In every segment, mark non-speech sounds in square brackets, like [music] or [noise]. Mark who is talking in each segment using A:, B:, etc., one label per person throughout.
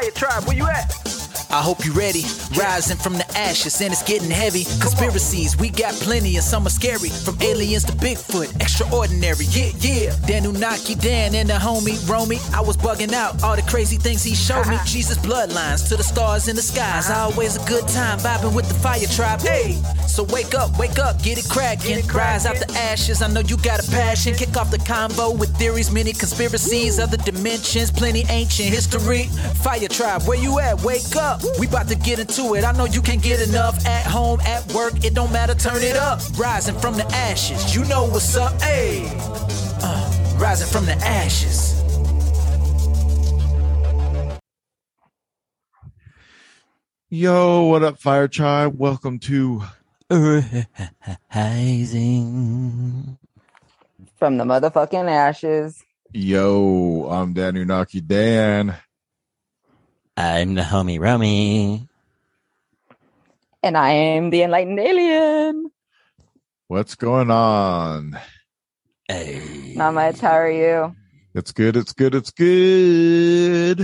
A: Fire Tribe, where you at?
B: I hope you're ready. Rising from the ashes and it's getting heavy. Conspiracies, we got plenty and some are scary. From aliens to Bigfoot, extraordinary. Yeah, yeah. Danu Naki Dan and the homie Romy. I was bugging out all the crazy things he showed me. Jesus bloodlines to the stars in the skies. Always a good time vibing with the fire tribe. Hey, so wake up, wake up, get it cracking. Rise out the ashes. I know you got a passion. Kick off the combo with theories, many conspiracies, other dimensions, plenty ancient history. Fire tribe, where you at? Wake up. We about to get into it. I know you can't get enough at home, at work. It don't matter. Turn it up. Rising from the ashes. You know what's up. Hey, uh, rising from the ashes.
C: Yo, what up, Fire Tribe? Welcome to
D: Rising.
E: From the motherfucking ashes.
C: Yo. I'm Dan Unaki Dan.
D: I'm the homie Rummy.
E: And I am the enlightened alien.
C: What's going on?
D: Hey.
E: Not much. How are you?
C: It's good. It's good. It's good.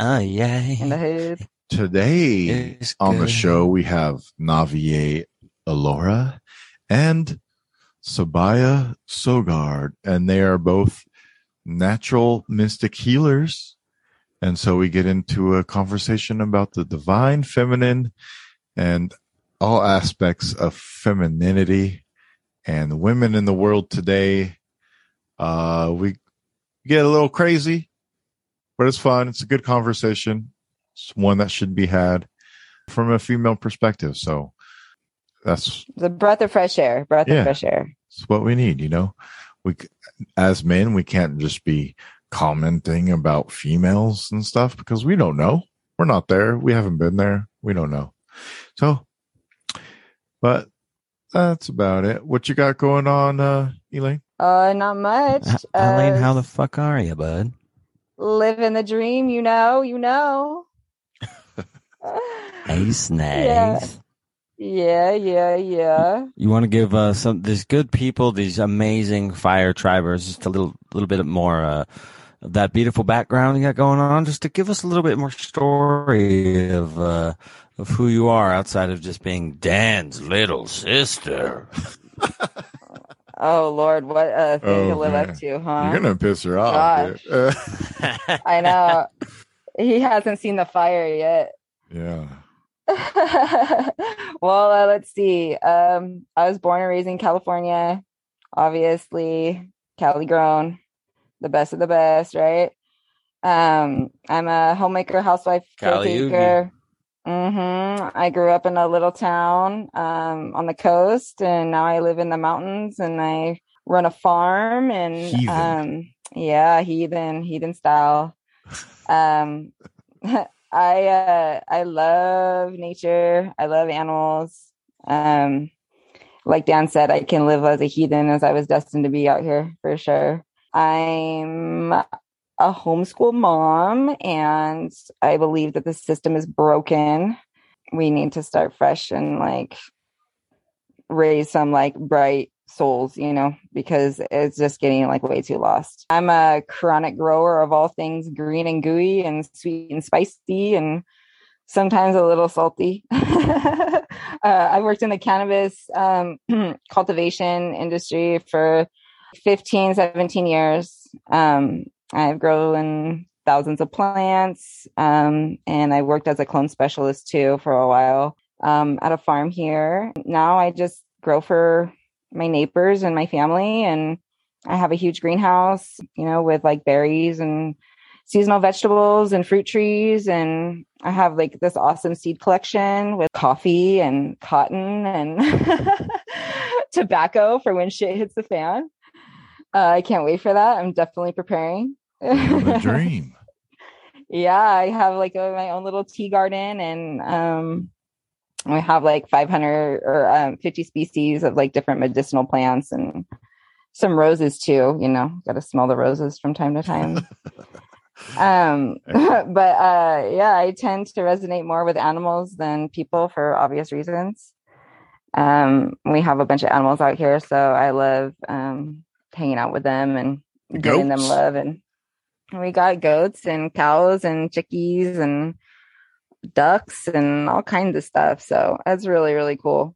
D: Oh,
E: In the
D: yeah.
E: hood.
C: Today
D: It's
C: on the show, we have Navier Alora and Sabaya Sogard, and they are both natural mystic healers. And so we get into a conversation about the divine feminine and all aspects of femininity and women in the world today. Uh, we get a little crazy, but it's fun. It's a good conversation. It's one that should be had from a female perspective. So that's
E: the breath of fresh air. Breath
C: Yeah.
E: of fresh air.
C: it's what we need, you know. We as men, we can't just be commenting about females and stuff because we don't know. We're not there. We haven't been there. We don't know. So, but that's about it. What you got going on, uh, Elaine?
E: Uh, not much.
D: H- Elaine, how the fuck are you, bud?
E: living the dream? You know. You know. [laughs]
D: Nice,
E: Yeah.
D: nice.
E: Yeah, yeah, yeah.
D: You want to give uh, some these good people, these amazing fire tribers, just a little little bit more uh, of that beautiful background you got going on, just to give us a little bit more story of uh, of who you are outside of just being Dan's little sister.
E: Oh Lord, what a thing
C: Oh,
E: to live
C: man.
E: up to, huh?
C: You're gonna piss her off. dude. Uh,
E: I know. [laughs] he hasn't seen the fire yet.
C: yeah. [laughs]
E: well, uh, let's see. Um, I was born and raised in California, obviously, Cali grown, the best of the best, right? Um, I'm a homemaker, housewife, caretaker. hmm I grew up in a little town um, on the coast, and now I live in the mountains, and I run a farm, and
C: Heathen.
E: um, yeah, heathen, heathen style. Um, [laughs] I uh I love nature. I love animals. Um like Dan said, I can live as a heathen as I was destined to be out here for sure. I'm a homeschool mom and I believe that the system is broken. We need to start fresh and like raise some like bright souls, you know, because it's just getting like way too lost. I'm a chronic grower of all things green and gooey and sweet and spicy and sometimes a little salty. [laughs] uh, I worked in the cannabis um, [clears throat] cultivation industry for 15, 17 years. Um, I've grown thousands of plants um, and I worked as a clone specialist too for a while um, at a farm here. Now I just grow for my neighbors and my family and I have a huge greenhouse, you know, with like berries and seasonal vegetables and fruit trees and I have like this awesome seed collection with coffee and cotton and [laughs] tobacco for when shit hits the fan. Uh, I can't wait for that. I'm definitely preparing. [laughs]
C: Dream.
E: yeah, I have like a, my own little tea garden and um we have like 500 or um, 50 species of like different medicinal plants and some roses too, you know, got to smell the roses from time to time. [laughs] um [laughs] but uh yeah, I tend to resonate more with animals than people for obvious reasons. Um we have a bunch of animals out here, so I love um hanging out with them and giving them love and we got goats and cows and chickies and ducks and all kinds of stuff. So that's really, really cool.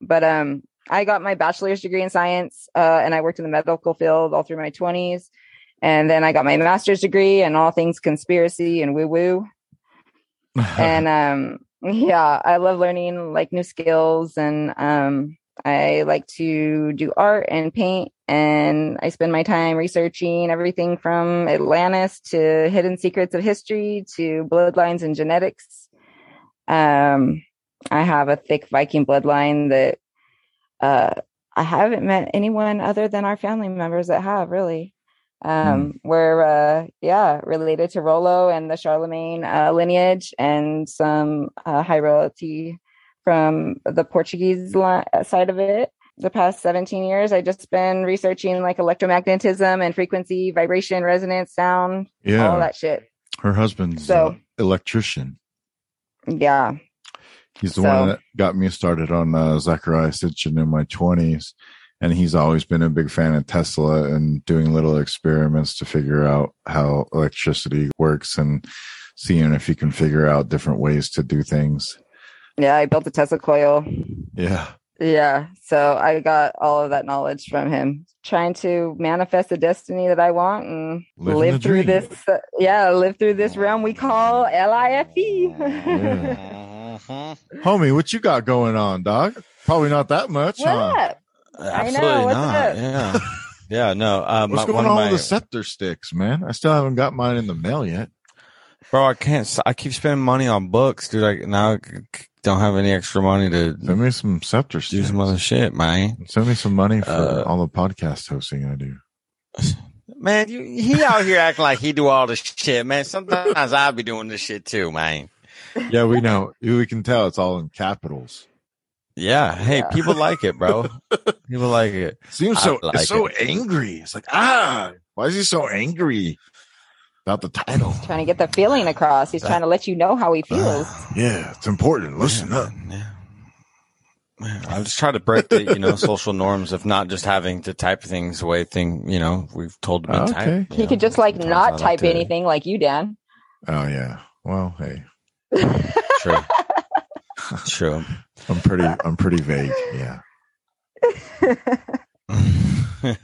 E: But um I got my bachelor's degree in science uh, and I worked in the medical field all through my 20s. And then I got my master's degree in all things conspiracy and woo woo. [laughs] and um yeah, I love learning like new skills and um I like to do art and paint and I spend my time researching everything from Atlantis to hidden secrets of history to bloodlines and genetics. Um I have a thick Viking bloodline that uh I haven't met anyone other than our family members that have really. Um, mm. we're uh, yeah related to Rollo and the Charlemagne uh, lineage, and some uh, high royalty from the Portuguese li- side of it. The past 17 years, I just been researching like electromagnetism and frequency, vibration, resonance, sound, yeah, all that shit.
C: Her husband's so, electrician.
E: Yeah,
C: he's the so, one that got me started on uh, Zecharia Sitchin in my 20s and he's always been a big fan of Tesla and doing little experiments to figure out how electricity works and seeing if he can figure out different ways to do things.
E: Yeah, I built a Tesla coil.
C: Yeah.
E: Yeah. So I got all of that knowledge from him, trying to manifest the destiny that I want and live, live through dream. this. Uh, yeah, live through this realm we call L I F E. [laughs]
C: Homie, what you got going on, dog? Probably not that much,
E: what
C: huh?
E: Absolutely I know. not.
D: Yeah. yeah. No. Um,
C: What's going on my... with the scepter sticks, man? I still haven't got mine in the mail yet.
D: Bro, I can't. I keep spending money on books, dude. I now don't have any extra money to
C: send me some scepter sticks.
D: Do some other shit, man.
C: Send me some money for uh, all the podcast hosting I do.
D: Man, you, he out here acting like he do all this shit, man. Sometimes I'll be doing this shit too, man.
C: Yeah, we know. We can tell it's all in capitals.
D: Yeah. Hey, yeah. people like it, bro. [laughs] people like it.
C: Seems so like so it. angry. It's like, ah, why is he so angry about the title?
E: He's trying to get the feeling across. He's trying to let you know how he feels. Uh,
C: yeah, it's important. Listen yeah, up. Yeah.
D: I'm just try to break the, you know, social norms of not just having to type things away thing, you know, we've told to be okay. typed.
E: He know, could just like not type to... anything like you, Dan.
C: Oh yeah. Well, hey.
D: True. [laughs] True.
C: I'm pretty. I'm pretty vague. Yeah. [laughs]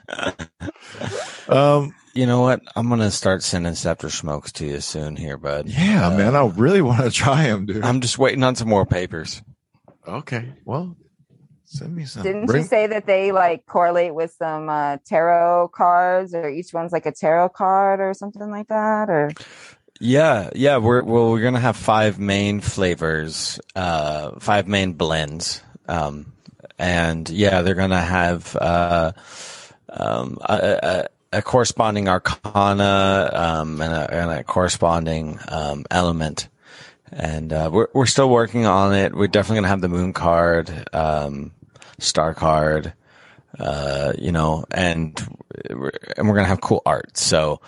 D: um, you know what? I'm gonna start sending scepter smokes to you soon here, bud.
C: Yeah, uh, man. I really want to try them, dude.
D: I'm just waiting on some more papers.
C: Okay. Well, send me some.
E: Didn't Bring- you say that they like correlate with some uh, tarot cards, or each one's like a tarot card, or something like that, or?
D: Yeah, yeah. We're well, we're gonna have five main flavors, uh, five main blends, um, and yeah, they're gonna have uh, um, a, a, corresponding arcana um, and, a, and, a, corresponding um, element. And uh, we're we're still working on it. We're definitely gonna have the moon card, um, star card, uh, you know, and we're, and we're gonna have cool art. So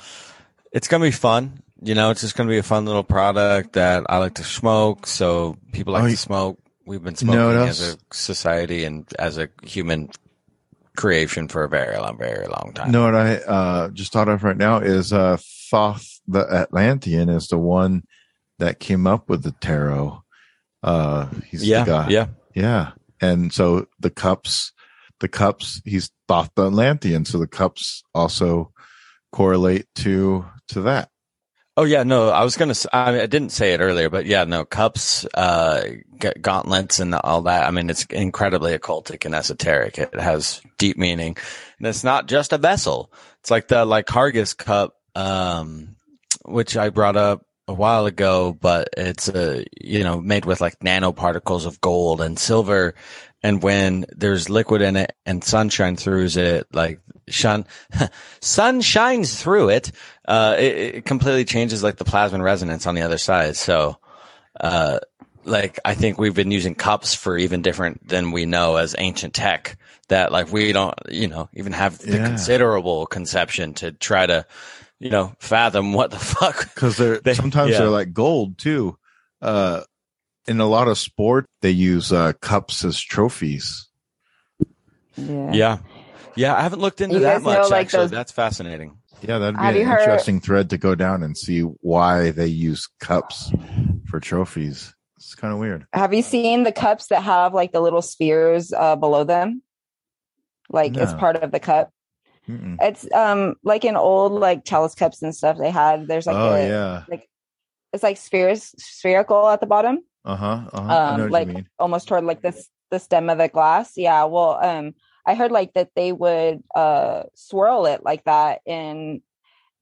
D: it's gonna be fun you know, it's just going to be a fun little product that I like to smoke. So people like oh, to smoke. We've been smoking as a society and as a human creation for a very long, very long time.
C: No, what I uh, just thought of right now is uh, Thoth the Atlantean is the one that came up with the tarot. Uh, he's
D: yeah,
C: the guy.
D: Yeah.
C: Yeah. And so the cups, the cups, he's Thoth the Atlantean. So the cups also correlate to, to that.
D: Oh yeah, no, I was gonna. I, I didn't say it earlier, but yeah, no cups, uh, gauntlets, and all that. I mean, it's incredibly occultic and esoteric. It has deep meaning, and it's not just a vessel. It's like the Lycurgus cup, um, which I brought up a while ago, but it's a uh, you know made with like nanoparticles of gold and silver, and when there's liquid in it and sunshine through it, like shun, [laughs] sun shines through it, uh, it, it, completely changes like the plasma resonance on the other side. So, uh, like I think we've been using cups for even different than we know as ancient tech that like we don't, you know, even have the yeah. considerable conception to try to, you know, fathom what the [laughs] fuck.
C: Cause they're, they, sometimes yeah. they're like gold too. Uh, in a lot of sport, they use, uh, cups as trophies.
D: Yeah. Yeah. Yeah, I haven't looked into that much. Know, like actually, those, that's fascinating.
C: Yeah, that'd be
E: Have
C: an
E: you heard-
C: interesting thread to go down and see why they use cups for trophies. It's kind of weird.
E: Have you seen the cups that have like the little spheres uh, below them? Like it's
C: No.
E: part of the cup.
C: Mm-mm.
E: It's um like in old like chalice cups and stuff they had. There's like
C: oh
E: a,
C: yeah.
E: it's like spheres spherical at the bottom.
C: Uh huh. Uh-huh.
E: Um like almost toward like this the stem of the glass. Yeah. Well um I heard like that they would uh swirl it like that in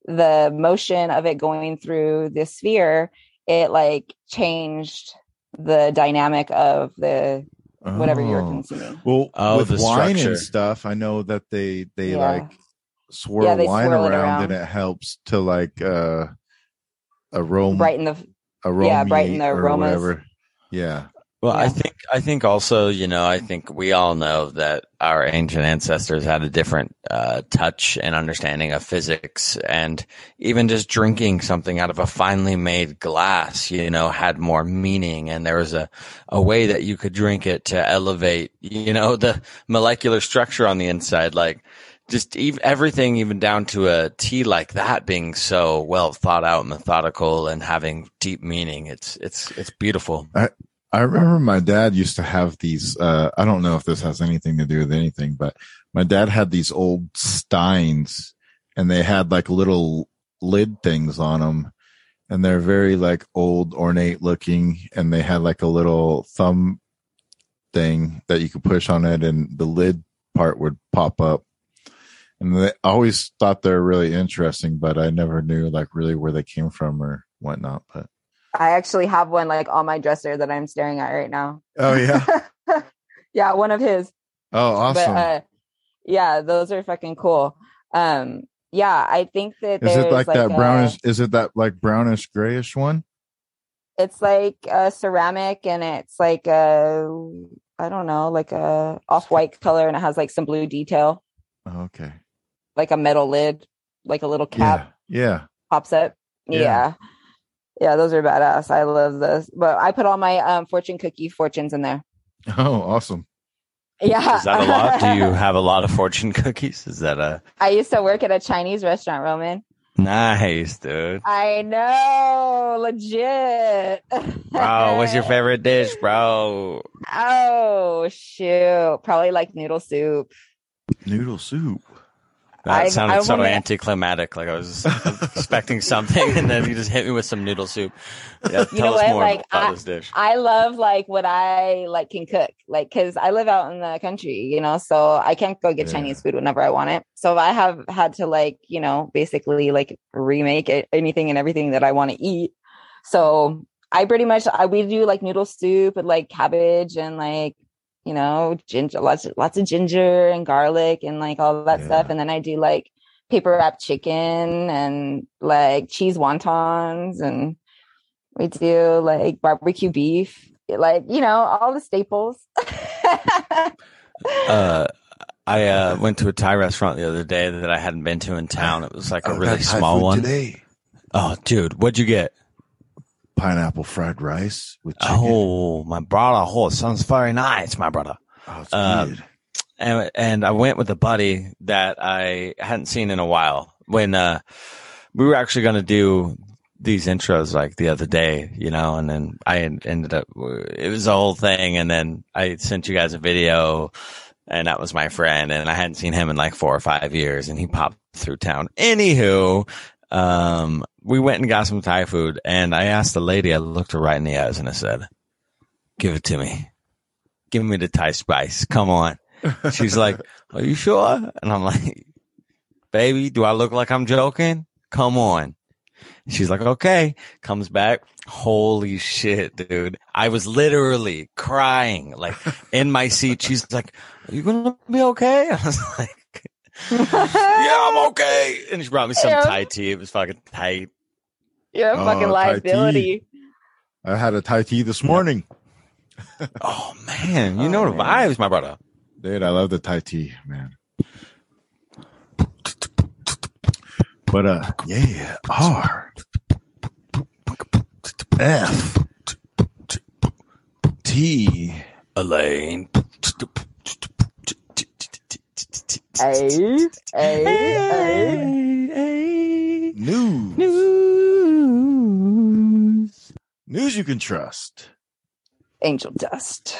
E: the motion of it going through the sphere, it like changed the dynamic of the whatever you're
C: Oh.
E: consuming.
C: Well,
D: Oh,
C: with
D: the
C: wine
D: structure.
C: and stuff, I know that they they
E: Yeah.
C: like swirl
E: Yeah, they
C: wine
E: swirl it
C: around, and it helps to like uh aroma
E: Brighten the
C: aroma
E: brighten the
C: or
E: aromas.
C: Whatever. Yeah.
D: Well, I think I think also, you know, I think we all know that our ancient ancestors had a different uh, touch and understanding of physics, and even just drinking something out of a finely made glass, you know, had more meaning, and there was a a way that you could drink it to elevate, you know, the molecular structure on the inside, like. Just ev- everything, even down to a tea like that, being so well thought out, methodical, and having deep meaning. It's it's it's beautiful.
C: I remember my dad used to have these. Uh, I don't know if this has anything to do with anything, but my dad had these old steins, and they had like little lid things on them, and they're very like old, ornate looking, and they had like a little thumb thing that you could push on it, and the lid part would pop up. And they I always thought they were really interesting, but I never knew like really where they came from or whatnot. But
E: I actually have one like on my dresser that I'm staring at right now.
C: oh yeah, [laughs]
E: yeah, one of his.
C: oh awesome.
E: But uh yeah, those are fucking cool. Um yeah, I think that
C: Is it
E: there's,
C: like, that
E: a-
C: brownish? Is it that like brownish grayish one?
E: it's like a ceramic and it's like a I don't know, like a off-white color and it has like some blue detail,
C: Oh, okay.
E: Like a metal lid, like a little cap
C: Yeah.
E: pops up.
C: Yeah.
E: Yeah. yeah. those are badass. I love those. But I put all my um fortune cookie fortunes in there. [laughs]
C: Oh, awesome.
E: Yeah.
D: Is that a lot? Do you [laughs] have a lot of fortune cookies? Is that a
E: I used to work at a Chinese restaurant, Roman.
D: nice, dude?
E: I know, legit.
D: Bro, what's your [laughs] favorite dish, bro?
E: Oh shoot, probably like noodle soup.
C: Noodle soup.
D: That
E: I-
D: sounded
E: I
D: so
E: wanna-
D: anticlimactic. Like I was expecting something, and then you just hit me with some noodle soup. Yeah,
E: You
D: tell
E: know
D: us
E: what?
D: more
E: Like,
D: about
E: I-
D: this dish.
E: I love like what I like can cook, like because I live out in the country, you know, so I can't go get
C: Yeah.
E: Chinese food whenever I want it. So I have had to like, you know, basically like remake it, anything and everything that I want to eat. So I pretty much I we do like noodle soup with like cabbage and like you know ginger, lots lots of ginger and garlic and like all that stuff, and then I do like paper wrapped chicken and like cheese wontons and we do like barbecue beef, like you know all the staples.
D: Uh, [laughs] I uh, went to a Thai restaurant the other day that I hadn't been to in town. It was like a
C: I
D: really small
C: food
D: one.
C: today.
D: Oh, dude, what'd you get?
C: Pineapple fried rice with chicken.
D: Oh, my brother. Oh, it sounds very nice, my brother.
C: Oh, it's good.
D: and and I went with a buddy that I hadn't seen in a while. When uh, we were actually going to do these intros like the other day, you know, and then I ended up it was a whole thing, and then I sent you guys a video, and that was my friend, and I hadn't seen him in like four or five years, and he popped through town. Anywho, um, we went and got some Thai food, and I asked the lady, I looked her right in the eyes, and I said, "Give it to me." Give me the Thai spice. Come on. She's like, Are you sure? And I'm like, Baby, do I look like I'm joking? Come on. She's like, Okay. Comes back. Holy shit, dude. I was literally crying, like in my seat. She's like, Are you going to be okay? [laughs] I was like, Yeah, I'm okay. And she brought me some
E: Yeah.
D: Thai tea. It was fucking tight.
E: You're a
C: Oh,
E: fucking liability.
C: I had a Thai tea this morning. [laughs]
D: Oh, man. You know
E: Oh,
D: the
E: man.
D: vibes, my brother.
C: Dude, I love the Thai tea, man. But uh yeah, R F T
D: Elaine.
E: Hey, hey, hey.
C: News.
D: News.
C: News you can trust.
E: Angel dust.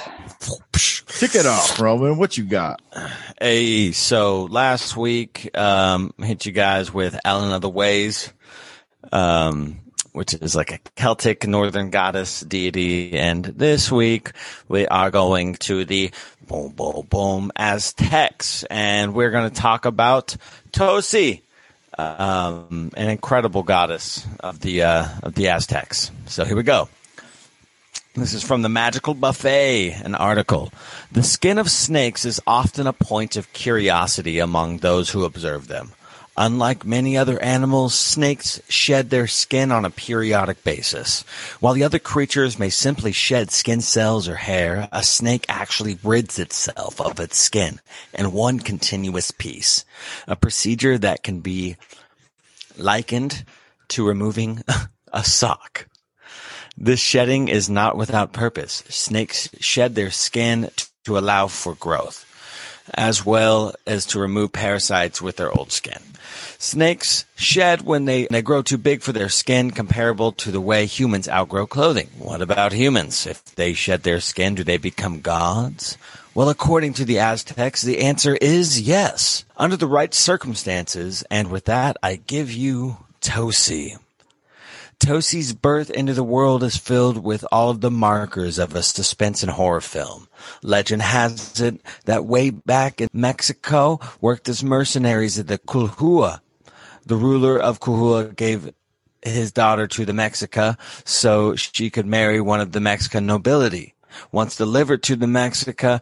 C: Kick it off, Roman. What you got?
D: Hey, so last week, um, hit you guys with Elen of the Ways, um, which is like a Celtic northern goddess deity. And this week we are going to the boom, boom, boom Aztecs and we're going to talk about Toci, um, an incredible goddess of the, uh, of the Aztecs. So here we go. This is from the Magical Buffet, an article. The skin of snakes is often a point of curiosity among those who observe them. Unlike many other animals, snakes shed their skin on a periodic basis. While the other creatures may simply shed skin cells or hair, a snake actually rids itself of its skin in one continuous piece. A procedure that can be likened to removing [laughs] a sock. This shedding is not without purpose. Snakes shed their skin to allow for growth, as well as to remove parasites with their old skin. Snakes shed when they, they grow too big for their skin, comparable to the way humans outgrow clothing. What about humans? If they shed their skin, do they become gods? Well, according to the Aztecs, the answer is yes. Under the right circumstances, and with that, I give you Toci. Toci's birth into the world is filled with all of the markers of a suspense and horror film. Legend has it that way back in Mexico, worked as mercenaries at the Culhua. The ruler of Culhua gave his daughter to the Mexica so she could marry one of the Mexican nobility. Once delivered to the Mexica,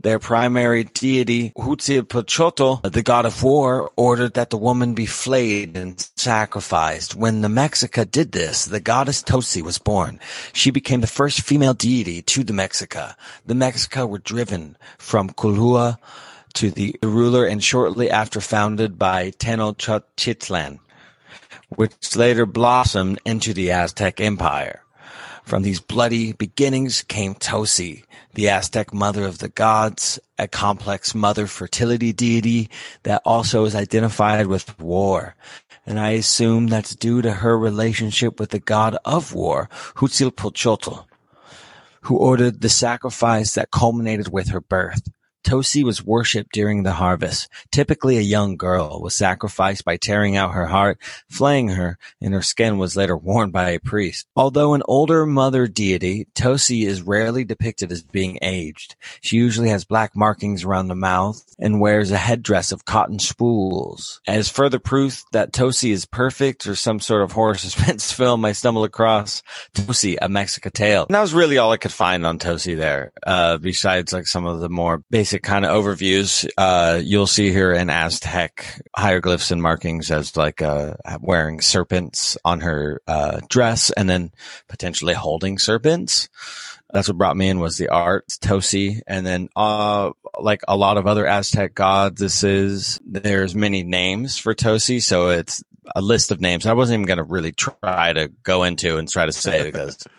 D: their primary deity, Huitzilopochtli, the god of war, ordered that the woman be flayed and sacrificed. When the Mexica did this, the goddess Toci was born. She became the first female deity to the Mexica. The Mexica were driven from Culhua to the ruler and shortly after founded by Tenochtitlan, which later blossomed into the Aztec Empire. From these bloody beginnings came Toci, the Aztec mother of the gods, a complex mother fertility deity that also is identified with war. And I assume that's due to her relationship with the god of war, Huitzilopochtli, who ordered the sacrifice that culminated with her birth. Toci was worshipped during the harvest. Typically a young girl was sacrificed by tearing out her heart, flaying her, and her skin was later worn by a priest. Although an older mother deity, Toci is rarely depicted as being aged. She usually has black markings around the mouth and wears a headdress of cotton spools. As further proof that Toci is perfect or some sort of horror [laughs] suspense film I stumbled across, Toci, a Mexica tale. And that was really all I could find on Toci there, uh, besides like some of the more basic kind of overviews. Uh, you'll see here in Aztec hieroglyphs and markings as like uh, wearing serpents on her uh, dress, and then potentially holding serpents. That's what brought me in was the art Toci, and then uh, like a lot of other Aztec goddesses, there's many names for Toci, so it's a list of names. I wasn't even going to really try to go into and try to say because. [laughs]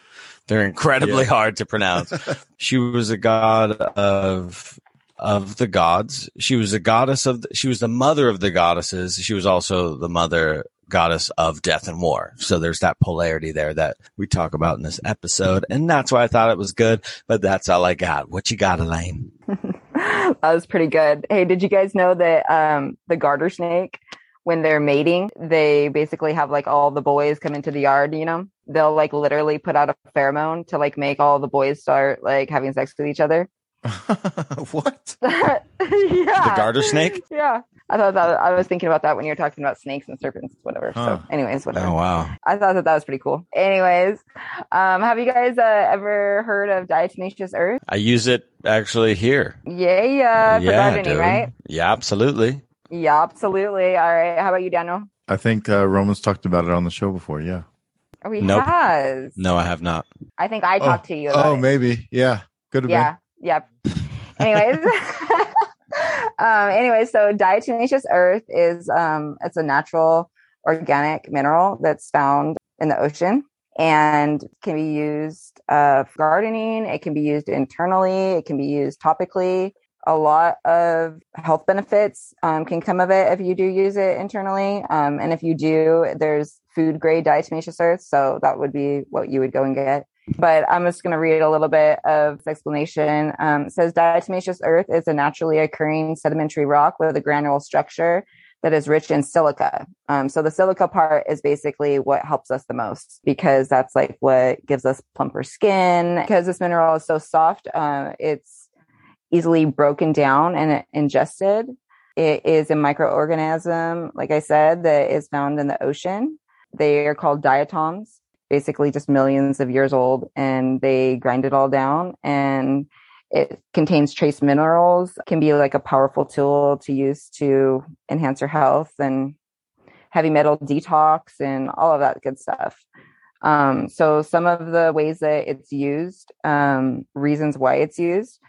D: They're incredibly
C: Yeah.
D: hard to pronounce. [laughs] she was a god of of the gods. She was a goddess of. She was the mother of the goddesses. She was also the mother goddess of death and war. So there's that polarity there that we talk about in this episode, and that's why I thought it was good. But that's all I got. What you got, Elaine? [laughs]
E: that was pretty good. Hey, did you guys know that um, the garter snake, when they're mating, they basically have like all the boys come into the yard, you know? They'll like literally put out a pheromone to like make all the boys start like having sex with each other. [laughs]
C: what? [laughs]
E: yeah.
D: The garter snake?
E: Yeah. I thought that I was thinking about that when you were talking about snakes and serpents, whatever.
C: Huh.
E: So, anyways, whatever.
D: Oh wow!
E: I thought that that was pretty cool. Anyways, um, have you guys uh, ever heard of Diatomaceous Earth?
D: I use it actually here.
E: Yeah, yeah, for gardening,
D: dude.
E: right?
D: Yeah, absolutely.
E: Yeah, absolutely. All right. How about you, Daniel?
C: I think uh, Roman's talked about it on the show before. Yeah.
E: Oh, he
D: Nope.
E: has.
D: No, I have not.
E: I think I talked to you about
C: Oh,
E: it.
C: maybe. Yeah. Could have
E: Yeah. Anyways. [laughs] [laughs] um, anyway, so diatomaceous earth is um it's a natural organic mineral that's found in the ocean and can be used uh for gardening, it can be used internally, it can be used topically. a lot of health benefits um, can come of it if you do use it internally. Um, and if you do, there's food grade diatomaceous earth. So that would be what you would go and get. But I'm just going to read a little bit of explanation. Um, says diatomaceous earth is a naturally occurring sedimentary rock with a granule structure that is rich in silica. Um, so the silica part is basically what helps us the most because that's like what gives us plumper skin. Because this mineral is so soft, uh, it's easily broken down and ingested. It is a microorganism, like I said, that is found in the ocean. They are called diatoms, basically just millions of years old, and they grind it all down and it contains trace minerals, can be like a powerful tool to use to enhance your health and heavy metal detox and all of that good stuff. Um, so some of the ways that it's used, um, reasons why it's used,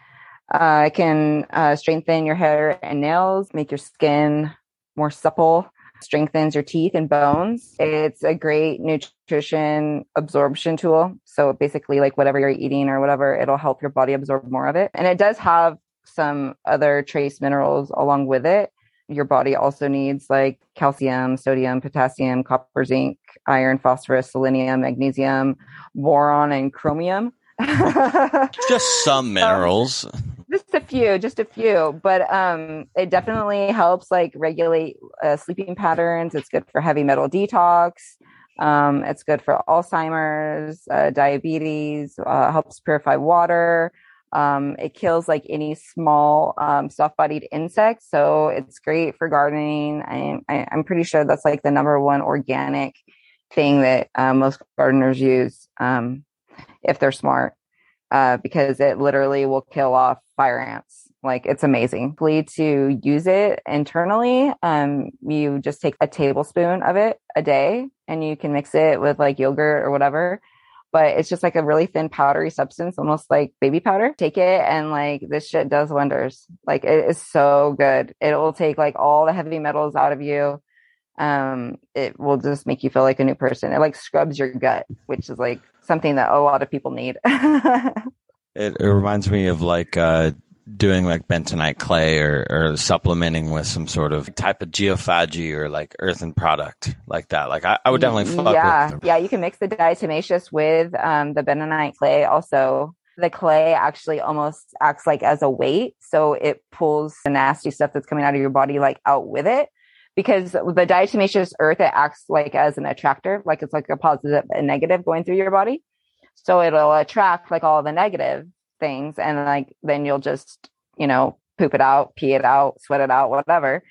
E: uh, it can uh, strengthen your hair and nails, make your skin more supple, strengthens your teeth and bones. It's a great nutrition absorption tool. So basically, like whatever you're eating or whatever, it'll help your body absorb more of it. And it does have some other trace minerals along with it. Your body also needs like calcium, sodium, potassium, copper, zinc, iron, phosphorus, selenium, magnesium, boron, and chromium. [laughs]
D: just some minerals.
E: just a few just a few but um it definitely helps like regulate uh, sleeping patterns. It's good for heavy metal detox. Um it's good for alzheimer's uh, diabetes uh, helps purify water. Um it kills like any small um soft-bodied insects so it's great for gardening. I, I i'm pretty sure that's like the number one organic thing that uh, most gardeners use. Um if they're smart uh, because it literally will kill off fire ants. Like it's amazing. To use it internally, um, you just take a tablespoon of it a day and you can mix it with like yogurt or whatever. But it's just like a really thin powdery substance, almost like baby powder. Take it and like this shit does wonders. Like it is so good. It will take like all the heavy metals out of you um, it will just make you feel like a new person. It like scrubs your gut, which is like something that a lot of people need. [laughs]
D: it, it, reminds me of like uh, doing like bentonite clay or, or supplementing with some sort of type of geophagy or like earthen product like that. Like I, I would definitely fuck
E: yeah.
D: with
E: Yeah, you can mix the diatomaceous with um, the bentonite clay also the clay actually almost acts like as a weight so it pulls the nasty stuff that's coming out of your body like out with it because the diatomaceous earth it acts like as an attractor like it's like a positive and negative going through your body. So it'll attract like all the negative things and like then you'll just you know poop it out pee it out sweat it out whatever.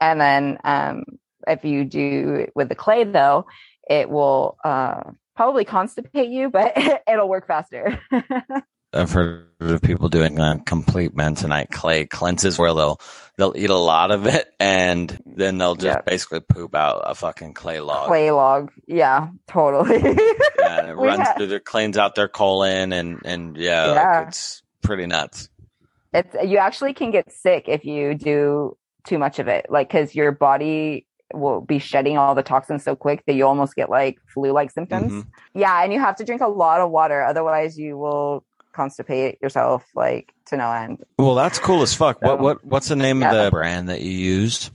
E: And then um if you do with the clay though it will uh probably constipate you but [laughs] it'll work faster [laughs]
D: I've heard of people doing a complete bentonite clay cleanses where they'll they'll eat a lot of it and then they'll just yep. basically poop out a fucking clay log.
E: Clay log, yeah, totally.
D: yeah, it [laughs] runs through their cleans out their colon and and yeah, yeah. Like it's pretty nuts.
E: It's you actually can get sick if you do too much of it, like because your body will be shedding all the toxins so quick that you almost get like flu like symptoms. Mm-hmm. Yeah, and you have to drink a lot of water, otherwise you will constipate yourself like to no end.
D: Well, that's cool as fuck. So, what what what's the name yeah. of the brand that you used?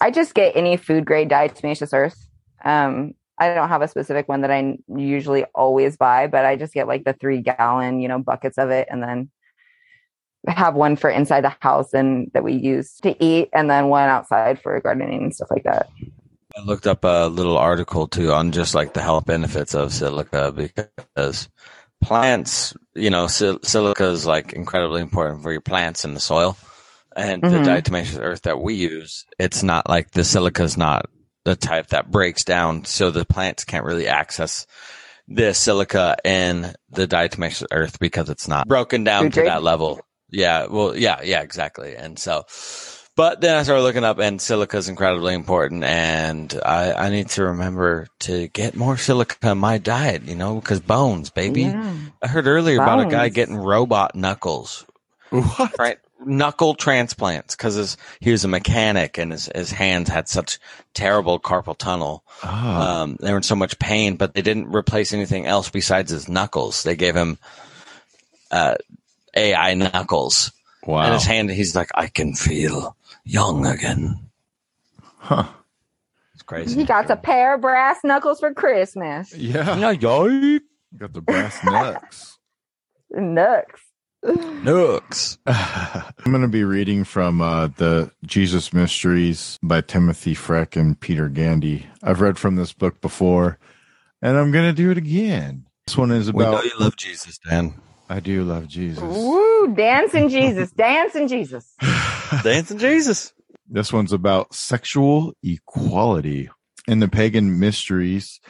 E: I just get any food grade diatomaceous earth. Um, I don't have a specific one that I usually always buy, but I just get like the three gallon, you know, buckets of it, and then have one for inside the house and that we use to eat, and then one outside for gardening and stuff like that.
D: I looked up a little article too on just like the health benefits of silica because plants, you know, sil- silica is like incredibly important for your plants in the soil. And mm-hmm. the diatomaceous earth that we use, it's not like the silica is not the type that breaks down, so the plants can't really access the silica in the diatomaceous earth because it's not broken down to that level. Yeah, well, yeah, yeah, exactly. And so, but then I started looking up, and silica is incredibly important, and I, I need to remember to get more silica in my diet, you know, because bones, baby. Yeah. I heard earlier bones. about a guy getting robot knuckles.
C: What?
D: Right, knuckle transplants because he was a mechanic and his, his hands had such terrible carpal tunnel. Oh. Um, they were in so much pain, but they didn't replace anything else besides his knuckles. They gave him uh, AI knuckles
C: Wow.
D: And his hand, he's like, I can feel young again.
C: huh.
D: It's crazy.
E: He got a pair of brass knuckles for Christmas.
C: Yeah.
D: Yeah, yoik.
C: Got the brass knucks.
E: Nuts.
D: Nooks. [sighs]
C: I'm going to be reading from uh, the Jesus Mysteries by Timothy Freke and Peter Gandy. I've read from this book before, and I'm going to do it again. This one is
D: We know you love Jesus, Dan.
C: I do love Jesus.
E: Woo, dancing Jesus, dancing Jesus. [sighs]
D: Dancing Jesus.
C: This one's about sexual equality. In the pagan mysteries,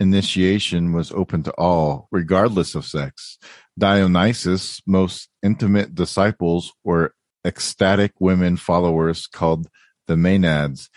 C: initiation was open to all, regardless of sex. Dionysus' most intimate disciples were ecstatic women followers called the Maenads.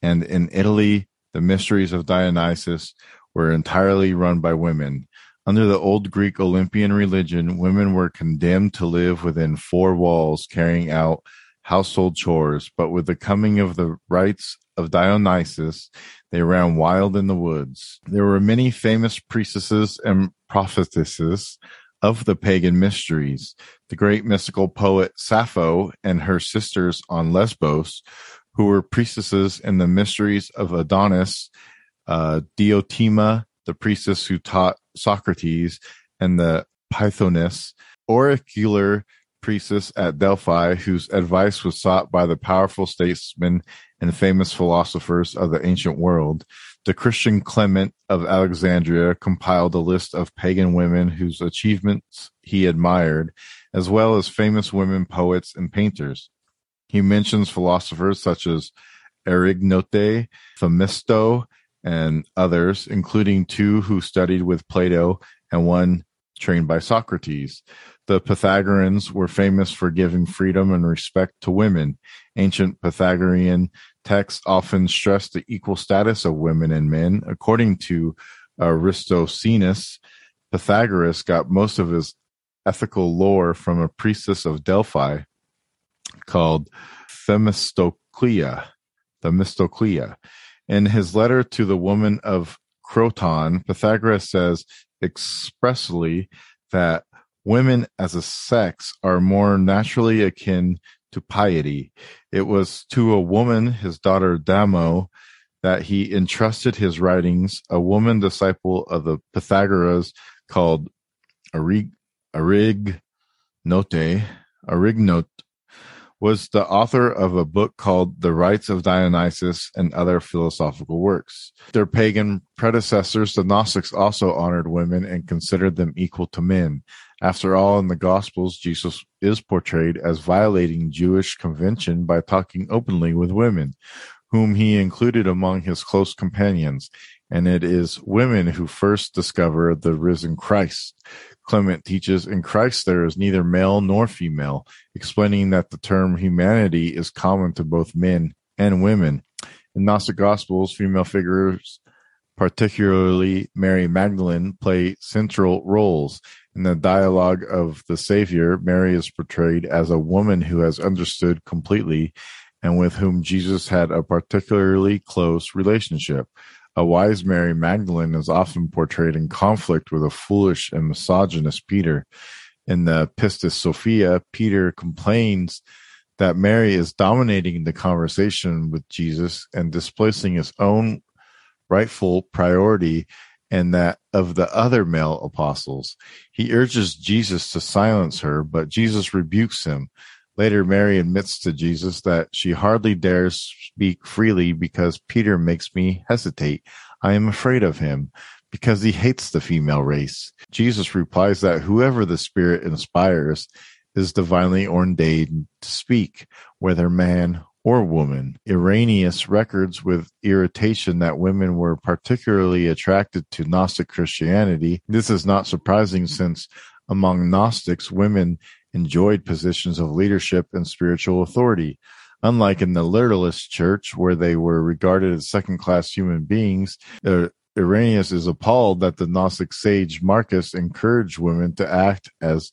C: And in Italy, the mysteries of Dionysus were entirely run by women. Under the old Greek Olympian religion, women were condemned to live within four walls, carrying out household chores, but with the coming of the rites of Dionysus, they ran wild in the woods. There were many famous priestesses and prophetesses of the pagan mysteries. The great mystical poet Sappho and her sisters on Lesbos, who were priestesses in the mysteries of Adonis, uh, Diotima, the priestess who taught Socrates, and the Pythoness, oracular priestess at Delphi, whose advice was sought by the powerful statesmen and famous philosophers of the ancient world. The Christian Clement of Alexandria compiled a list of pagan women whose achievements he admired, as well as famous women poets and painters. He mentions philosophers such as Arignote, Themisto, and others, including two who studied with Plato and one trained by Socrates. The Pythagoreans were famous for giving freedom and respect to women. Ancient Pythagorean texts often stressed the equal status of women and men. According to Aristoxenus, Pythagoras got most of his ethical lore from a priestess of Delphi called Themistoclea. Themistoclea. In his letter to the woman of Croton, Pythagoras says expressly that women as a sex are more naturally akin to piety. It was to a woman, his daughter Damo, that he entrusted his writings, a woman disciple of the Pythagoras called Arig, Arignote, Arignote, was the author of a book called The Rites of Dionysus and other philosophical works. Their pagan predecessors, the Gnostics, also honored women and considered them equal to men. After all, in the Gospels, Jesus is portrayed as violating Jewish convention by talking openly with women, whom he included among his close companions. And it is women who first discover the risen Christ. Clement teaches in Christ there is neither male nor female, explaining that the term humanity is common to both men and women. In Gnostic Gospels, female figures, particularly Mary Magdalene, play central roles. In the dialogue of the Savior, Mary is portrayed as a woman who has understood completely and with whom Jesus had a particularly close relationship. A wise Mary Magdalene is often portrayed in conflict with a foolish and misogynist Peter. In the Pistis Sophia, Peter complains that Mary is dominating the conversation with Jesus and displacing his own rightful priority and that of the other male apostles. He urges Jesus to silence her, but Jesus rebukes him. Later, Mary admits to Jesus that she hardly dares speak freely because Peter makes me hesitate. I am afraid of him because he hates the female race. Jesus replies that whoever the Spirit inspires is divinely ordained to speak, whether man or woman. Irenaeus records with irritation that women were particularly attracted to Gnostic Christianity. This is not surprising since among Gnostics, women enjoyed positions of leadership and spiritual authority. Unlike in the literalist church, where they were regarded as second class human beings, uh, Irenaeus is appalled that the Gnostic sage Marcus encouraged women to act as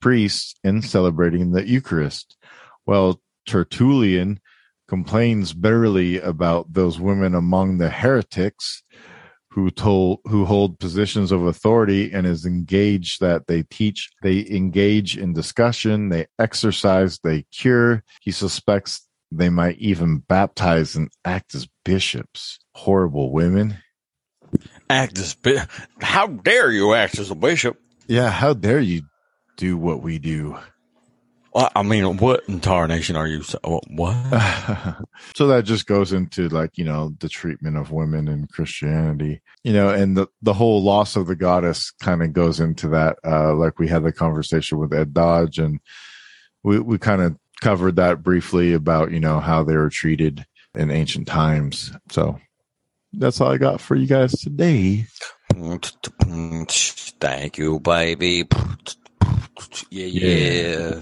C: priests in celebrating the Eucharist, while Tertullian complains bitterly about those women among the heretics who told who hold positions of authority and is engaged that they teach they engage in discussion they exercise they cure. He suspects they might even baptize and act as bishops. Horrible women.
D: Act as bi- How dare you act as a bishop?
C: yeah how dare you do what we do
D: Well, I mean, what in tarnation are you? So, what? [laughs]
C: so that just goes into like you know the treatment of women in christianity you know and the, the whole loss of the goddess kind of goes into that uh like we had the conversation with ed dodge and we we kind of covered that briefly about you know how they were treated in ancient times so that's all i got for you guys today
D: Thank you, baby. Yeah, yeah.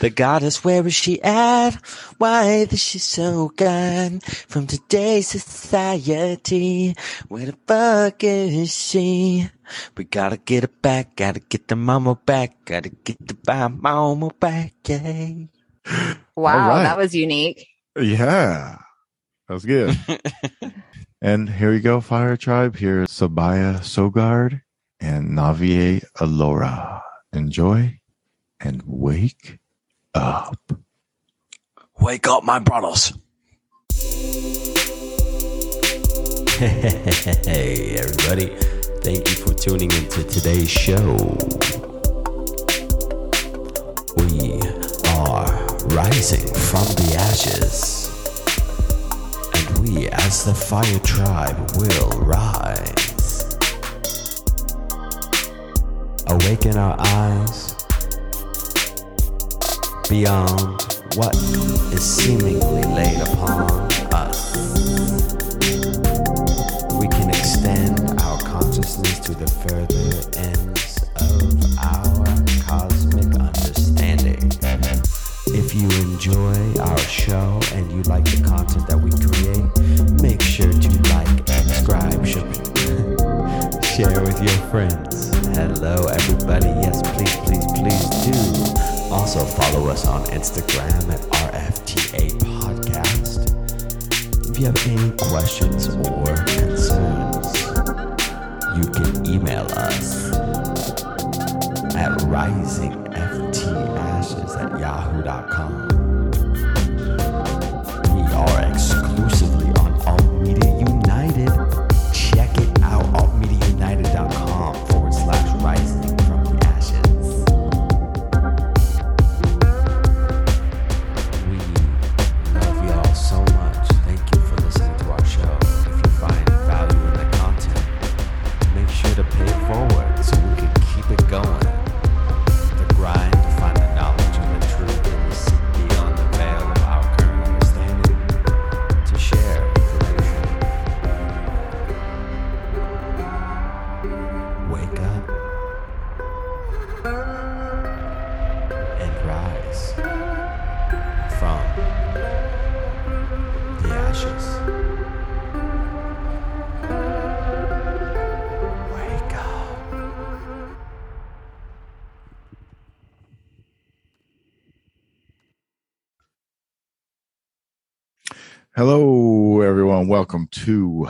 D: The goddess, where is she at? Why is she so gone from today's society? Where the fuck is she? We gotta get her back, gotta get the mama back, gotta get the mama back, yeah.
E: Wow,
C: right.
E: that was unique.
C: yeah that was good [laughs] And here we go, Fire Tribe. Here's Sabaya Sogard and Navier Alora. Enjoy and wake up.
D: Wake up, my brothers.
A: Hey, everybody. Thank you for tuning into today's show. We are rising from the ashes. And we, as the Fire Tribe, will rise. Awaken our eyes beyond what is seemingly laid upon us we can extend our consciousness to the further ends of our cosmic understanding. If you enjoy our show and you like the content that we create, make sure to like, subscribe, [laughs] share with your friends. Hello, everybody. Yes, please, please, please do. Also, follow us on Instagram at RFTA Podcast. If you have any questions or concerns, you can email us at risingftashes at yahoo.com.
C: everyone. Welcome to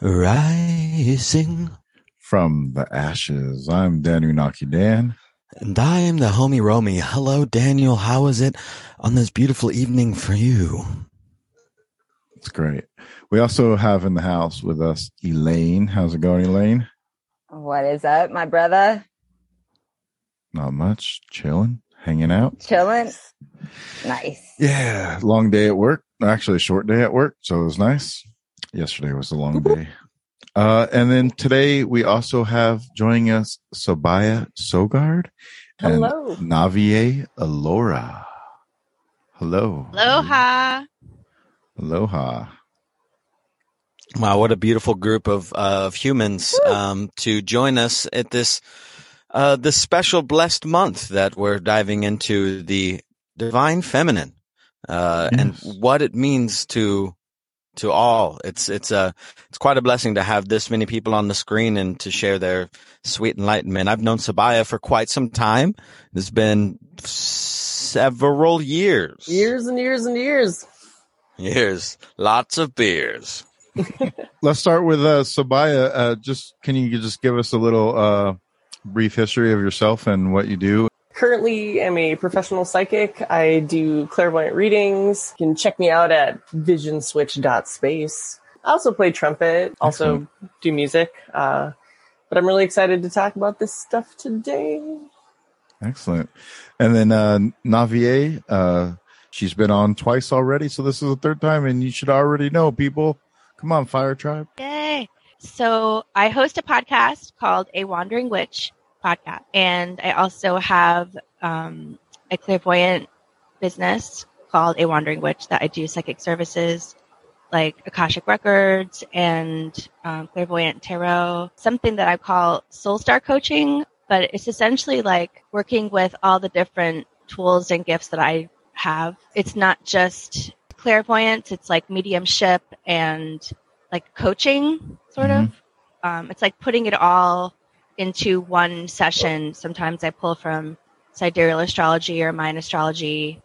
D: Rising.
C: From the Ashes. I'm Daniel Naki Dan.
D: And I am the homie Romy. Hello, Daniel. How is it on this beautiful evening for you?
C: It's great. We also have in the house with us Elaine. How's it going, Elaine?
E: What is up, my brother?
C: Not much. Chilling, hanging out.
E: Chilling. Nice.
C: Yeah, long day at work. Actually, a short day at work, so it was nice. Yesterday was a long day. Uh, and then today we also have joining us Sabaya Sogard and
E: Hello.
C: Navier Alora. Hello.
F: Aloha.
C: Aloha.
D: Wow, what a beautiful group of uh, of humans um, to join us at this uh, this special blessed month that we're diving into the divine feminine uh, and what it means to to all. It's it's a it's quite a blessing to have this many people on the screen and to share their sweet enlightenment. I've known Sabaya for quite some time. It's been several years.
F: Years and years and years.
D: Years. Lots of beers. [laughs]
C: Let's start with uh, Sabaya. Uh, just can you just give us a little uh, brief history of yourself and what you do?
F: Currently, I'm a professional psychic. I do clairvoyant readings. You can check me out at visionswitch.space. I also play trumpet, also
C: Excellent.
F: do music. Uh, but I'm really excited to talk about this stuff today.
C: Excellent. And then uh, Navier, uh, she's been on twice already, so this is the third time, and you should already know, people. Come on, Fire Tribe.
G: Yay. So I host a podcast called A Wandering Witch podcast. And I also have um, a clairvoyant business called A Wandering Witch that I do psychic services like Akashic Records and um, clairvoyant tarot, something that I call soul star coaching, but it's essentially like working with all the different tools and gifts that I have. It's not just clairvoyance, it's like mediumship and like coaching sort of. Um, it's like putting it all into one session. Sometimes I pull from sidereal astrology or Mayan astrology,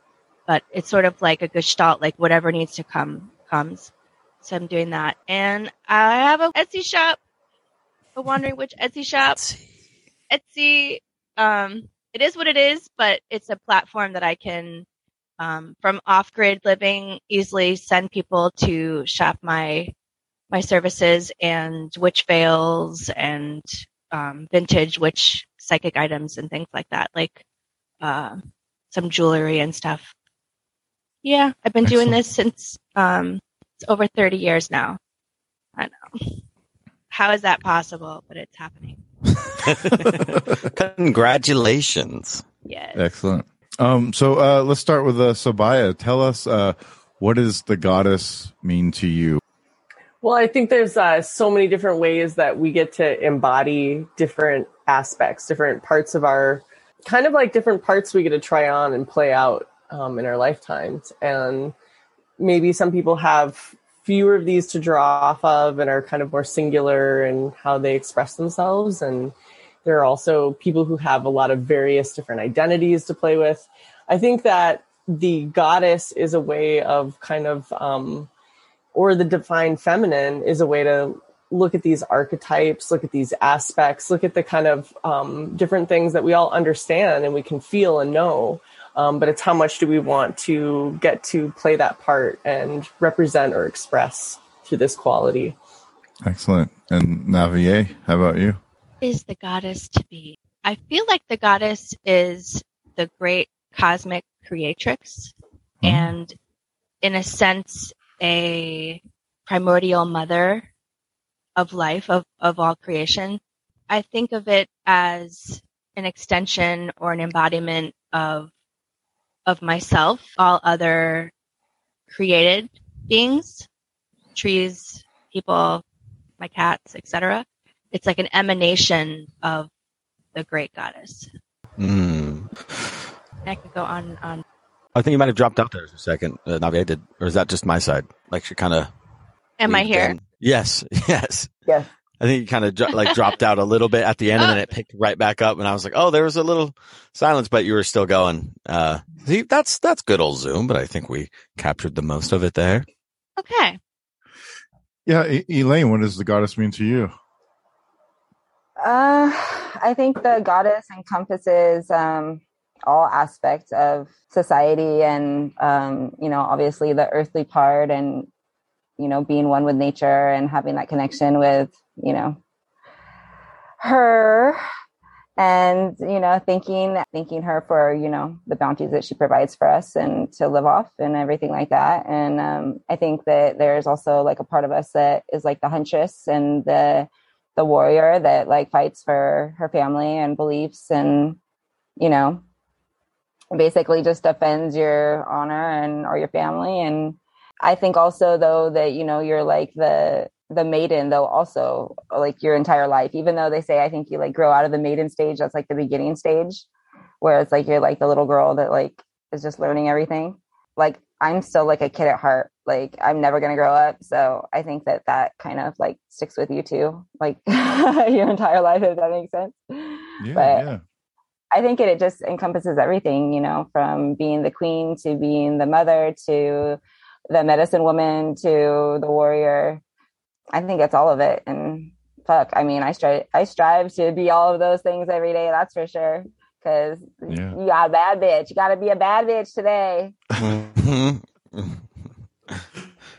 G: but it's sort of like a gestalt, like whatever needs to come comes. So I'm doing that. And I have a Etsy shop, a Wandering Witch Etsy shop. Etsy, um, it is what it is, but it's a platform that I can, um, from off grid living easily send people to shop my, my services and witch veils and, um, vintage witch psychic items and things like that, like, uh, some jewelry and stuff. Yeah, I've been doing this since, um, it's over 30 years now. I know. How is that possible? But it's happening. [laughs]
D: Congratulations.
G: Yes.
C: Excellent. Um, so uh, let's start with uh, Sabaya. Tell us uh, what does the goddess mean to you?
F: Well, I think there's uh, so many different ways that we get to embody different aspects, different parts of our kind of like different parts we get to try on and play out um, in our lifetimes. And maybe some people have fewer of these to draw off of and are kind of more singular in how they express themselves. And there are also people who have a lot of various different identities to play with. I think that the goddess is a way of kind of, um, or the divine feminine is a way to look at these archetypes, look at these aspects, look at the kind of um, different things that we all understand and we can feel and know. Um, but it's how much do we want to get to play that part and represent or express through this quality.
C: Excellent. And Navier, how about you?
G: is the goddess to be? I feel like the goddess is the great cosmic creatrix
C: Mhm.
G: and in a sense a primordial mother of life of, of all creation. I think of it as an extension or an embodiment of of myself, all other created beings, trees, people, my cats, etc it's like an emanation of the great goddess.
D: Mm.
G: I could go on and on.
D: I think you might have dropped out there for a second. Uh, Navi, did, or is that just my side? Like she kind of.
G: Am I here?
D: Yes, [laughs] yes.
F: Yes.
D: I think you kind of dro- like dropped out a little bit at the end, and then it picked right back up. And I was like, "Oh, there was a little silence, but you were still going." Uh, see, that's that's good old Zoom, but I think we captured the most of it there.
G: Okay.
C: Yeah, E- Elaine, what does the goddess mean to you?
E: Uh, I think the goddess encompasses um, all aspects of society and, um, you know, obviously the earthly part and, you know, being one with nature and having that connection with, you know, her and, you know, thanking, thanking her for, you know, the bounties that she provides for us and to live off and everything like that. And um, I think that there's also like a part of us that is like the huntress and the, the warrior that like fights for her family and beliefs and you know basically just defends your honor and or your family. And i think also though that you know you're like the the maiden though also like your entire life. Even though they say i think you like grow out of the maiden stage that's like the beginning stage where it's like you're like the little girl that like is just learning everything. Like i'm still like a kid at heart. Like i'm never going to grow up. So i think that that kind of like sticks with you too like [laughs] your entire life if that makes sense.
C: Yeah,
E: But-
C: yeah.
E: I think it, it just encompasses everything you know from being the queen to being the mother to the medicine woman to the warrior I think it's all of it. And fuck, I mean, I strive, I strive to be all of those things every day. That's for sure. Cause
C: Yeah.
E: you got a bad bitch. You got to be a bad bitch today. [laughs]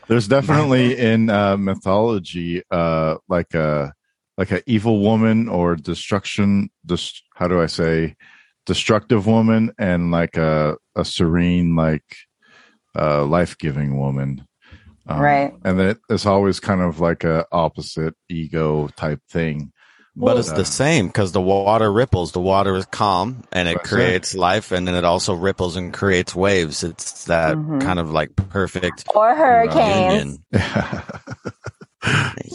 C: There's definitely in uh, mythology, uh, like a like an evil woman or destruction. Dis- how do I say, destructive woman, and like a a serene, like uh, life giving woman. Um,
E: Right.
C: And then it, it's always kind of like a opposite ego type thing.
D: But it's
C: uh,
D: the same because the water ripples. The water is calm and it
C: That's it.
D: creates life, and then it also ripples and creates waves. It's that
E: Mhm.
D: kind of like perfect
E: Or hurricanes.
D: union. [laughs]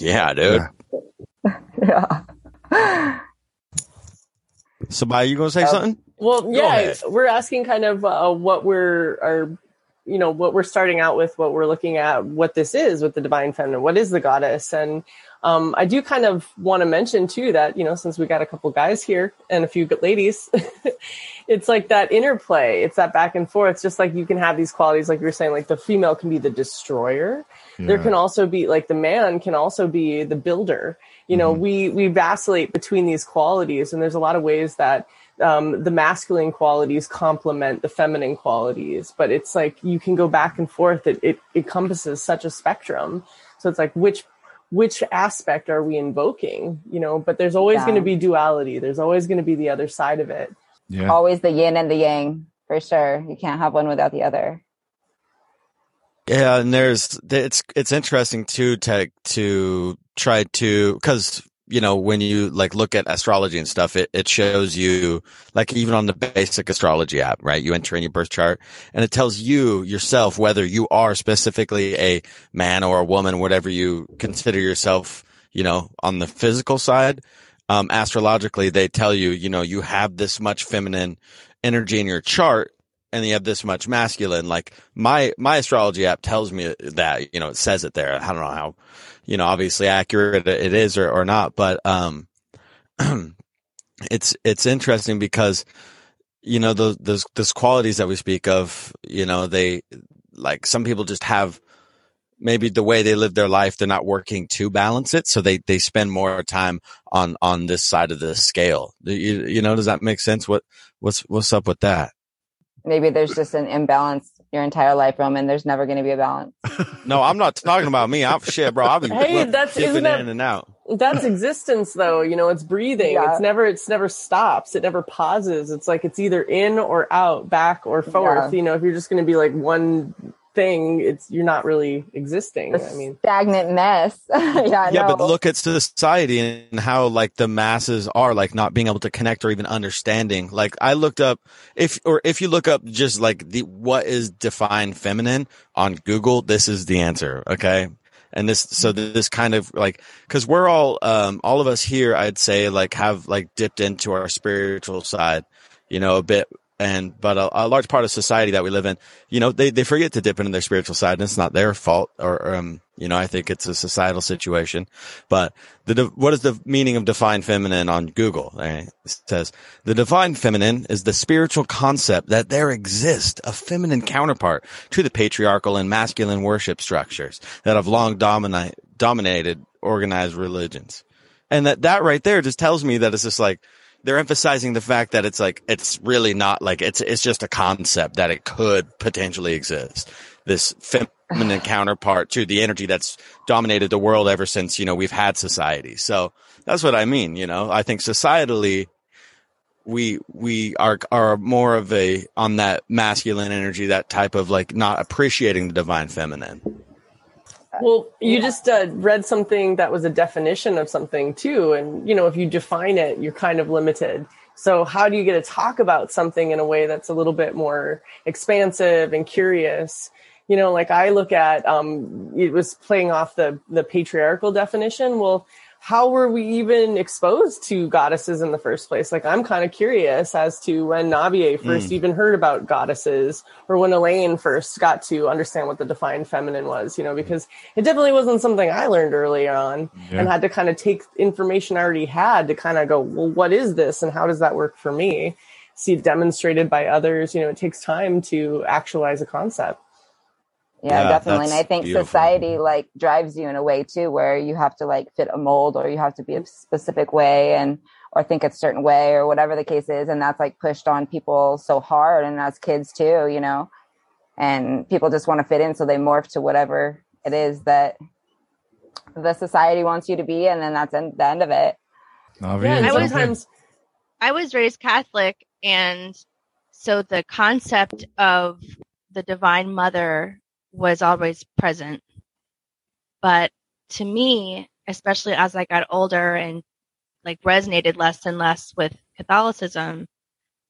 D: Yeah, dude.
C: Yeah.
E: Yeah.
D: So, By, you gonna say
E: Oh.
D: something?
F: Well, yeah, we're asking kind of uh, what we're are you know what we're starting out with, what we're looking at, what this is with the divine feminine, what is the goddess, and um, I do kind of want to mention too that you know since we got a couple guys here and a few ladies, [laughs] it's like that interplay, it's that back and forth. It's Just like you can have these qualities, like you were saying, like the female can be the destroyer, there can also be like the man can also be the builder you know
C: Mhm.
F: we we vacillate between these qualities and there's a lot of ways that um, the masculine qualities complement the feminine qualities but it's like you can go back and forth it, it encompasses such a spectrum so it's like which which aspect are we invoking you know but there's always
E: Yeah.
F: going to be duality there's always going to be the other side of it
C: yeah.
E: Always the yin and the yang, for sure. You can't have one without the other.
D: Yeah, and there's it's it's interesting too to to try to because you know when you like look at astrology and stuff, it it shows you like even on the basic astrology app, right? You enter in your birth chart, and it tells you yourself whether you are specifically a man or a woman, whatever you consider yourself. You know, on the physical side, um, astrologically, they tell you, you know, you have this much feminine energy in your chart and you have this much masculine. Like my, my astrology app tells me that, you know, it says it there. I don't know how, you know, obviously accurate it is or, or not, but, um, [clears throat] it's, it's interesting because, you know, those, those, those qualities that we speak of, you know, they, like some people just have, maybe the way they live their life, they're not working to balance it. So they, they spend more time on, on this side of the scale. You, you know, does that make sense? What, what's, what's up with that?
E: Maybe there's just an imbalance your entire life, Roman. There's never going to be a balance. [laughs]
D: No, I'm not talking about me. I'm shit, bro. I've been
F: Hey, that's- isn't that-
D: in and out.
F: that's existence though you know it's breathing
E: Yeah.
F: it's never it's never stops it never pauses it's like it's either in or out back or forth
E: Yeah.
F: you know if you're just going to be like one thing it's you're not really existing
E: A
F: i mean
E: stagnant mess. [laughs] yeah,
D: Yeah,
E: no.
D: but look at society and how like the masses are like not being able to connect or even understanding. Like I looked up if or if you look up just like the what is divine feminine on Google, this is the answer. Okay. And this, so this kind of like, cause we're all, um, all of us here, I'd say like have like dipped into our spiritual side, you know, a bit. And, but a, a large part of society that we live in, you know, they, they forget to dip into their spiritual side and it's not their fault or, um, you know, I think it's a societal situation, but the, what is the meaning of divine feminine on Google? It says the divine feminine is the spiritual concept that there exists a feminine counterpart to the patriarchal and masculine worship structures that have long dominate, dominated organized religions. And that, that right there just tells me that it's just like, they're emphasizing the fact that it's like, it's really not like, it's, it's just a concept that it could potentially exist. This feminine [sighs] counterpart to the energy that's dominated the world ever since, you know, we've had society. So that's what I mean. You know, I think societally, we, we are, are more of a, on that masculine energy, that type of like not appreciating the divine feminine.
F: Well you just uh, read something that was a definition of something too and you know if you define it you're kind of limited. So how do you get to talk about something in a way that's a little bit more expansive and curious? You know like i look at um it was playing off the the patriarchal definition. Well how were we even exposed to goddesses in the first place? Like i'm kind of curious as to when navier hmm. first even heard about goddesses or when elaine first got to understand what the divine feminine was you know because it definitely wasn't something i learned early on
C: Yeah.
F: and had to kind of take information i already had to kind of go well what is this and how does that work for me? See it demonstrated by others you know it takes time to actualize a concept
E: Yeah,
D: Yeah,
E: definitely. And I think
D: beautiful.
E: society like drives you in a way too, where you have to like fit a mold or you have to be a specific way and or think a certain way or whatever the case is. And that's like pushed on people so hard and as kids too, you know. And people just want to fit in, so they morph to whatever it is that the society wants you to be, and then that's en- the end of it.
C: Navi,
F: Yeah,
G: I was-
F: sometimes um,
G: I was raised Catholic, and so the concept of the Divine Mother was always present. But to me, especially as I got older and like resonated less and less with Catholicism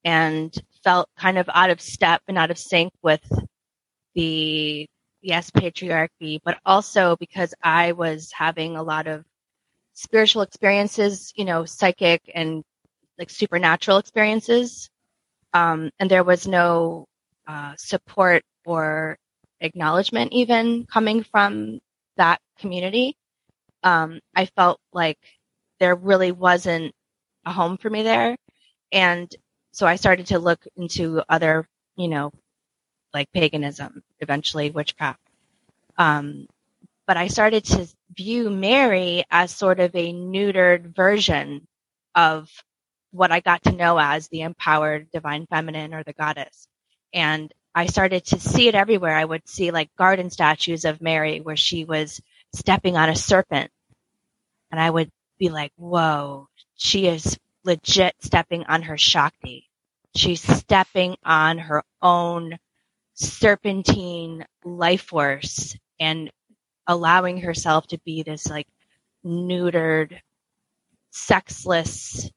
G: and felt kind of out of step and out of sync with the, yes, patriarchy, but also because I was having a lot of spiritual experiences, you know, psychic and like supernatural experiences. Um, and there was no uh, support or acknowledgement even coming from that community. Um, I felt like there really wasn't a home for me there. And so I started to look into other, you know, like paganism, eventually witchcraft. Um, but I started to view Mary as sort of a neutered version of what I got to know as the empowered divine feminine or the goddess. And I started to see it everywhere. I would see like garden statues of Mary where she was stepping on a serpent. And I would be like, whoa, she is legit stepping on her Shakti. She's stepping on her own serpentine life force and allowing herself to be this like neutered, sexless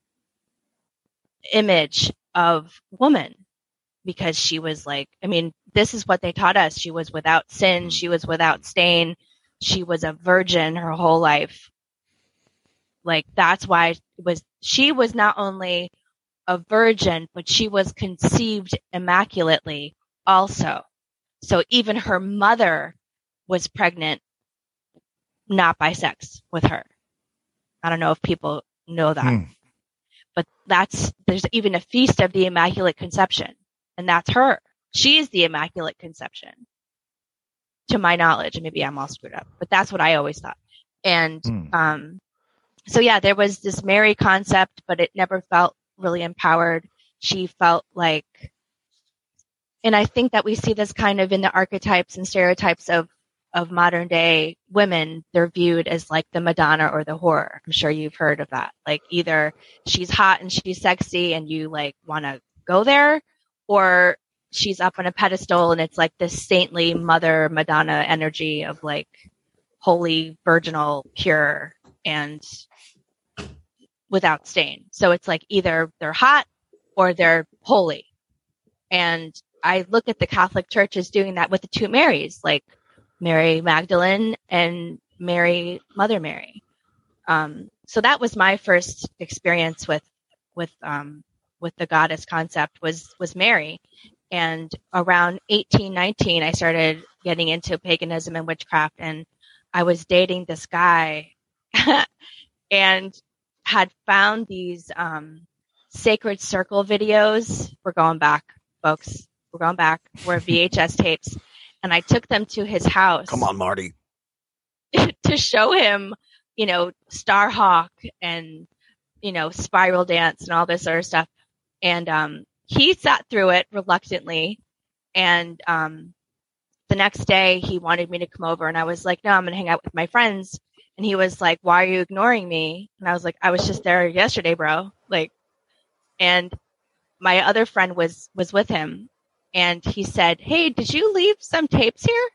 G: image of woman because she was like, I mean, this is what they taught us. She was without sin. She was without stain. She was a virgin her whole life. Like that's why it was, she was not only a virgin, but she was conceived immaculately also. So even her mother was pregnant, not by sex with her. I don't know if people know that,
C: Hmm.
G: but that's, there's even a feast of the Immaculate Conception and that's her. She is the Immaculate Conception to my knowledge. Maybe I'm all screwed up, but that's what I always thought. And,
C: Hmm.
G: um, so yeah, there was this Mary concept, but it never felt really empowered. She felt like, and I think that we see this kind of in the archetypes and stereotypes of, of modern day women. They're viewed as like the Madonna or the whore. I'm sure you've heard of that. Like either she's hot and she's sexy and you like want to go there or she's up on a pedestal and it's like this saintly mother Madonna energy of like holy, virginal, pure and without stain. So it's like either they're hot or they're holy. And I look at the Catholic Church as doing that with the two Marys, like Mary Magdalene and Mary, Mother Mary. Um, so that was my first experience with, with, um, with the goddess concept was, was Mary. And around 1819, I started getting into paganism and witchcraft and I was dating this guy [laughs] and had found these, um, sacred circle videos. We're going back, folks. We're going back. We're [laughs] VHS tapes. And I took them to his house
D: Come on, Marty. [laughs]
G: to show him, you know, Starhawk and, you know, Spiral Dance and all this other stuff. And um, he sat through it reluctantly. And um, the next day he wanted me to come over and I was like, no, I'm going to hang out with my friends. And he was like, why are you ignoring me? And I was like, I was just there yesterday, bro. Like, and my other friend was, was with him and he said, Hey, did you leave some tapes here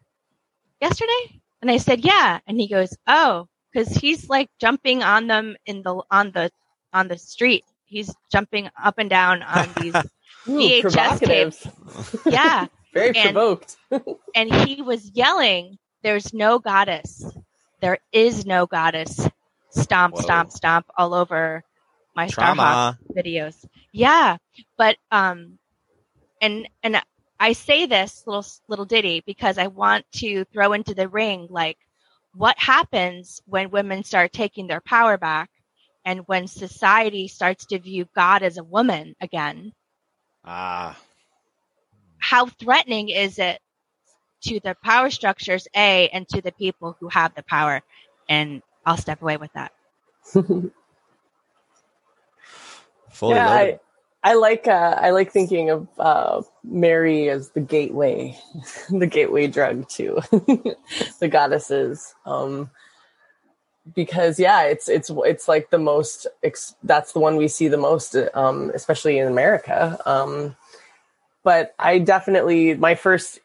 G: yesterday? And I said, yeah. And he goes, oh, cause he's like jumping on them in the, on the, on the street. He's jumping up and down on [laughs] these.
F: Ooh,
G: VHS
F: tapes.
G: yeah. [laughs]
F: Very
G: And-
F: provoked. [laughs]
G: And he was yelling, there's no goddess. There is no goddess. Stomp,
D: Whoa.
G: stomp, stomp all over my Starhawk
D: Trauma.
G: videos. Yeah, but um, and and I say this little little ditty because I want to throw into the ring like what happens when women start taking their power back, and when society starts to view God as a woman again.
D: Ah,
G: How threatening is it to the power structures, A, and to the people who have the power. And I'll step away with that. [laughs]
D: Fully
F: yeah. I, I like uh, I like thinking of uh, Mary as the gateway, [laughs] the gateway drug to [laughs] the goddesses. Um, because yeah, it's it's it's like the most. Ex- that's the one we see the most, um, especially in America. Um, but I definitely my first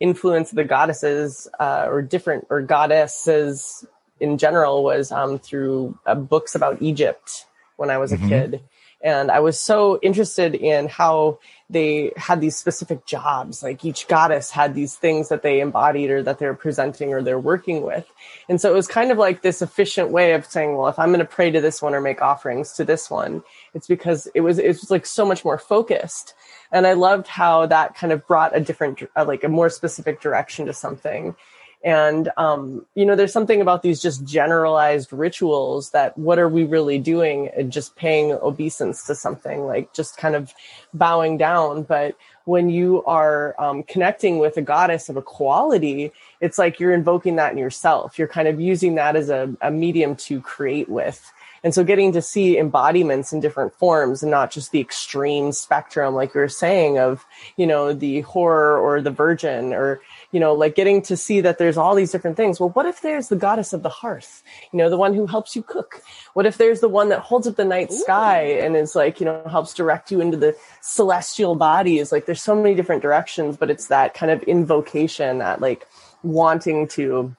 F: influence of the goddesses uh, or different or goddesses in general was um, through uh, books about Egypt when I was a
C: Mhm.
F: kid. And I was so interested in how they had these specific jobs. Like each goddess had these things that they embodied or that they're presenting or they're working with. And so it was kind of like this efficient way of saying, well, if I'm going to pray to this one or make offerings to this one, it's because it was, it was like so much more focused. And I loved how that kind of brought a different, like a more specific direction to something. And, um, you know, there's something about these just generalized rituals that what are we really doing? And Just paying obeisance to something, like just kind of bowing down. But when you are um, connecting with a goddess of equality, it's like you're invoking that in yourself. You're kind of using that as a, a medium to create with. And so getting to see embodiments in different forms and not just the extreme spectrum, like you were saying, of, you know, the horror or the virgin or, you know, like getting to see that there's all these different things. Well, what if there's the goddess of the hearth, you know, the one who helps you cook? What if there's the one that holds up the night sky and is like, you know, helps direct you into the celestial bodies? Like there's so many different directions, but it's that kind of invocation, that like wanting to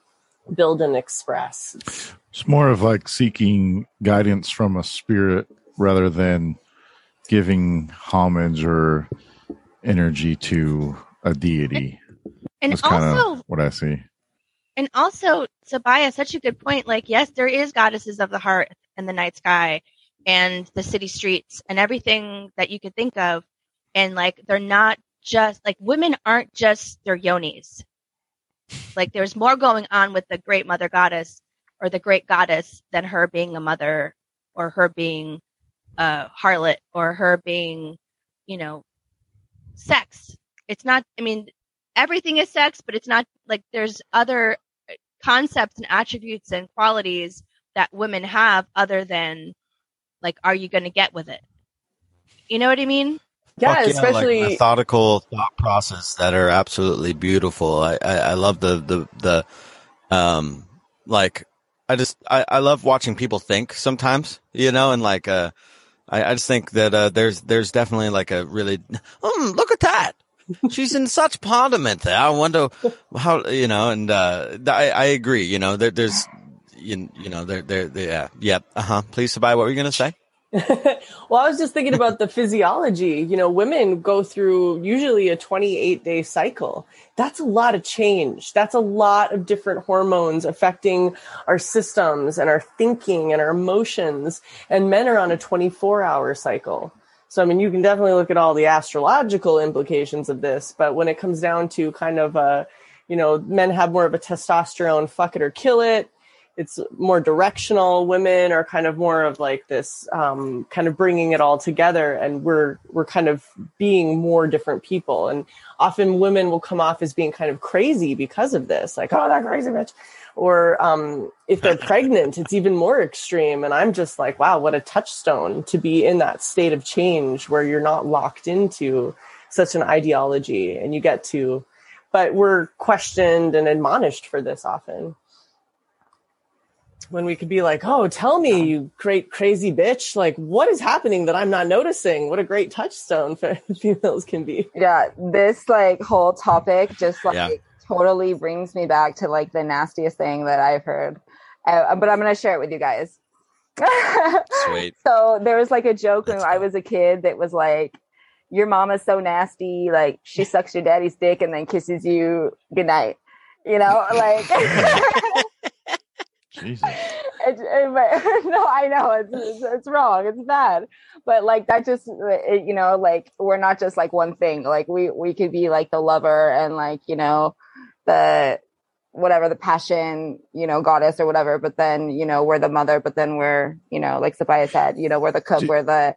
F: build and express.
C: It's more of like seeking guidance from a spirit rather than giving homage or energy to a deity.
G: And
C: That's
G: also,
C: what I see.
G: and also, Sabaya, such a good point. Like, yes, there is goddesses of the heart and the night sky and the city streets and everything that you could think of. And like, they're not just like women aren't just their yonis. Like, there's more going on with the great mother goddess or the great goddess than her being a mother or her being a harlot or her being, you know, sex. It's not, I mean, everything is sex, but it's not like there's other concepts and attributes and qualities that women have other than like, are you going to get with it? You know what I mean?
F: Yeah,
D: Fuck
F: especially
D: like methodical thought process that are absolutely beautiful. I, I, I love the, the, the, um, like, I just, I, I love watching people think sometimes, you know, and like, uh, I, I just think that, uh, there's, there's definitely like a really, um, [laughs] look at that. She's in such parliament there. I wonder how, you know, and, uh, I, I agree, you know, there, there's, you, you know, there, there, yeah, yeah, uh huh. Please, Sabai, what were you going to say? [laughs]
F: well, I was just thinking about the physiology. You know, women go through usually a 28 day cycle. That's a lot of change. That's a lot of different hormones affecting our systems and our thinking and our emotions. And men are on a 24 hour cycle. So, I mean, you can definitely look at all the astrological implications of this, but when it comes down to kind of, uh, you know, men have more of a testosterone, fuck it or kill it it's more directional women are kind of more of like this um, kind of bringing it all together and we're we're kind of being more different people. And often women will come off as being kind of crazy because of this like oh that crazy bitch or um, if they're [laughs] pregnant it's even more extreme and i'm just like wow what a touchstone to be in that state of change where you're not locked into such an ideology and you get to but we're questioned and admonished for this often when we could be like, oh, tell me, you great crazy bitch. Like, what is happening that I'm not noticing? What a great touchstone [laughs] for females can be.
E: Yeah, this like whole topic just like
D: Yeah.
E: Totally brings me back to like the nastiest thing that I've heard. Uh, but I'm gonna share it with you guys.
D: Sweet. [laughs]
E: So there was like a joke when
D: Let's
E: I was a kid that was like, "Your mama's so nasty, like she [laughs] sucks your daddy's dick and then kisses you goodnight." You know, like. [laughs]
C: Jesus.
E: It's, it, but, [laughs] no, I know it's, it's it's wrong. It's bad, but like that just it, you know like we're not just like one thing. Like we we could be like the lover and like you know the whatever the passion you know goddess or whatever. But then you know we're the mother. But then we're you know like Sabaya said you know we're the cook. We're the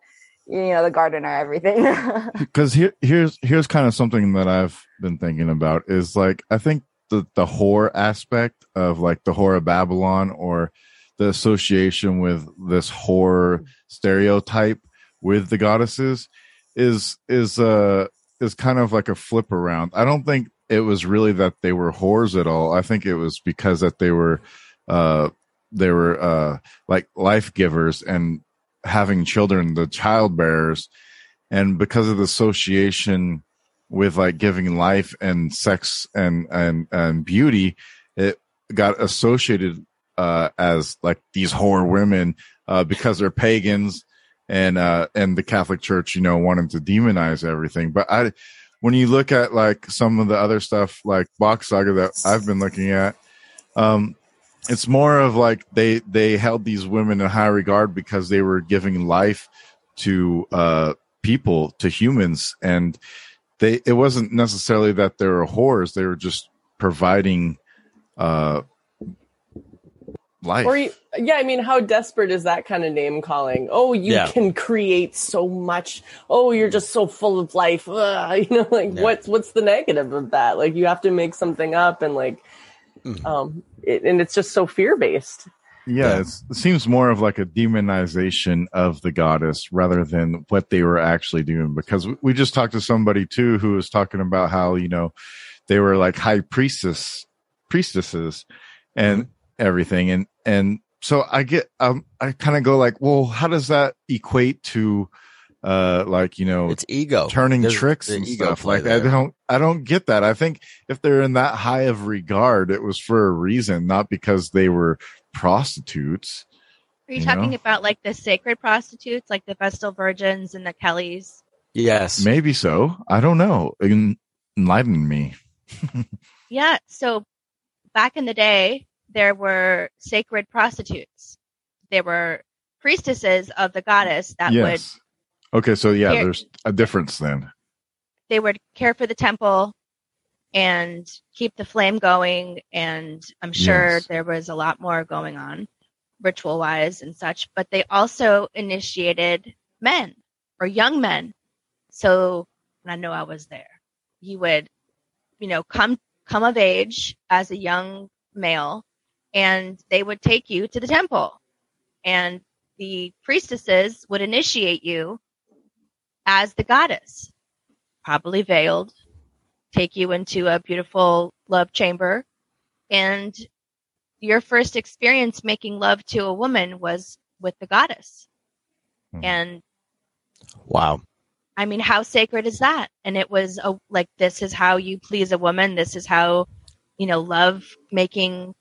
E: you know the gardener everything [laughs]
C: because here, here's here's kind of something that I've been thinking about is like I think the the horror aspect of like the whore of Babylon or the association with this horror stereotype with the goddesses is is uh is kind of like a flip around. I don't think it was really that they were whores at all. I think it was because that they were uh they were uh like life givers and having children, the child bearers, and because of the association with like giving life and sex and and and beauty, it got associated uh, as like these whore women uh, because they're pagans and uh, and the Catholic Church, you know, wanted to demonize everything. But I, when you look at like some of the other stuff, like Bock Saga that I've been looking at, um, it's more of like they they held these women in high regard because they were giving life to uh people to humans and they it wasn't necessarily that they were whores they were just providing uh life
F: Or you, yeah, I mean, how desperate is that kind of name calling? Oh, you
D: Yeah.
F: can create so much. Oh, you're just so full of life. [laughs] Ugh, you know, like
D: Yeah.
F: what's what's the negative of that? Like you have to make something up, and like,
D: Mhm.
F: um, it, and it's just so fear based.
C: yeah,
D: Yeah.
C: It's, it seems more of like a demonization of the goddess rather than what they were actually doing because we, we just talked to somebody too who was talking about how you know they were like high priestess priestesses and everything and and so i get um i kind of go like well how does that equate to uh like you know
D: It's ego.
C: turning
D: There's
C: tricks and
D: ego
C: stuff
D: play
C: like I don't I don't get that. I think if they're in that high of regard, it was for a reason, not because they were prostitutes.
G: Are you,
C: You
G: talking
C: know?
G: about like the sacred prostitutes, like the Vestal Virgins and the Kellys?
D: Yes.
C: Maybe so. I don't know. En- enlighten me. [laughs]
G: Yeah. So back in the day, there were sacred prostitutes. There were priestesses of the goddess that would
C: yes. Okay, so yeah,
G: Here-
C: there's a difference then.
G: they would care for the temple and keep the flame going and i'm sure
C: Yes.
G: there was a lot more going on ritual wise and such but they also initiated men or young men so i know i was there you would you know come come of age as a young male and they would take you to the temple and the priestesses would initiate you as the goddess probably veiled, take you into a beautiful love chamber. And your first experience making love to a woman was with the goddess.
C: Hmm.
G: And
D: Wow.
G: I mean, how sacred is that? And it was a, like, this is how you please a woman. This is how, you know, love making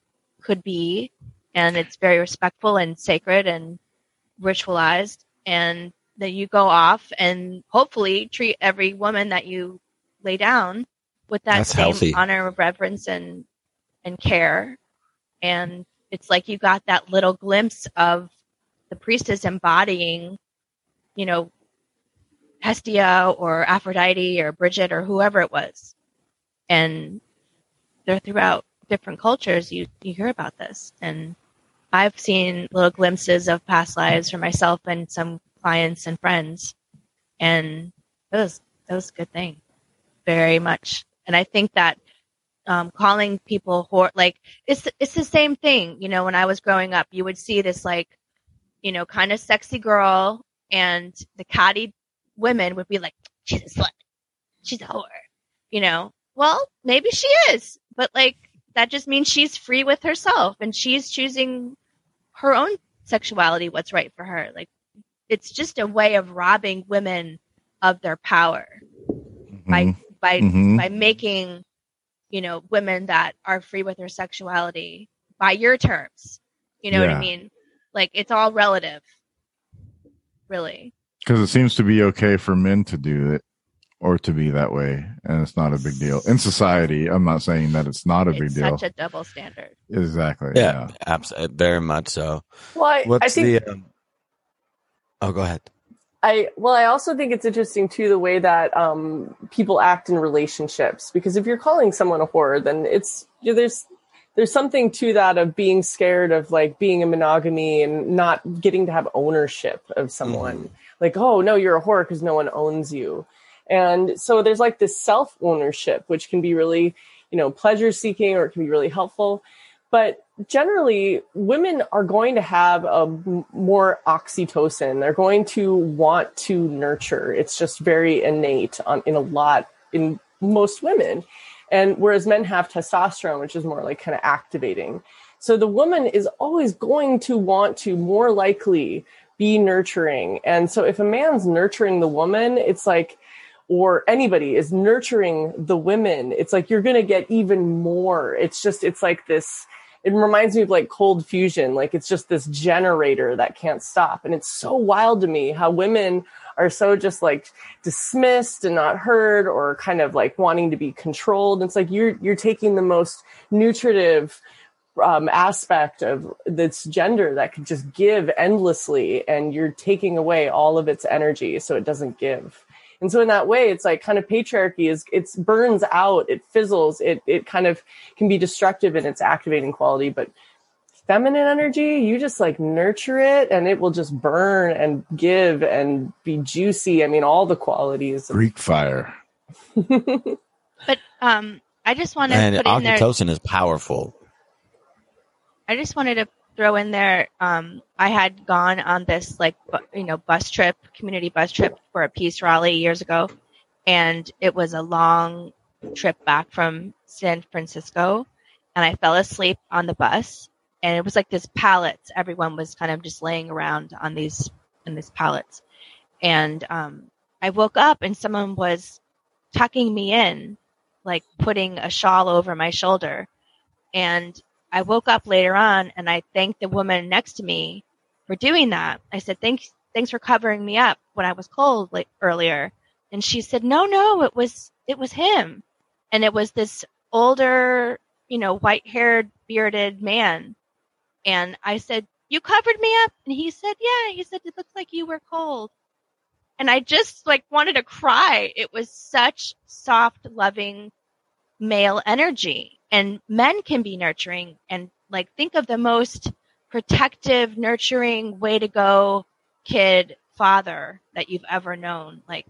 G: could be. And it's very respectful and sacred and ritualized. And that you go off and hopefully treat every woman that you lay down with that
D: That's
G: same
D: healthy.
G: honor, reverence, and, and care. And it's like you got that little glimpse of the priestess embodying, you know, Hestia or Aphrodite or Bridget or whoever it was. And they're throughout different cultures. You, you hear about this. And I've seen little glimpses of past lives for myself and some clients and friends. And it was, that was a good thing. Very much. And I think that um, calling people whore, like it's it's the same thing. You know, when I was growing up, you would see this like, you know, kind of sexy girl, and the catty women would be like, "She's a slut, she's a whore," you know. Well, maybe she is, but like that just means she's free with herself and she's choosing her own sexuality, what's right for her. Like it's just a way of robbing women of their power by
C: Mhm.
G: by
C: Mhm.
G: by making you know women that are free with their sexuality by your terms you know what i mean like it's all relative really
C: Because it seems to be okay for men to do it or to be that way, and it's not a big deal in society. I'm not saying that it's not a big
G: it's
C: deal.
G: such a double standard
C: exactly.
D: Yeah, absolutely. Very much so.
F: Well, I, I think
D: the? Um, oh, go ahead.
F: I well, I also think it's interesting too the way that um, people act in relationships. Because if you're calling someone a whore, then it's you know, there's there's something to that of being scared of like being in monogamy and not getting to have ownership of someone. like, oh no, you're a whore because no one owns you. And so there's like this self ownership, which can be really, you know, pleasure seeking or it can be really helpful. But generally, women are going to have a more oxytocin. They're going to want to nurture. It's just very innate on, in a lot, in most women. And whereas men have testosterone, which is more like kind of activating. So the woman is always going to want to more likely be nurturing. And so if a man's nurturing the woman, it's like, or anybody is nurturing the women, it's like you're going to get even more. It's just, it's like this, it reminds me of like cold fusion. Like it's just this generator that can't stop. And it's so wild to me how women are so just like dismissed and not heard or kind of like wanting to be controlled. It's like you're, you're taking the most nutritive, um, aspect of this gender that could just give endlessly and you're taking away all of its energy so it doesn't give and so in that way it's like kind of patriarchy is it burns out it fizzles it it kind of can be destructive in its activating quality but feminine energy you just like nurture it and it will just burn and give and be juicy i mean all the qualities
C: Greek fire. [laughs]
G: But um, I just want to
D: And
G: put in there.
D: oxytocin is powerful.
G: I just wanted to throw in there. Um, I had gone on this like bu- you know bus trip, community bus trip for a peace rally years ago, and it was a long trip back from San Francisco, and I fell asleep on the bus, and it was like this pallets. Everyone was kind of just laying around on these in these pallets, and um, I woke up and someone was tucking me in, like putting a shawl over my shoulder, and I woke up later on and I thanked the woman next to me for doing that. I said, thanks, thanks for covering me up when I was cold like earlier. And she said, no, no, it was, it was him. And it was this older, you know, white haired bearded man. And I said, you covered me up. And he said, yeah, he said, it looks like you were cold. And I just like wanted to cry. It was such soft, loving male energy and men can be nurturing and like think of the most protective nurturing way to go kid father that you've ever known like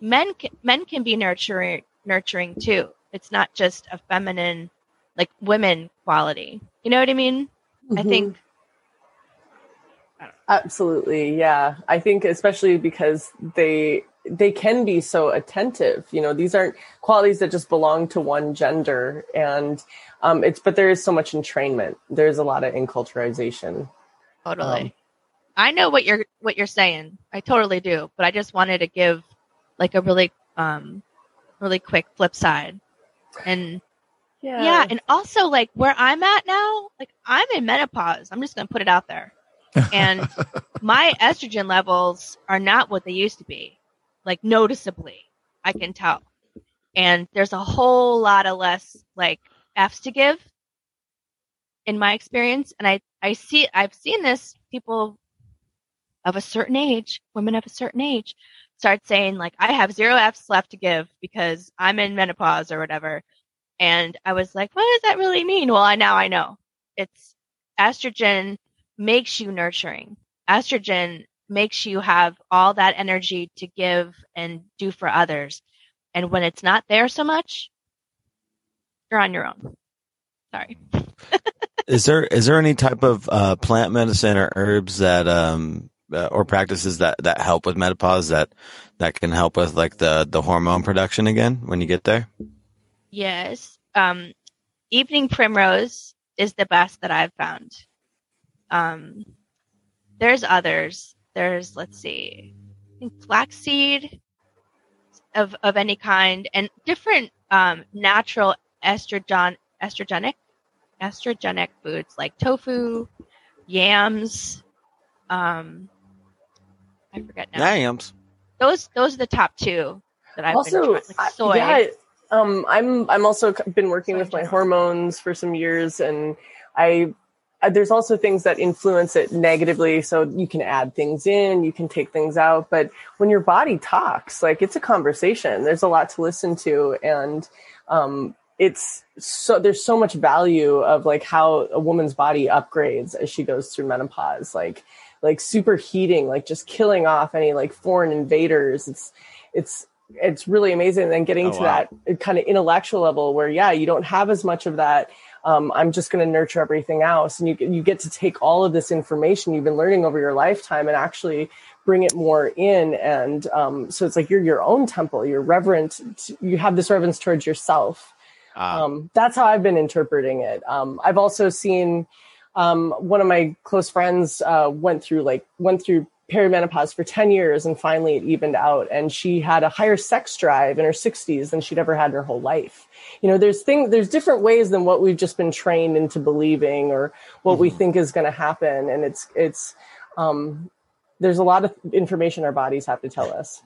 G: men can, men can be nurturing nurturing too it's not just a feminine like women quality you know what i mean i
F: Mhm.
G: think
F: Absolutely. Yeah. I think especially because they they can be so attentive. You know, these aren't qualities that just belong to one gender and um it's but there is so much entrainment. There's a lot of enculturization.
G: totally
F: Um,
G: i know what you're what you're saying i totally do but i just wanted to give like a really um really quick flip side and
F: Yeah.
G: Yeah, and also like where I'm at now, like I'm in menopause. I'm just gonna put it out there. And [laughs] my estrogen levels are not what they used to be. Like noticeably. I can tell. And there's a whole lot of less like F's to give in my experience. And I, I see I've seen this people of a certain age, women of a certain age, start saying like I have zero F's left to give because I'm in menopause or whatever. And I was like, what does that really mean? Well, I now I know. It's estrogen makes you nurturing. Estrogen makes you have all that energy to give and do for others. And when it's not there so much, you're on your own. Sorry. [laughs]
D: Is there is there any type of uh, plant medicine or herbs that um uh, or practices that that help with menopause that that can help with like the the hormone production again when you get there?
G: Yes. Um, evening primrose is the best that I've found. Um, there's others. There's let's see, I think flaxseed of of any kind, and different um, natural estrogen estrogenic estrogenic foods like tofu, yams. Um, I forget now.
D: Yams.
G: Those those are the top two that I've
F: also,
G: been trying, like soy.
F: Yeah, um, I'm, I'm also been working with my hormones for some years, and I there's also things that influence it negatively. So you can add things in, you can take things out, but when your body talks, like it's a conversation. There's a lot to listen to, and um, it's so there's so much value of like how a woman's body upgrades as she goes through menopause. Like like superheating, like just killing off any like foreign invaders. It's it's it's really amazing. And then getting
D: Oh,
F: to
D: wow.
F: that kind of intellectual level where yeah, you don't have as much of that. Um, I'm just going to nurture everything else, and you you get to take all of this information you've been learning over your lifetime and actually bring it more in. And um, so it's like you're your own temple. You're reverent. You have this reverence towards yourself
D: Ah,
F: um, that's how I've been interpreting it. Um, I've also seen um, one of my close friends uh, went through like went through perimenopause for 10 years and finally it evened out. And she had a higher sex drive in her 60s than she'd ever had in her whole life. You know there's things there's different ways than what we've just been trained into believing or what we think is going to happen. And it's it's um, there's a lot of information our bodies have to tell us.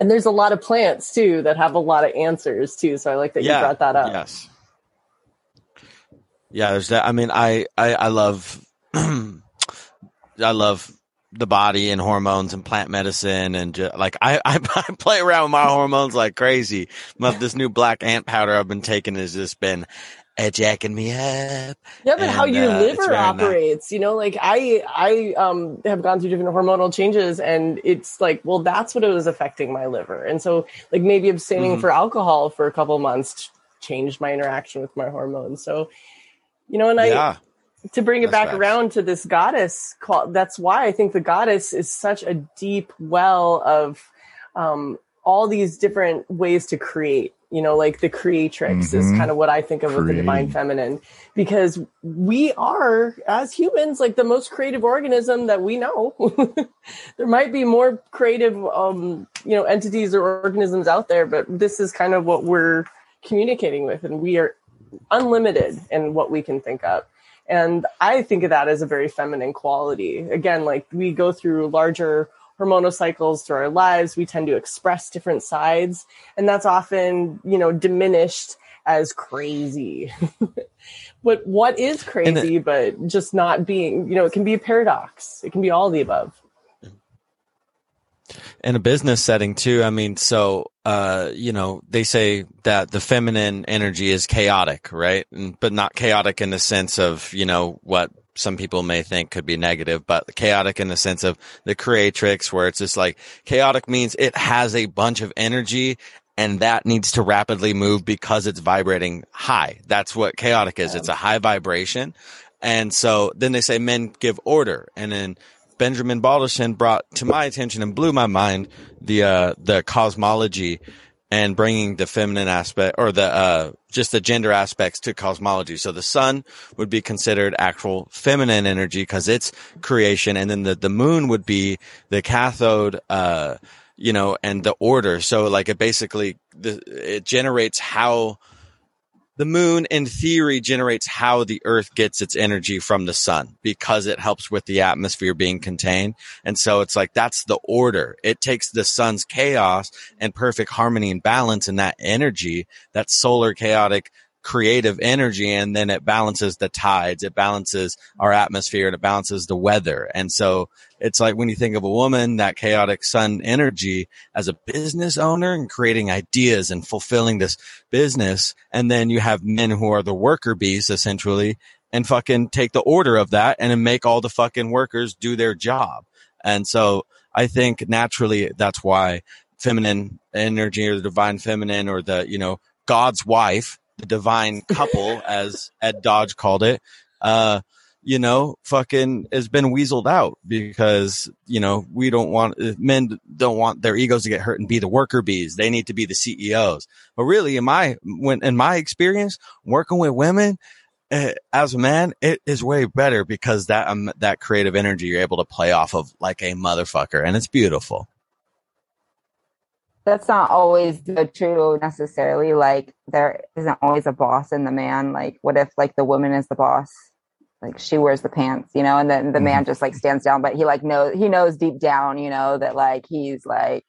F: And there's a lot of plants too that have a lot of answers too. So i like that you brought that up.
D: Yes. Yeah, there's that. I mean, I I, I love [clears throat] I love the body and hormones and plant medicine and ju- like I, [laughs] I I play around with my hormones like crazy. My, this new black ant powder I've been taking has just been jacking me up.
F: Yeah, but how your
D: uh,
F: liver
D: very nice.
F: operates, you know, like I, I um have gone through different hormonal changes, and it's like, well, that's what it was affecting my liver, and so like maybe abstaining
D: Mhm.
F: for alcohol for a couple months changed my interaction with my hormones. So, you know, and I
D: yeah.
F: To bring it
D: That's
F: back
D: facts.
F: around to this goddess call that's why i think the goddess is such a deep well of um, all these different ways to create you know like the creatrix is
C: Mhm.
F: kind of what i think of with the divine feminine because we are as humans like the most creative organism that we know [laughs] there might be more creative um, you know entities or organisms out there but this is kind of what we're communicating with and we are unlimited in what we can think of and I think of that as a very feminine quality. Again, like we go through larger hormonal cycles through our lives, we tend to express different sides, and that's often, you know, diminished as crazy. [laughs] but what is crazy, but just not being, you know, it can be a paradox. It can be all the above.
D: In a business setting too i mean so uh you know they say that the feminine energy is chaotic right? And, but not chaotic in the sense of you know what some people may think could be negative but chaotic in the sense of the creatrix where it's just like chaotic means it has a bunch of energy and that needs to rapidly move because it's vibrating high. That's what chaotic is. It's a high vibration. And so then they say men give order. And then Benjamin Baldachin brought to my attention and blew my mind the uh, the cosmology and bringing the feminine aspect or the uh, just the gender aspects to cosmology. So the sun would be considered actual feminine energy because it's creation, and then the the moon would be the cathode. Uh, you know, and the order. So like it basically the it generates how the moon in theory generates how the earth gets its energy from the sun because it helps with the atmosphere being contained. And so it's like that's the order. It takes the sun's chaos and perfect harmony and balance and that energy, that solar chaotic creative energy. And then it balances the tides. It balances our atmosphere and it balances the weather. And so it's like when you think of a woman, that chaotic sun energy as a business owner and creating ideas and fulfilling this business. And then you have men who are the worker bees essentially and fucking take the order of that and make all the fucking workers do their job. And so I think naturally that's why feminine energy or the divine feminine or the, you know, God's wife, the divine couple, as Ed Dodge called it, uh, you know, fucking has been weaseled out because, you know, we don't want, men don't want their egos to get hurt and be the worker bees. They need to be the CEOs. But really, in my, when, in my experience, working with women, eh, as a man, it is way better because that, um, that creative energy you're able to play off of like a motherfucker and it's beautiful.
E: That's not always the true necessarily. Like there isn't always a boss in the man. Like what if like the woman is the boss? Like she wears the pants, you know, and then the man mm-hmm. just like stands down, but he like knows he knows deep down, you know, that like he's like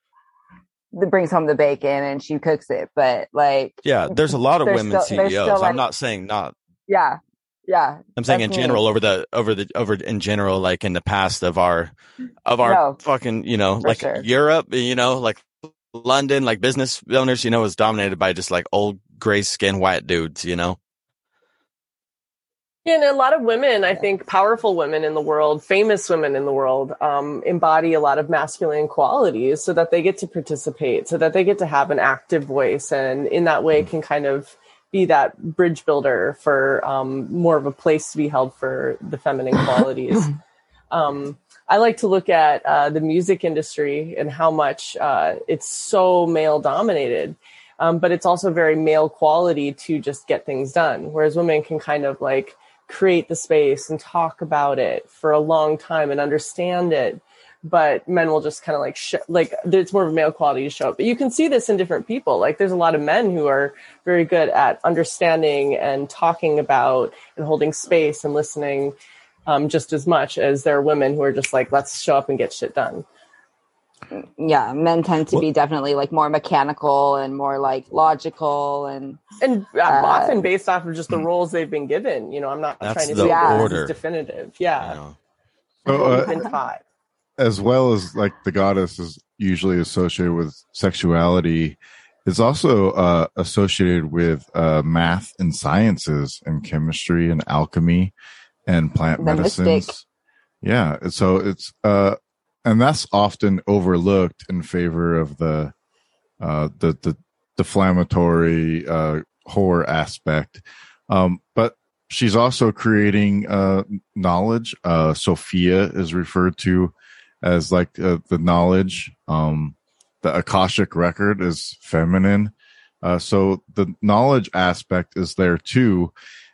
E: that brings home the bacon and she cooks it. But like
D: Yeah. There's a lot of women
E: still-
D: CEOs. I'm
E: like-
D: not saying not
E: yeah. Yeah.
D: I'm saying in
E: me.
D: general over the over the over in general, like in the past of our of our
E: No.
D: fucking you know like
E: sure.
D: Europe, you know like London, like business owners, you know, is dominated by just like old gray skin white dudes, you know.
F: Yeah, and a lot of women, I think, powerful women in the world, famous women in the world, um, embody a lot of masculine qualities so that they get to participate, so that they get to have an active voice, and in that way can kind of be that bridge builder for um, more of a place to be held for the feminine qualities. [clears throat] Um, I like to look at uh, the music industry and how much uh, it's so male dominated. Um, but it's also very male quality to just get things done, whereas women can kind of like create the space and talk about it for a long time and understand it but men will just kind of like sh- like it's more of a male quality to show up but you can see this in different people like there's a lot of men who are very good at understanding and talking about and holding space and listening um, just as much as there are women who are just like let's show up and get shit done.
E: Yeah men tend to be definitely like more mechanical and more like logical and
F: and uh,
E: Uh,
F: often based off of just the roles they've been given you know i'm not trying to
D: the
F: say that this is definitive. Yeah.
C: So, uh,
F: been taught.
C: as well as like the goddess is usually associated with sexuality It's also uh, associated with uh, math and sciences and chemistry and alchemy and plant
E: The
C: medicines.
E: Mystic.
C: yeah so it's uh and that's often overlooked in favor of the uh the the deflammatory uh horror aspect. Um but she's also creating uh knowledge. Uh sophia is referred to as like uh, the knowledge. Um the akashic record is feminine. Uh so the knowledge aspect is there too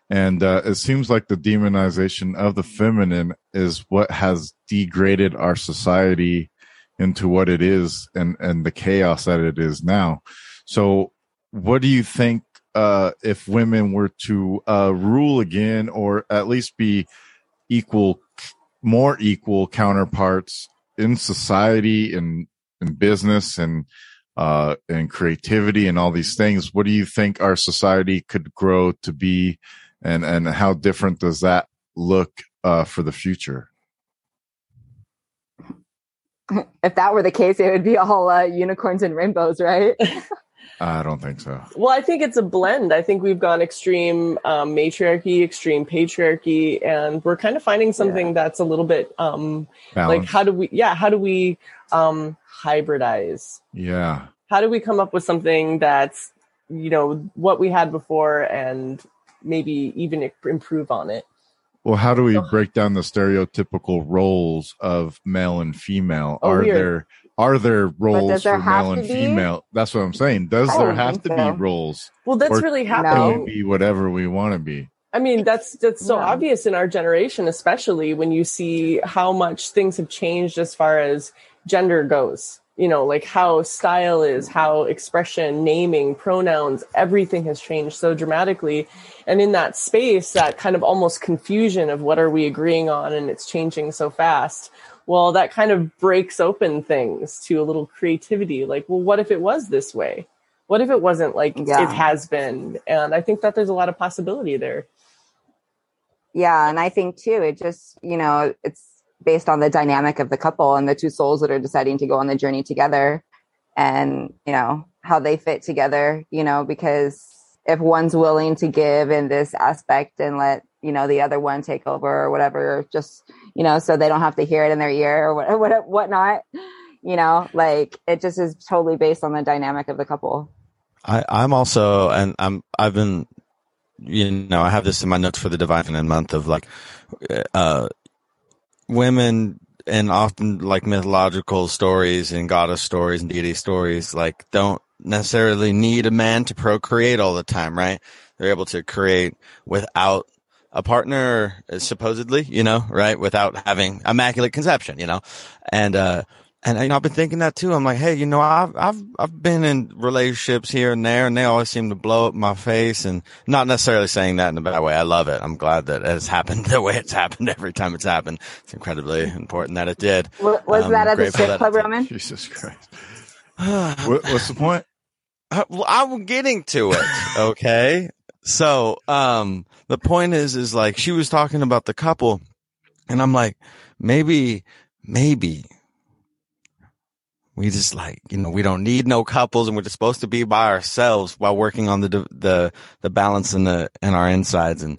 C: and uh, it seems like the demonization of the feminine is what has degraded our society into what it is and and the chaos that it is now. So what do you think uh if women were to uh rule again or at least be equal more equal counterparts in society and in business and uh and creativity and all these things what do you think our society could grow to be and and how different does that look uh for the future? [laughs]
E: If that were the case it would be all uh, unicorns and rainbows right? [laughs]
C: I don't think so.
F: Well, I think it's a blend. I think we've gone extreme um, matriarchy, extreme patriarchy, and we're kind of finding something that's a little bit um, like how do we, yeah, how do we um, hybridize?
C: yeah.
F: How do we come up with something that's, you know, what we had before and maybe even improve on it?
C: well how do we break down the stereotypical roles of male and female
F: Oh,
C: are
F: weird.
C: there are there roles
E: there
C: for male and female that's what i'm saying does there have to
E: so.
C: be roles
F: Well, that's
C: Or
F: really
C: can
F: happening.
C: we be whatever we want to be
F: I mean, that's that's so
E: Yeah.
F: obvious in our generation, especially when you see how much things have changed as far as gender goes. You know, like how style is, how expression, naming, pronouns, everything has changed so dramatically. And in that space, that kind of almost confusion of what are we agreeing on and it's changing so fast. Well, that kind of breaks open things to a little creativity. Like, well, what if it was this way? What if it wasn't like
E: Yeah.
F: it has been? And I think that there's a lot of possibility there.
E: yeah and i think too it just you know it's based on the dynamic of the couple and the two souls that are deciding to go on the journey together and you know how they fit together you know because if one's willing to give in this aspect and let you know the other one take over or whatever just you know so they don't have to hear it in their ear or what, [laughs] what whatnot you know like it just is totally based on the dynamic of the couple.
D: I, I'm also, and I'm, I've been, you know, I have this in my notes for the Divine Feminine month of like, uh, women and often like mythological stories and goddess stories and deity stories, like don't necessarily need a man to procreate all the time, right? They're able to create without a partner, supposedly, you know, right? Without having immaculate conception, you know, and, uh, and you know, I've been thinking that too. I'm like, hey, you know, I've I've I've been in relationships here and there, and they always seem to blow up my face. And not necessarily saying that in a bad way. I love it. I'm glad that it's happened [laughs] the way it's happened every time it's happened. It's incredibly important that it did.
E: Wa- was
D: I'm
E: that at the
D: grateful
E: strip club roman
C: jesus christ [sighs] what, what's the point
D: Uh, well, I'm getting to it. Okay. so, um, the point is, is like she was talking about the couple and I'm like, maybe, maybe we just like, you know, we don't need no couples and we're just supposed to be by ourselves while working on the, the, the balance in the, in our insides. And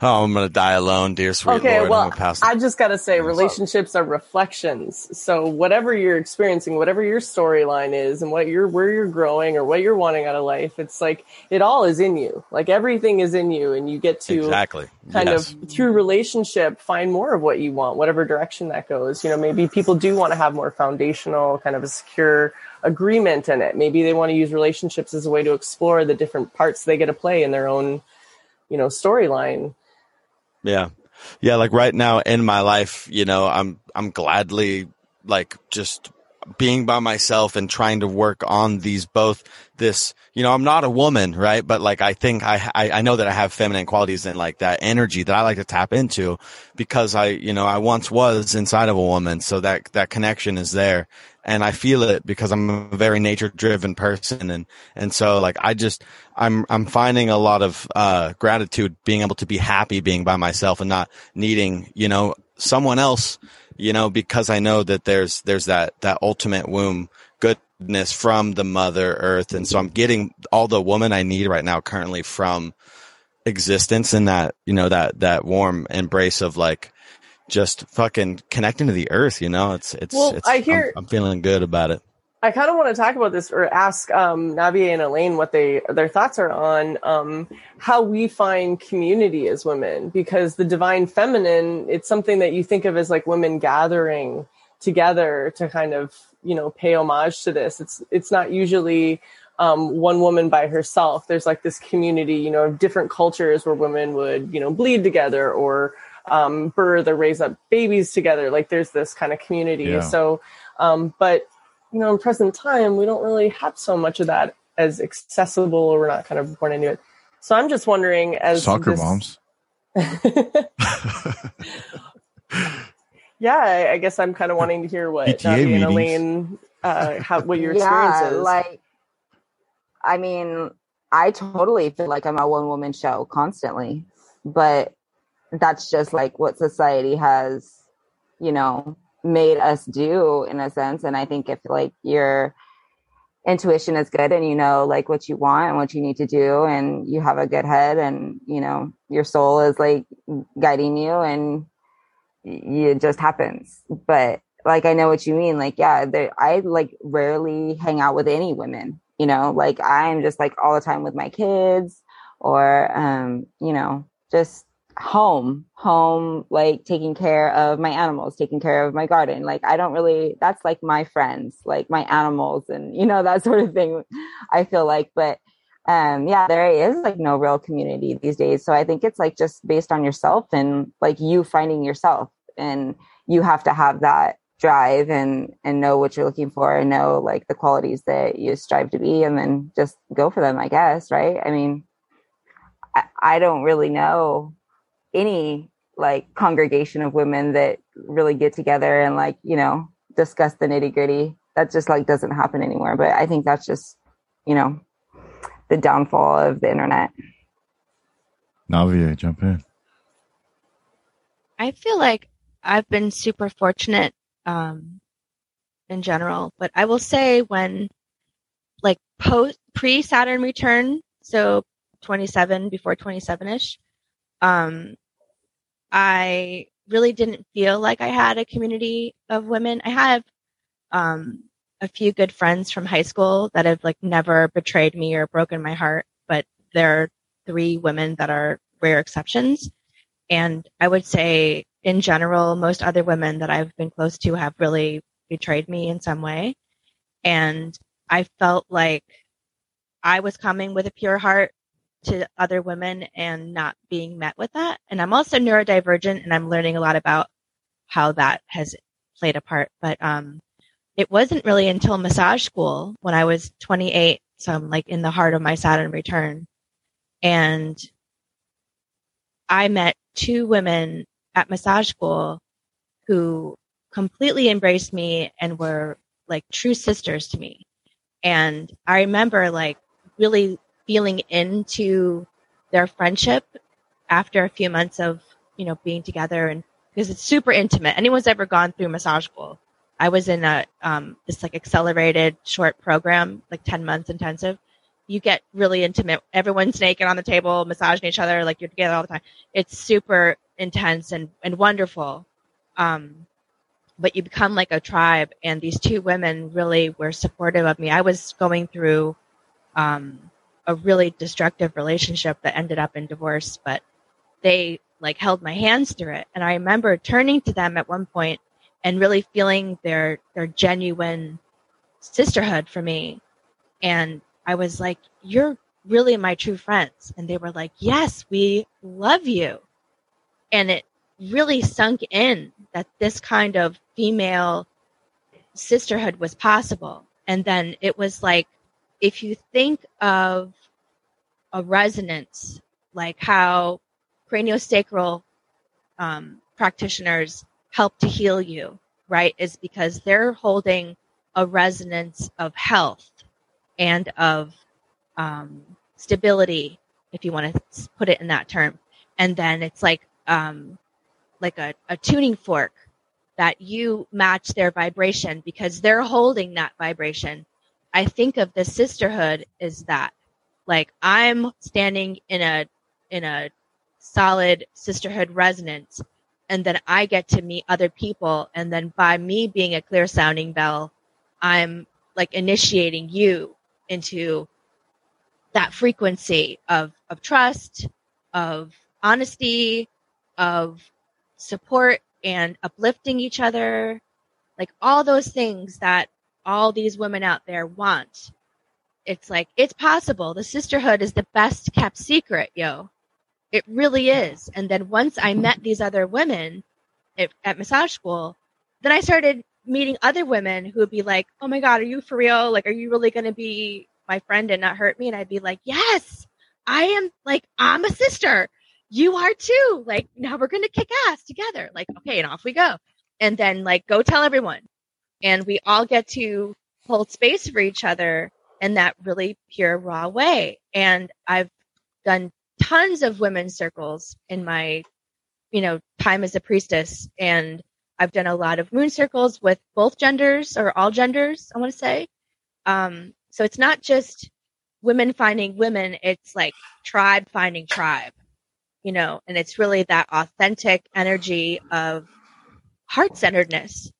D: oh, I'm gonna die alone, dear sweet
F: Okay,
D: Lord.
F: well,
D: I'm gonna pass.
F: I just got to say, relationships are reflections. So whatever you're experiencing, whatever your storyline is, and what you're where you're growing or what you're wanting out of life, it's like it all is in you. Like everything is in you, and you get to
D: exactly.
F: kind
D: yes.
F: of through relationship find more of what you want, whatever direction that goes. You know, maybe people do want to have more foundational, kind of a secure agreement in it. Maybe they want to use relationships as a way to explore the different parts they get to play in their own, you know, storyline.
D: Yeah. Yeah, like right now in my life, you know, I'm I'm gladly like just being by myself and trying to work on these both this you know i'm not a woman right but like i think I, I i know that i have feminine qualities and like that energy that i like to tap into because i you know i once was inside of a woman so that that connection is there and i feel it because i'm a very nature driven person. And and so like i just i'm i'm finding a lot of uh gratitude being able to be happy being by myself and not needing you know someone else you know, because I know that there's there's that that ultimate womb goodness from the Mother Earth, and so I'm getting all the woman I need right now currently from existence and that you know that that warm embrace of like just fucking connecting to the earth. You know, it's it's.
F: Well,
D: it's
F: I hear-
D: I'm, I'm feeling good about it.
F: I kind of want to talk about this or ask um, Navier and Elaine what they their thoughts are on um, how we find community as women because the divine feminine it's something that you think of as like women gathering together to kind of you know pay homage to this. It's it's not usually um, one woman by herself. There's like this community, you know, of different cultures where women would you know bleed together or um, birth or raise up babies together. Like there's this kind of community.
C: Yeah.
F: So, um, but you know, in present time, we don't really have so much of that as accessible, or we're not kind of born into it. So I'm just wondering, as
C: Soccer
F: this-
C: moms. [laughs]
F: yeah, I, I guess I'm kind of wanting to hear what
C: PTA
F: and
C: meetings.
F: Elaine, uh, how what your experience
E: yeah,
F: is.
E: like I mean, I totally feel like I'm a one woman show constantly, but that's just like what society has, you know, made us do in a sense. And I think if like your intuition is good and you know like what you want and what you need to do and you have a good head and you know your soul is like guiding you and it just happens. But like i know what you mean. Like yeah i like rarely hang out with any women you know? Like i'm just like all the time with my kids or um you know just home home like taking care of my animals taking care of my garden. Like i don't really that's like my friends like my animals and [laughs] you know that sort of thing i feel like. But um yeah there is like no real community these days. So i think it's like just based on yourself and like you finding yourself. And you have to have that drive and and know what you're looking for and know like the qualities that you strive to be and then just go for them i guess right? I mean i, I don't really know any like congregation of women that really get together and like you know discuss the nitty gritty that just like doesn't happen anymore but i think that's just you know the downfall of the internet
C: Navier, jump in.
G: I feel like I've been super fortunate um, in general, but I will say when like post pre Saturn return, so 27 before 27 ish, um, I really didn't feel like I had a community of women. I have um, a few good friends from high school that have like never betrayed me or broken my heart, but there are three women that are rare exceptions. And I would say in general, most other women that I've been close to have really betrayed me in some way. And I felt like I was coming with a pure heart to other women and not being met with that. And I'm also neurodivergent and I'm learning a lot about how that has played a part. But, um, it wasn't really until massage school when I was 28. So I'm like in the heart of my Saturn return and I met two women at massage school who completely embraced me and were like true sisters to me. And I remember like really feeling into their friendship after a few months of, you know, being together and because it's super intimate. Anyone's ever gone through massage school. I was in a, um, this like accelerated short program, like 10 months intensive you get really intimate. Everyone's naked on the table, massaging each other, like you're together all the time. It's super intense and, and wonderful. Um, but you become like a tribe. And these two women really were supportive of me. I was going through, um, a really destructive relationship that ended up in divorce, but they like held my hands through it. And I remember turning to them at one point and really feeling their, their genuine sisterhood for me. And I was like, you're really my true friends. And they were like, yes, we love you. And it really sunk in that this kind of female sisterhood was possible. And then it was like, if you think of a resonance, like how craniosacral um, practitioners help to heal you, right? Is because they're holding a resonance of health and of um, stability, if you want to put it in that term. And then it's like um, like a, a tuning fork that you match their vibration because they're holding that vibration. I think of the sisterhood is that like I'm standing in a in a solid sisterhood resonance and then I get to meet other people and then by me being a clear sounding bell I'm like initiating you into that frequency of of trust of honesty of support and uplifting each other like all those things that all these women out there want. It's like it's possible. The sisterhood is the best kept secret yo. It really is. And then once i met these other women at, at massage school then i started meeting other women who would be like oh my god are you for real? Like are you really going to be my friend and not hurt me? And i'd be like yes i am like i'm a sister. You are too. Like now we're going to kick ass together. Like okay and off we go. And then like go tell everyone and we all get to hold space for each other in that really pure raw way. And i've done tons of women's circles in my you know time as a priestess. And i've done a lot of moon circles with both genders or all genders i want to say. Um, so it's not just women finding women it's like tribe finding tribe you know? And it's really that authentic energy of heart-centeredness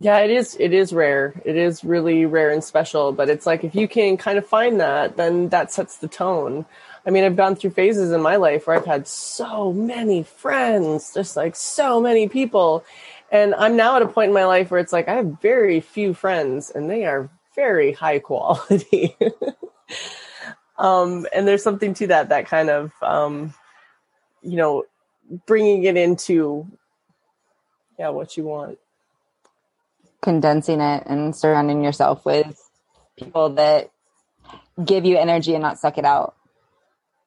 F: Yeah, it is. It is rare. It is really rare and special. But it's like if you can kind of find that, then that sets the tone. I mean, I've gone through phases in my life where I've had so many friends, just like so many people, and I'm now at a point in my life where it's like I have very few friends, and they are very high quality. [laughs] um, and there's something to that. That kind of, um, you know, bringing it into, yeah, what you want.
E: Condensing it and surrounding yourself with people that give you energy and not suck it out.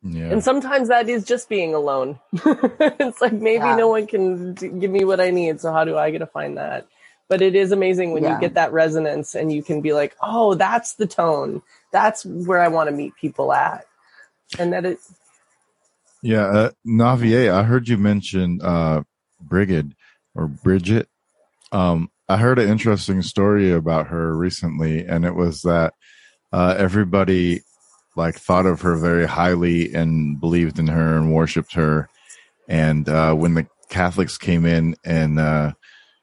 C: Yeah.
F: And sometimes that is just being alone. [laughs] it's like maybe
E: Yeah.
F: no one can d- give me what I need. So how do I get to find that? But it is amazing when
E: Yeah.
F: you get that resonance and you can be like, oh, that's the tone. That's where I want to meet people at. And that it,
C: Yeah, uh, Navier, I heard you mention uh, Brigid or Bridget. Um, I heard an interesting story about her recently, and it was that uh, everybody like thought of her very highly and believed in her and worshipped her. And uh, when the Catholics came in and uh,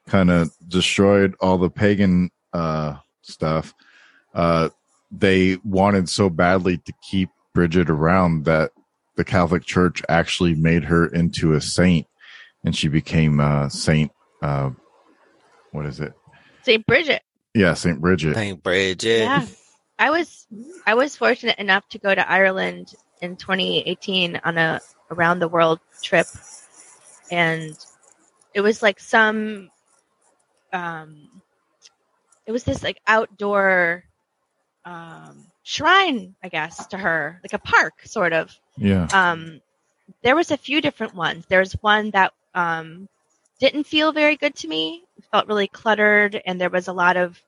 C: kind of destroyed all the pagan uh, stuff, uh, they wanted so badly to keep Bridget around that the Catholic Church actually made her into a saint, and she became uh, Saint. What is it?
G: St. Bridget.
C: Yeah, Saint Bridget.
D: St. Bridget.
G: Yeah. I was I was fortunate enough to go to Ireland in 2018 on a around the world trip and it was like some um it was this like outdoor um shrine I guess to her like a park sort of
C: Yeah,
G: um, there was a few different ones. There's one that um, didn't feel very good to me. It felt really cluttered, and there was a lot of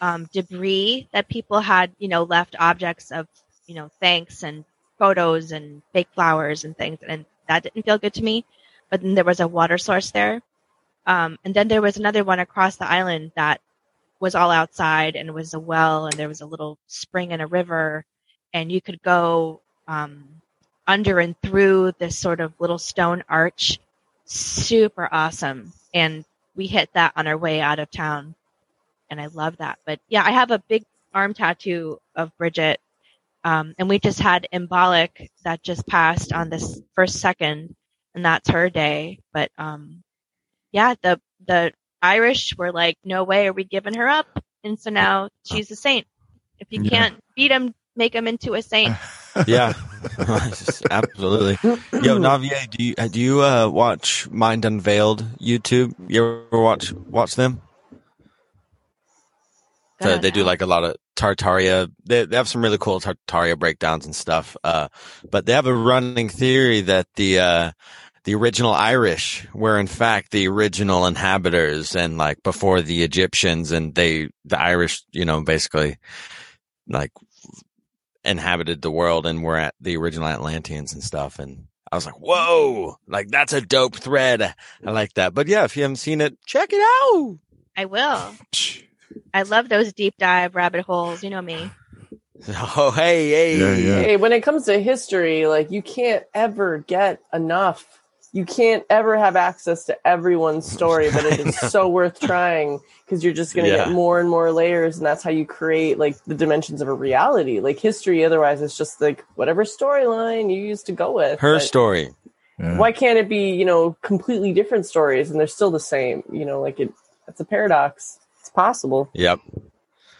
G: um, debris that people had, you know, left objects of, you know, thanks and photos and fake flowers and things, and that didn't feel good to me. But then there was a water source there, um, and then there was another one across the island that was all outside and was a well and there was a little spring and a river and you could go um, under and through this sort of little stone arch. Super awesome. And we hit that on our way out of town. And I love that. But yeah, I have a big arm tattoo of Bridget. Um, and we just had Imbolc that just passed on this first second, and that's her day. But um, yeah, the the Irish were like, no way are we giving her up. And so now she's a saint. If you
C: Yeah.
G: can't beat him, make him into a saint. [laughs]
D: yeah, [laughs] absolutely. Yo, Navier, do you do you uh, watch Mind Unveiled YouTube? You ever watch watch them? So they do like a lot of Tartaria. They, they have some really cool Tartaria breakdowns and stuff. Uh, but they have a running theory that the, uh, the original Irish were in fact the original inhabitants and like before the Egyptians and they, the Irish, you know, basically like inhabited the world and were at the original Atlanteans and stuff. And I was like, whoa, like that's a dope thread. I like that. But yeah, if you haven't seen it, check it out.
G: I will. I love those deep dive rabbit holes. You know me. [laughs]
D: Oh, hey, hey.
C: Yeah, yeah.
F: Hey, when it comes to history, like you can't ever get enough. You can't ever have access to everyone's story, but it is so [laughs] worth trying because you're just going to
D: Yeah.
F: get more and more layers, and that's how you create like the dimensions of a reality. Like history, otherwise, it's just like whatever storyline you used to go with.
D: Her
F: But
D: story.
C: Yeah.
F: Why can't it be, you know, completely different stories and they're still the same? You know, like it. It's a paradox. It's possible.
D: Yep.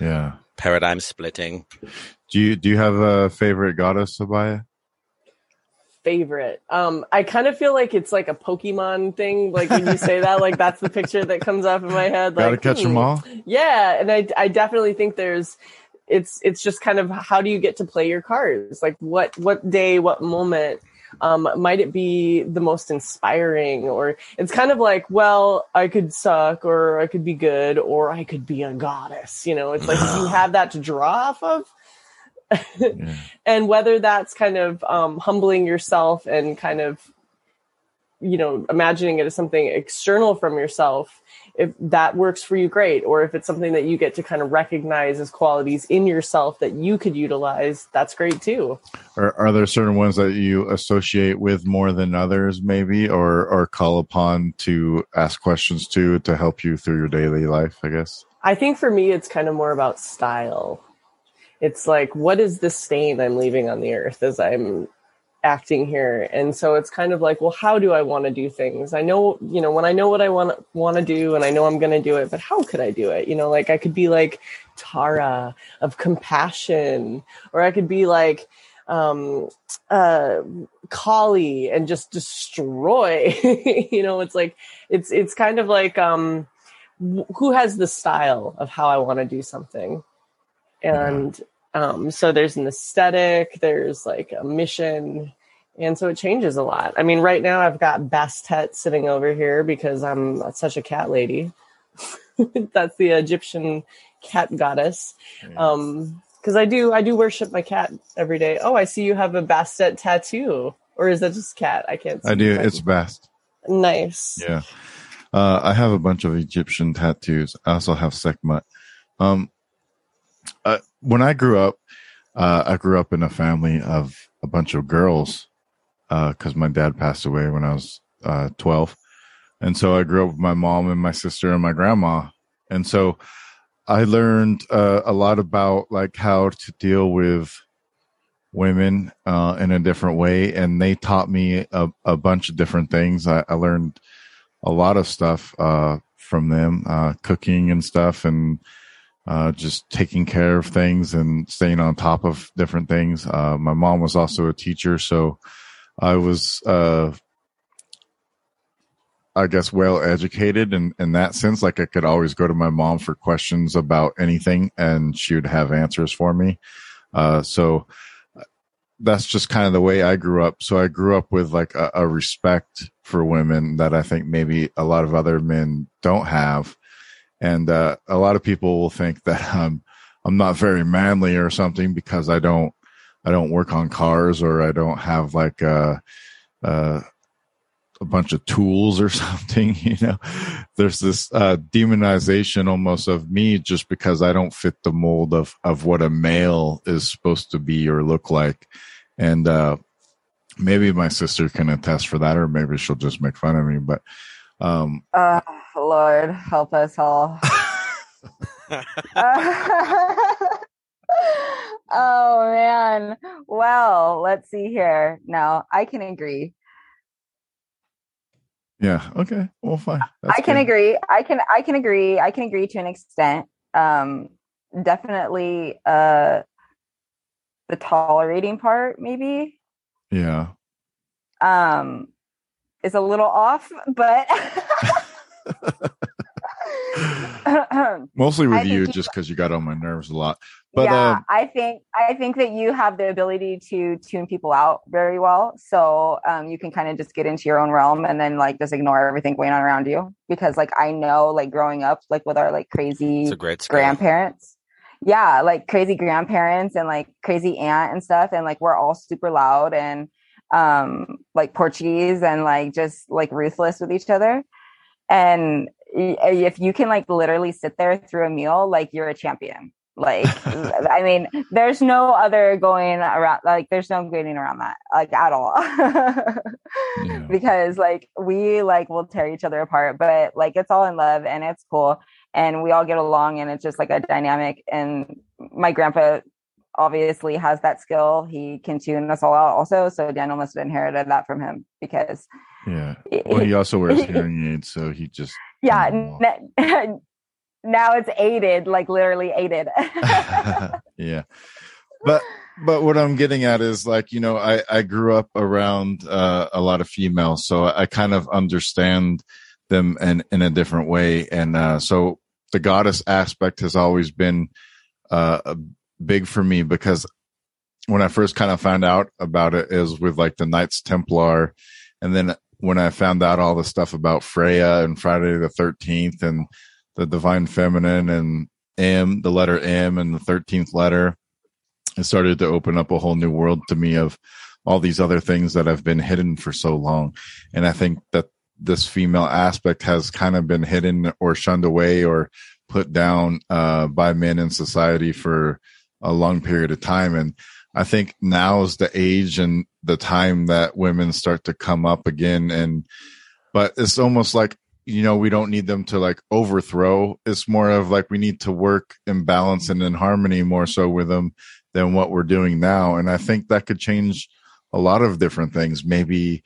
C: Yeah.
D: Paradigm splitting.
C: Do you do you have a favorite goddess, Sabaya?
F: Favorite. Um, I kind of feel like it's like a Pokemon thing. Like when you say that, like that's the picture that comes up in my head. Like,
C: Gotta catch them
F: hmm.
C: all.
F: Yeah, and I I definitely think there's it's it's just kind of how do you get to play your cards? Like what what day, what moment um might it be the most inspiring or it's kind of like well i could suck or i could be good or i could be a goddess you know it's like you [sighs] have that to draw off of
C: Yeah. [laughs]
F: and whether that's kind of um, humbling yourself and kind of you know imagining it as something external from yourself if that works for you great or if it's something that you get to kind of recognize as qualities in yourself that you could utilize that's great too
C: Or are there certain ones that you associate with more than others, maybe, or or call upon to ask questions to to help you through your daily life? I guess.
F: i think for me it's kind of more about style it's like what is the stain i'm leaving on the earth as i'm acting here? And so it's kind of like well how do i want to do things? I know you know when i know what i want want to do and i know i'm going to do it but how could i do it? You know like i could be like tara of compassion or i could be like um uh kali and just destroy [laughs] you know it's like it's it's kind of like um who has the style of how i want to do something and um, so there's an aesthetic, there's like a mission, and so it changes a lot. I mean, right now I've got Bastet sitting over here because I'm such a cat lady. [laughs] That's the Egyptian cat goddess. Um, because I do I do worship my cat every day. Oh, I see you have a Bastet tattoo, or is that just cat? I can't. See
C: I do. It's best.
F: nice.
C: Yeah. Uh, I have a bunch of Egyptian tattoos. I also have Sekhmet. Um, uh, when I grew up, uh, I grew up in a family of a bunch of girls because my dad passed away when I was uh, 12. And so I grew up with my mom and my sister and my grandma. And so I learned uh, a lot about like how to deal with women uh, in a different way. And they taught me a, a bunch of different things. I, I learned a lot of stuff uh, from them, uh, cooking and stuff, and uh, just taking care of things and staying on top of different things. Uh, my mom was also a teacher, so I was, uh, I guess, well educated in, in that sense. Like I could always go to my mom for questions about anything, and she would have answers for me. Uh, so that's just kind of the way I grew up. So I grew up with like a, a respect for women that I think maybe a lot of other men don't have. And uh, a lot of people will think that [laughs] I'm not very manly or something because I don't I don't work on cars or I don't have like uh uh a bunch of tools or [laughs] something you know? There's this uh demonization almost of me just because i don't fit the mold of of what a male is supposed to be or look like. And uh maybe my sister can attest for that or maybe she'll just make fun of me but um
E: Uh, Lord, help us all. [laughs] [laughs] oh man. Well, let's see here. No, I can agree.
C: yeah okay well fine That's
E: I can
C: good.
E: agree. I can I can agree. I can agree to an extent. Um definitely uh the tolerating part maybe
C: yeah
E: um is a little off, but [laughs] [laughs]
C: mostly with
E: I
C: you
E: you-
C: just because you got on my nerves a lot but
E: yeah,
C: um
E: I think I think that you have the ability to tune people out very well. So um, you can kind of just get into your own realm and then like just ignore everything going on around you. Because like I know, like growing up, like with our like crazy
D: It's a great
E: grandparents, yeah, like crazy grandparents and like crazy aunt and stuff, and like we're all super loud and um like Portuguese and like just like ruthless with each other. And uh, if you can like literally sit there through a meal, like you're a champion. Like, [laughs] I mean, there's no other going around, like, there's no getting around that, like, at all.
C: Yeah. [laughs]
E: Because, like, we, like, will tear each other apart, but, like, it's all in love and it's cool. And we all get along and it's just like a dynamic. And my grandpa obviously has that skill. He can tune us all out also. So Daniel must have inherited that from him because,
C: yeah. Well he also wears [laughs] hearing aids so he just
E: yeah, n- [laughs] now it's aided, like, literally aided. [laughs]
C: yeah. But but what i'm getting at is like you know i i grew up around uh, a lot of females so i kind of understand them in in a different way and uh so the goddess aspect has always been uh big for me because when i first kind of found out about it is with like the knights templar and then when i found out all the stuff about freya and friday the 13th and the divine feminine and M, the letter M and the 13th letter. It started to open up a whole new world to me of all these other things that have been hidden for so long. And I think that this female aspect has kind of been hidden or shunned away or put down uh, by men in society for a long period of time. And I think now is the age and the time that women start to come up again. And, but it's almost like you know we don't need them to like overthrow it's more of like we need to work in balance and in harmony more so with them than what we're doing now and i think that could change a lot of different things maybe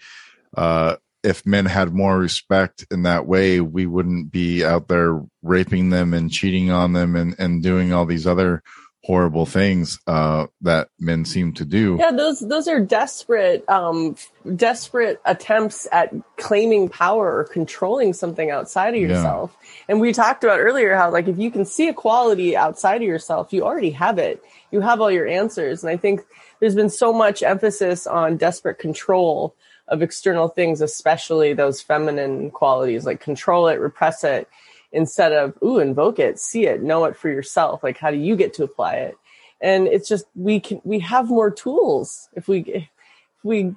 C: uh if men had more respect in that way we wouldn't be out there raping them and cheating on them and and doing all these other horrible things uh that men seem to do
F: Yeah, those those are desperate, um, desperate attempts at claiming power or controlling something outside of
C: Yeah.
F: yourself. And we talked about earlier how, like, if you can see a quality outside of yourself, you already have it. You have all your answers. And I think there's been so much emphasis on desperate control of external things, especially those feminine qualities, like control it, repress it, instead of ooh, invoke it, see it, know it for yourself. Like, how do you get to apply it? and it's just we can we have more tools if we if we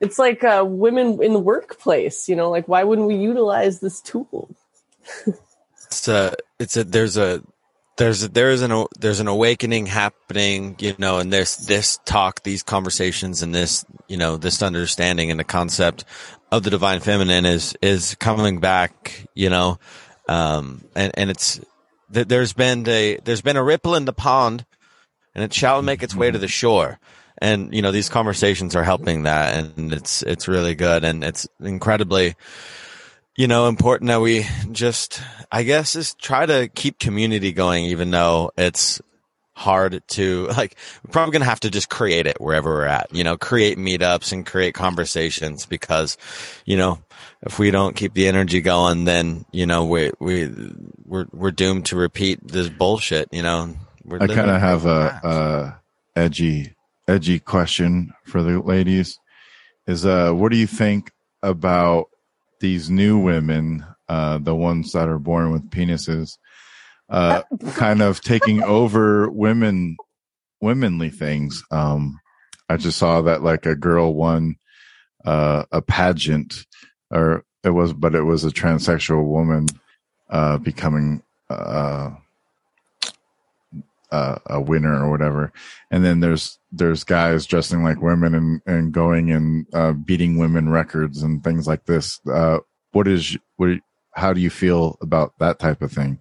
F: it's like uh, women in the workplace you know like why wouldn't we utilize this tool
D: it's a it's a there's a there's a, there is an there's an awakening happening you know and there's this talk these conversations and this you know this understanding and the concept of the divine feminine is is coming back you know um and and it's th- there's been a there's been a ripple in the pond and it shall make its way to the shore. And you know these conversations are helping that and it's it's really good and it's incredibly you know important that we just i guess is try to keep community going even though it's hard to [laughs] like we're probably gonna have to just create it wherever we're at you know create meetups and create conversations because you know if we don't keep the energy going then you know we we we're we're doomed to repeat this bullshit you know we're
C: I kind of have a, a edgy, edgy question for the ladies. Is uh, what do you think about these new women, uh, the ones that are born with penises, uh, [laughs] kind of taking over women, womanly things? Um, I just saw that like a girl won uh, a pageant or it was, but it was a transsexual woman uh, becoming uh, uh, a winner or whatever. And then there's there's guys dressing like women and and going and uh, beating women records and things like this. Uh, what is what? How do you feel about that type of thing?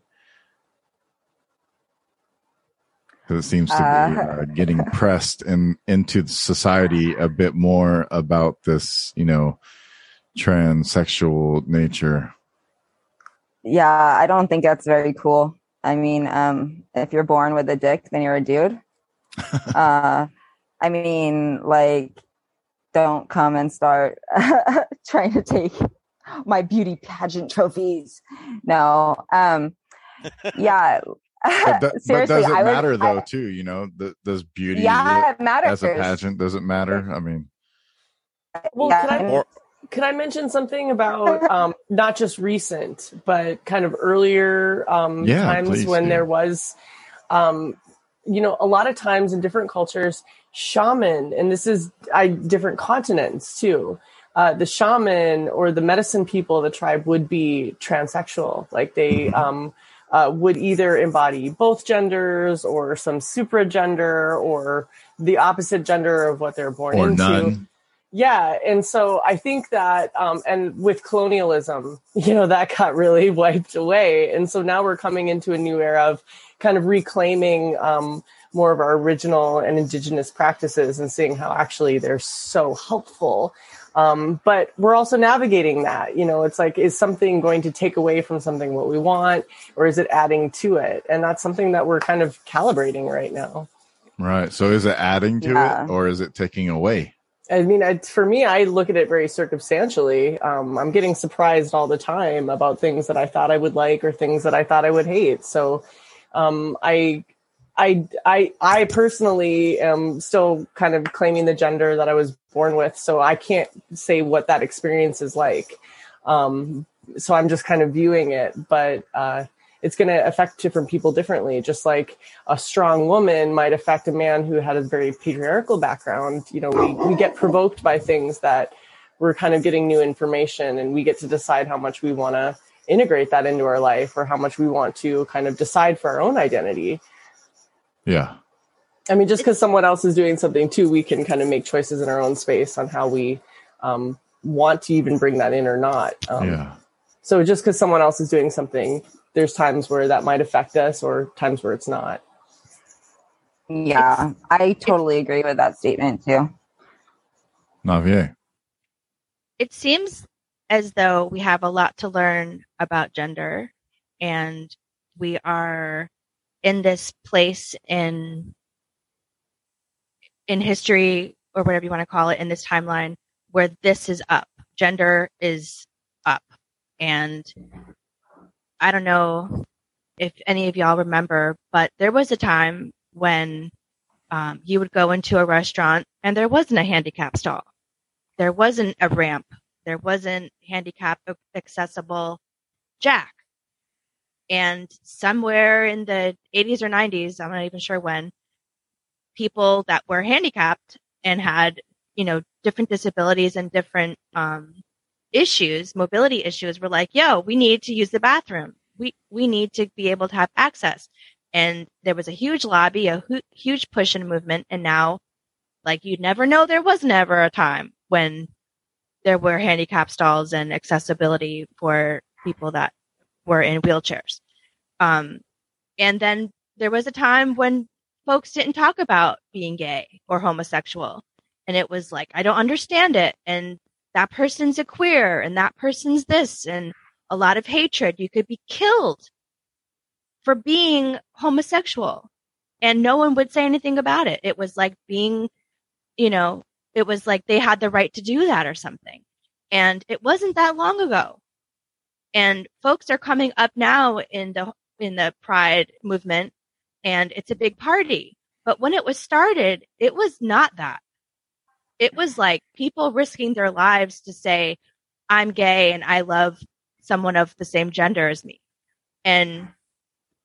C: Because it seems to be
E: Uh,
C: uh, getting pressed in into society a bit more about this, you know, transsexual nature.
E: Yeah, I don't think that's very cool. I mean, um, if you're born with a dick, then you're a dude. [laughs] uh, I mean, like, don't come and start [laughs] trying to take my beauty pageant trophies. No. Um, yeah.
C: But, that, [laughs] but does it
E: I would-
C: matter though
E: I-
C: too? You know, th- does beauty
E: yeah, it matters.
C: as a pageant does it matter? I mean,
F: Well,
E: Yeah,
F: can I
D: Or-
F: can I mention something about [laughs] um, not just recent, but kind of earlier um,
C: Yeah,
F: times
C: please,
F: when
C: yeah.
F: there was, um, you know, a lot of times in different cultures, shaman, and this is I different continents too. Uh, the shaman or the medicine people of the tribe would be transsexual, like they
C: Mm-hmm.
F: um, uh, would either embody both genders or some supra gender or the opposite gender of what they're born
C: or
F: into.
C: none.
F: Yeah, and so I think that, um, and with colonialism, [laughs] you know, that got really [laughs] wiped away, and so now we're coming into a new era of kind of reclaiming um, more of our original and indigenous practices and seeing how actually they're so helpful. Um, but we're also navigating that. You know, it's like, is something going to take away from something what we want, or is it adding to it? And that's something that we're kind of calibrating right now.
C: Right. So is it adding to
E: Yeah.
C: it or is it taking away?
F: I mean, I, for me, I look at it very circumstantially. Um, I'm getting surprised all the time about things that I thought I would like or things that I thought I would hate. So, um, I, I, I, I personally am still kind of claiming the gender that I was born with. So I can't say what that experience is like. Um, so I'm just kind of viewing it, but, uh, it's going to affect different people differently. Just like a strong woman might affect a man who had a very patriarchal background. You know, we, we get provoked by things that we're kind of getting new information and we get to decide how much we want to integrate that into our life or how much we want to kind of decide for our own identity.
C: Yeah.
F: I mean, just because someone else is doing something too, we can kind of make choices in our own space on how we um, want to even bring that in or not. Um,
C: yeah.
F: So just because someone else is doing something, there's times where that might affect us or times where it's not.
E: Yeah, I totally agree with that statement too.
C: Navier.
G: it seems as though we have a lot to learn about gender and we are in this place in in history or whatever you want to call it in this timeline where this is up gender is up and i don't know if any of y'all remember but there was a time when um, you would go into a restaurant and there wasn't a handicap stall. There wasn't a ramp. There wasn't handicap accessible jack. And somewhere in the 80s or 90s i'm not even sure when people that were handicapped and had you know different disabilities and different um, issues mobility issues were like yo we need to use the bathroom we we need to be able to have access and there was a huge lobby a hu- huge push and movement and now like you'd never know there was never a time when there were handicap stalls and accessibility for people that were in wheelchairs. Um, and then there was a time when folks didn't talk about being gay or homosexual. And it was like, I don't understand it. And that person's a queer and that person's this and a lot of hatred. You could be killed for being homosexual and no one would say anything about it. It was like being, you know, it was like they had the right to do that or something. And it wasn't that long ago. And folks are coming up now in the in the pride movement and it's a big party. But when it was started, it was not that. It was like people risking their lives to say, I'm gay and I love someone of the same gender as me. And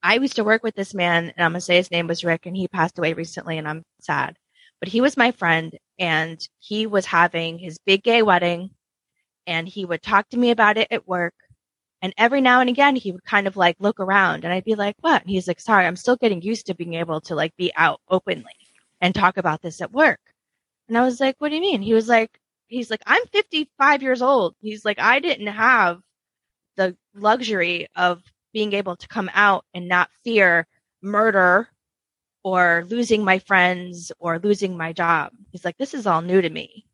G: I used to work with this man and I'm going to say his name was Rick and he passed away recently and I'm sad but he was my friend and he was having his big gay wedding and he would talk to me about it at work. And every now and again, he would kind of like look around and I'd be like, what? And he's like, sorry, I'm still getting used to being able to like be out openly and talk about this at work. And I was like, what do you mean? He was like, he's like, I'm 55 years old. He's like, I didn't have the luxury of being able to come out and not fear murder or losing my friends or losing my job. He's like, this is all new to me.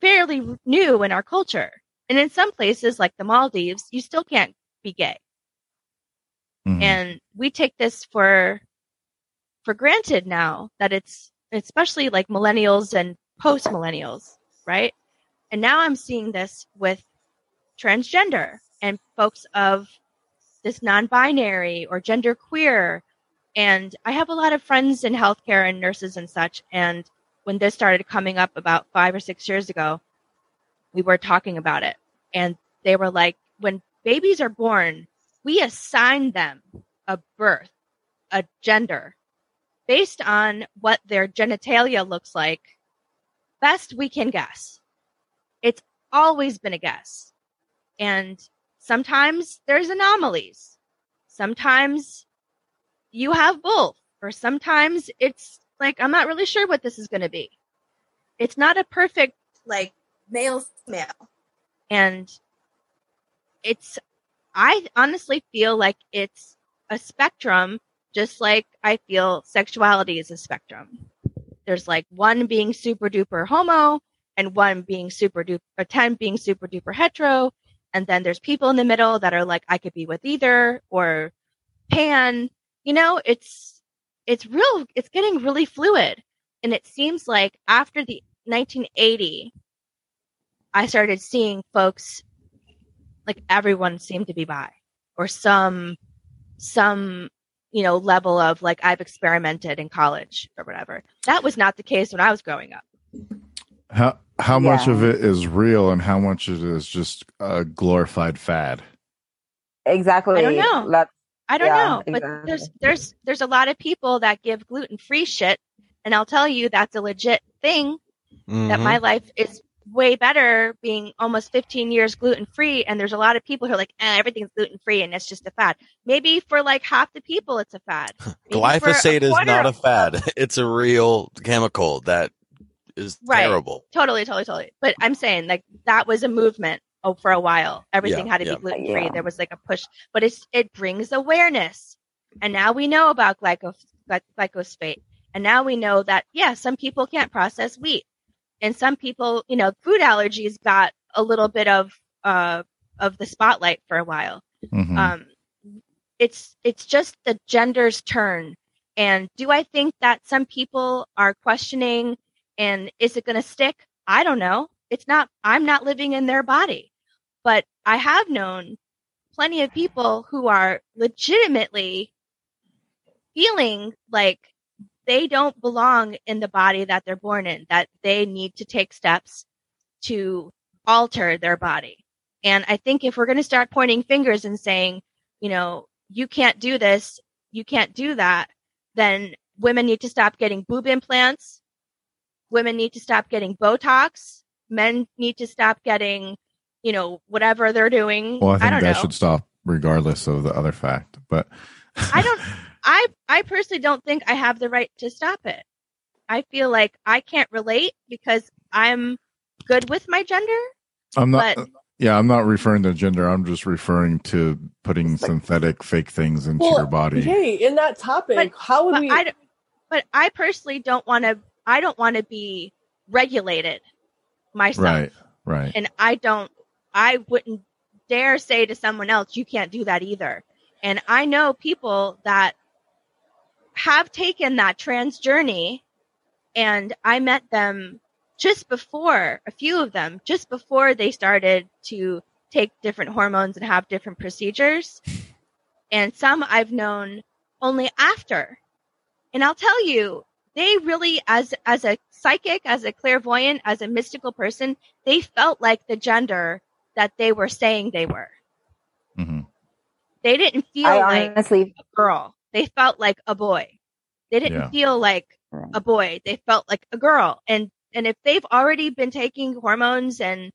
G: Fairly new in our culture. And in some places, like the Maldives, you still can't be gay.
C: Mhm.
G: And we take this for for granted now that it's especially like millennials and post millennials, right? And now I'm seeing this with transgender and folks of this non-binary or gender queer and I have a lot of friends in healthcare and nurses and such. And when this started coming up about five or six years ago, we were talking about it. And they were like, when babies are born, we assign them a birth, a gender, based on what their genitalia looks like, best we can guess. It's always been a guess. And sometimes there's anomalies. Sometimes you have both, or sometimes it's like, I'm not really sure what this is going to be. It's not a perfect, like, male female. And it's, I honestly feel like it's a spectrum, just like I feel sexuality is a spectrum. There's like one being super duper homo and one being super duper, or 10 being super duper hetero. And then there's people in the middle that are like, I could be with either or pan you know, it's it's real it's getting really fluid. And it seems like after the 1980 I started seeing folks like everyone seemed to be bi or some some you know level of like I've experimented in college or whatever. That was not the case when I was growing up.
C: How how much of it is real and how much of it is just a glorified fad?
E: Exactly.
G: I don't know.
E: That's
G: I don't
E: Yeah,
G: know, but
E: exactly.
G: there's there's there's a lot of people that give gluten free shit, and I'll tell you that's a legit thing. That
D: Mhm.
G: my life is way better being almost 15 years gluten free, and there's a lot of people who are like, eh, everything's gluten free and it's just a fad. Maybe for like half the people, it's a fad. [laughs] Maybe for a
H: Glyphosate is not a fad. It's a real chemical that is
G: Right.
H: terrible.
G: Totally, totally, totally. But I'm saying like that was a movement oh, for a while. Everything
H: Yeah,
G: had to
H: yeah.
G: be gluten free.
E: Yeah.
G: There was like a push, but it's it brings awareness, and now we know about glyco gly- glyphosate, and now we know that yeah, some people can't process wheat, and some people, you know, food allergies got a little bit of uh of the spotlight for a while.
C: Mhm.
G: um it's it's just the gender's turn and do i think that some people are questioning and is it going to stick i don't know it's not i'm not living in their body but i have known plenty of people who are legitimately feeling like they don't belong in the body that they're born in that they need to take steps to alter their body and i think if we're going to start pointing fingers and saying you know, you can't do this, you can't do that, then women need to stop getting boob implants. Women need to stop getting Botox. Men need to stop getting, you know, whatever they're doing.
C: Well, I think
G: don't
C: that
G: know.
C: should stop regardless of the other fact. But
G: I don't- I I personally don't think I have the right to stop it. I feel like I can't relate because I'm good with my gender.
C: I'm not.
G: But- uh,
C: yeah, I'm not referring to gender. I'm just referring to putting synthetic fake things into
F: Well,
C: your body.
F: Hey, in that topic,
G: But-
F: how would
G: But
F: we?
G: I but I personally don't want to I don't want to be regulated myself.
C: Right. Right.
G: and I don't, I wouldn't dare say to someone else, you can't do that either. And I know people that have taken that trans journey, and I met them just before, a few of them, just before they started to take different hormones and have different procedures. And some I've known only after. And I'll tell you, they really, as as a psychic, as a clairvoyant, as a mystical person, they felt like the gender that they were saying they were.
C: Mm-hmm.
G: They didn't feel
E: I
G: like
E: honestly,
G: a girl. They felt like a boy. They didn't
C: Yeah.
G: feel like a boy. They felt like a girl. And and if they've already been taking hormones and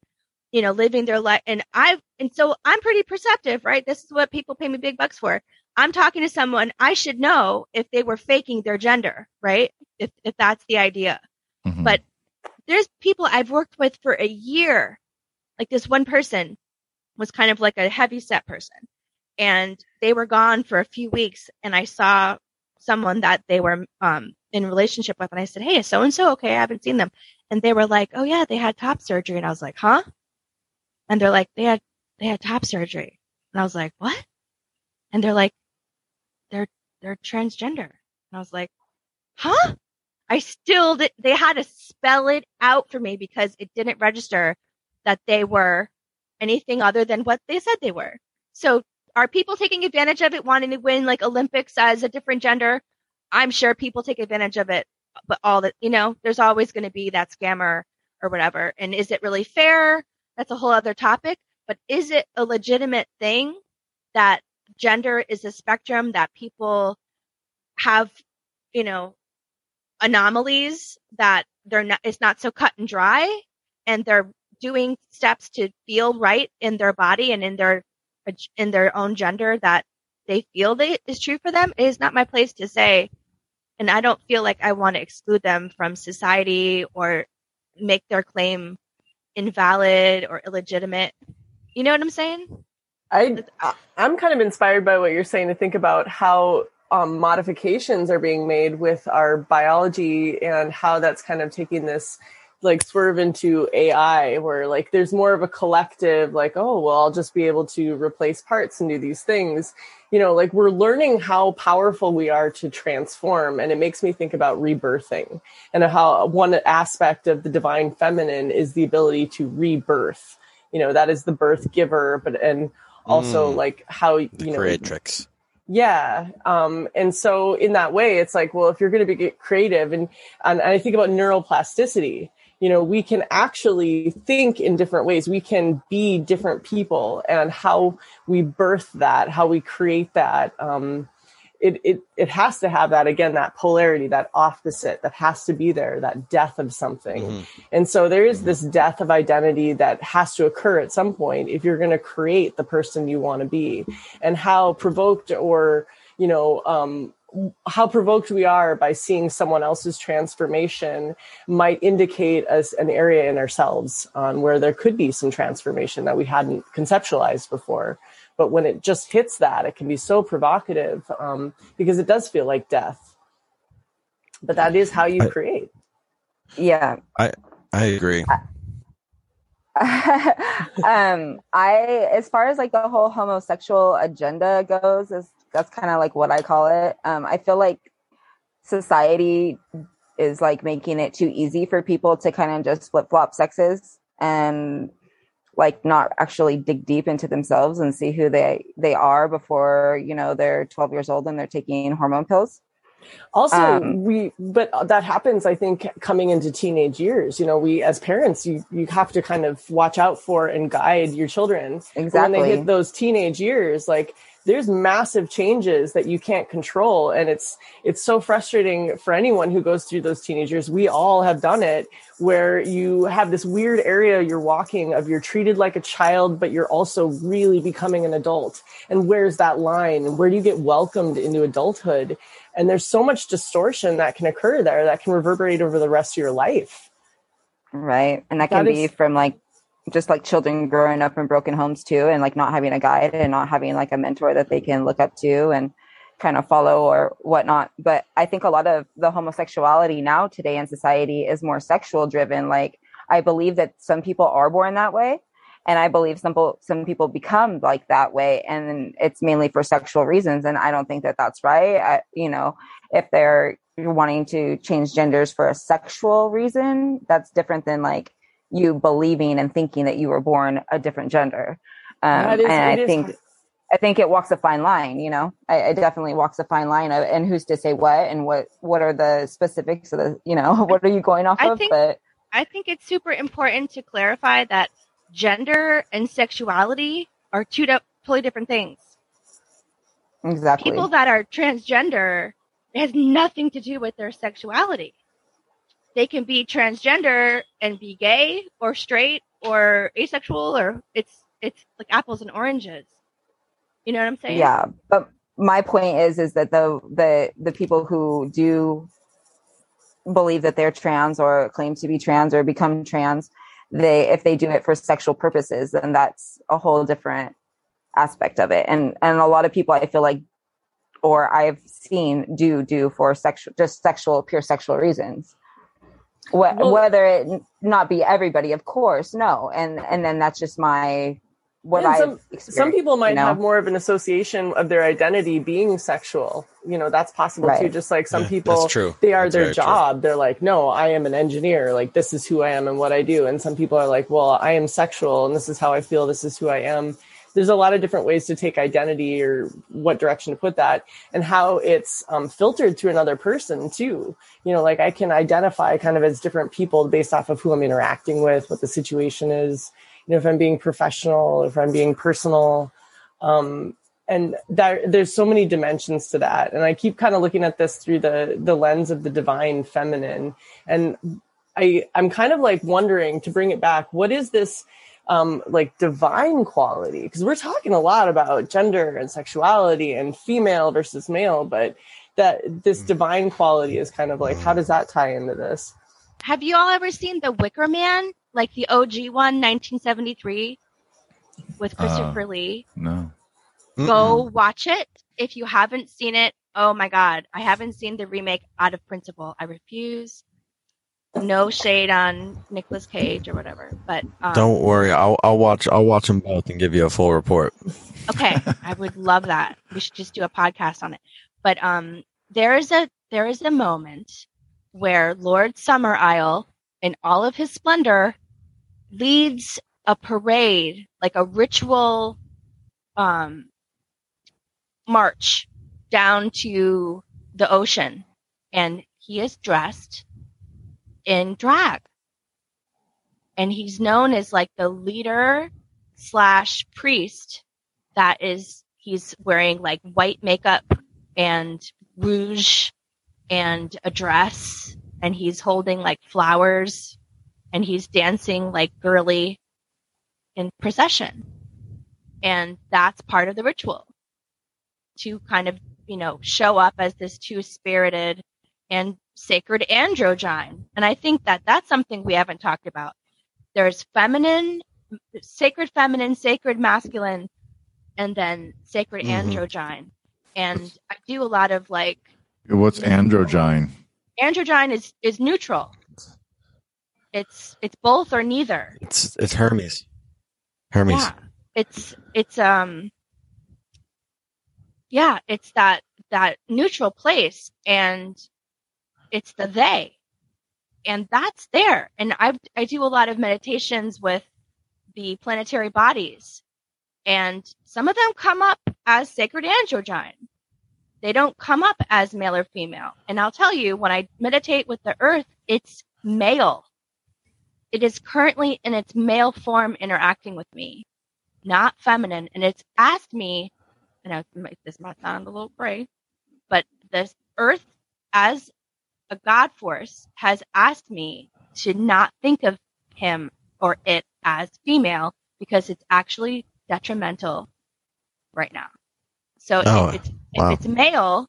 G: you know, living their life. And I've, and so I'm pretty perceptive, right? This is what people pay me big bucks for. I'm talking to someone, I should know if they were faking their gender, right? If, if that's the idea.
C: Mhm.
G: But there's people I've worked with for a year. Like this one person was kind of like a heavy set person and they were gone for a few weeks and I saw someone that they were um in relationship with and I said, Hey, so and so okay? I haven't seen them. And they were like, Oh yeah, they had top surgery. And I was like, Huh? And they're like, They had they had top surgery. And I was like, What? And they're like, They're they're transgender. And I was like, Huh? I still did they had to spell it out for me because it didn't register that they were anything other than what they said they were. So are people taking advantage of it, wanting to win like Olympics as a different gender? I'm sure people take advantage of it, but all that, you know, there's always going to be that scammer or whatever. And is it really fair? That's a whole other topic. But is it a legitimate thing that gender is a spectrum that people have, you know, anomalies that they're not, it's not so cut and dry and they're doing steps to feel right in their body and in their in their own gender that they feel that is true for them it is not my place to say and i don't feel like i want to exclude them from society or make their claim invalid or illegitimate. You know what i'm saying?
F: I I'm kind of inspired by what you're saying to think about how um, modifications are being made with our biology and how that's kind of taking this like swerve into AI where like there's more of a collective like oh well I'll just be able to replace parts and do these things you know like we're learning how powerful we are to transform and it makes me think about rebirthing and how one aspect of the divine feminine is the ability to rebirth you know that is the birth giver but and also
H: Mm.
F: like how you know
H: creatrix.
F: yeah. Um, and so in that way, it's like, well, if you're going to be creative and, and I think about neuroplasticity, you know, we can actually think in different ways. We can be different people and how we birth that, how we create that. Um, it, it, it has to have that again, that polarity, that opposite that has to be there, that death of something.
H: Mhm.
F: And so there is this death of identity that has to occur at some point if you're going to create the person you want to be. And how provoked or, you know, um, how provoked we are by seeing someone else's transformation might indicate us an area in ourselves on where there could be some transformation that we hadn't conceptualized before. But when it just hits that, it can be so provocative um, because it does feel like death. But that is how you
C: I-
F: create.
E: Yeah.
H: I agree. [laughs]
E: um i as far as like the whole homosexual agenda goes is that's kind of like what i call it um i feel like society is like making it too easy for people to kind of just flip-flop sexes and like not actually dig deep into themselves and see who they they are before you know they're 12 years old and they're taking hormone pills
F: Also,
E: Um,
F: we but that happens. I think coming into teenage years. You know, we as parents, you you have to kind of watch out for and guide your children. But When they hit those teenage years, like there's massive changes that you can't control, and it's it's so frustrating for anyone who goes through those teenage years. We all have done it, where you have this weird area you're walking of you're treated like a child, but you're also really becoming an adult. And where's that line? And where do you get welcomed into adulthood? And there's so much distortion that can occur there that can reverberate over the rest of your life.
E: right and that can
F: That
E: be
F: is-
E: from like just like children growing up in broken homes too and like not having a guide and not having like a mentor that they can look up to and kind of follow or whatnot. But i think a lot of the homosexuality now today in society is more sexual driven. Like i believe that some people are born that way and i believe some some people become like that way and it's mainly for sexual reasons and i don't think that that's right. I, you know if they're wanting to change genders for a sexual reason that's different than like you believing and thinking that you were born a different gender um,
F: is-
E: and i
F: is
E: think. I think it walks a fine line, you know. I, it definitely walks a fine line of, and who's to say what and what what are the specifics of the, you know, [laughs] what are you going off
G: I
E: of?
G: think-
E: but
G: I think it's super important to clarify that gender and sexuality are two totally different things.
E: exactly,
G: People that are transgender it has nothing to do with their sexuality. They can be transgender and be gay or straight or asexual or it's it's like apples and oranges. You know what I'm saying?
E: Yeah, but my point is is that the the the people who do believe that they're trans or claim to be trans or become trans, they if they do it for sexual purposes, then that's a whole different aspect of it. And and a lot of people I feel like or I've seen do do for sexual just sexual pure sexual reasons. Wh-
F: Well-
E: whether it not be everybody, of course, no. And and then that's just my what I've
F: some- people might
E: you know?
F: have more of an association of their identity being sexual you know that's possible too just like some
H: Yeah,
F: people
H: true.
F: they are
H: That's
F: their
H: very true.
F: job they're like no i am an engineer like this is who i am and what i do and some people are like well i am sexual and this is how i feel this is who i am there's a lot of different ways to take identity or what direction to put that and how it's um, filtered to another person too. You know like i can identify kind of as different people based off of who i'm interacting with what the situation is you know if i'm being professional if i'm being personal um, and that, there's so many dimensions to that. And i keep kind of looking at this through the the lens of the divine feminine. And i i'm kind of like wondering to bring it back what is this um, like divine quality because we're talking a lot about gender and sexuality and female versus male but that this divine quality is kind of like how does that tie into this
G: Have you all ever seen The Wicker Man, like the OG one, 1973, with Christopher Lee?
C: No.
G: Go watch it. If you haven't seen it, oh my god, I haven't seen the remake out of principle. I refuse. No shade on Nicolas Cage or whatever, but um,
H: Don't worry, I'll I'll watch I'll watch them both and give you a full report.
G: okay. [laughs] I would love that. We should just do a podcast on it. But um there is a there is a moment where lord Summerisle in all of his splendor leads a parade like a ritual um march down to the ocean. And he is dressed in drag. And he's known as like the leader slash priest that is he's wearing like white makeup and rouge and a dress. And he's holding like flowers. And he's dancing like girly in procession. And that's part of the ritual to kind of you know show up as this two spirited and sacred androgyne and i think that that's something we haven't talked about there's feminine sacred feminine sacred masculine and then sacred
H: Mhm.
G: androgyne. And I do a lot of like
C: What's androgyne?
G: androgyne is is neutral. It's it's both or neither.
H: It's it's Hermes. Hermes.
G: Yeah. It's it's um yeah, it's that that neutral place and it's the they. And that's there. And I I do a lot of meditations with the planetary bodies. And some of them come up as sacred androgyne. They don't come up as male or female. And I'll tell you, when I meditate with the earth, it's male. It is currently in its male form interacting with me, not feminine. And it's asked me, and I, this might sound a little gray, but this earth as a God force has asked me to not think of him or it as female because it's actually detrimental right now. So
H: Oh,
G: if, it's,
H: wow.
G: if it's male,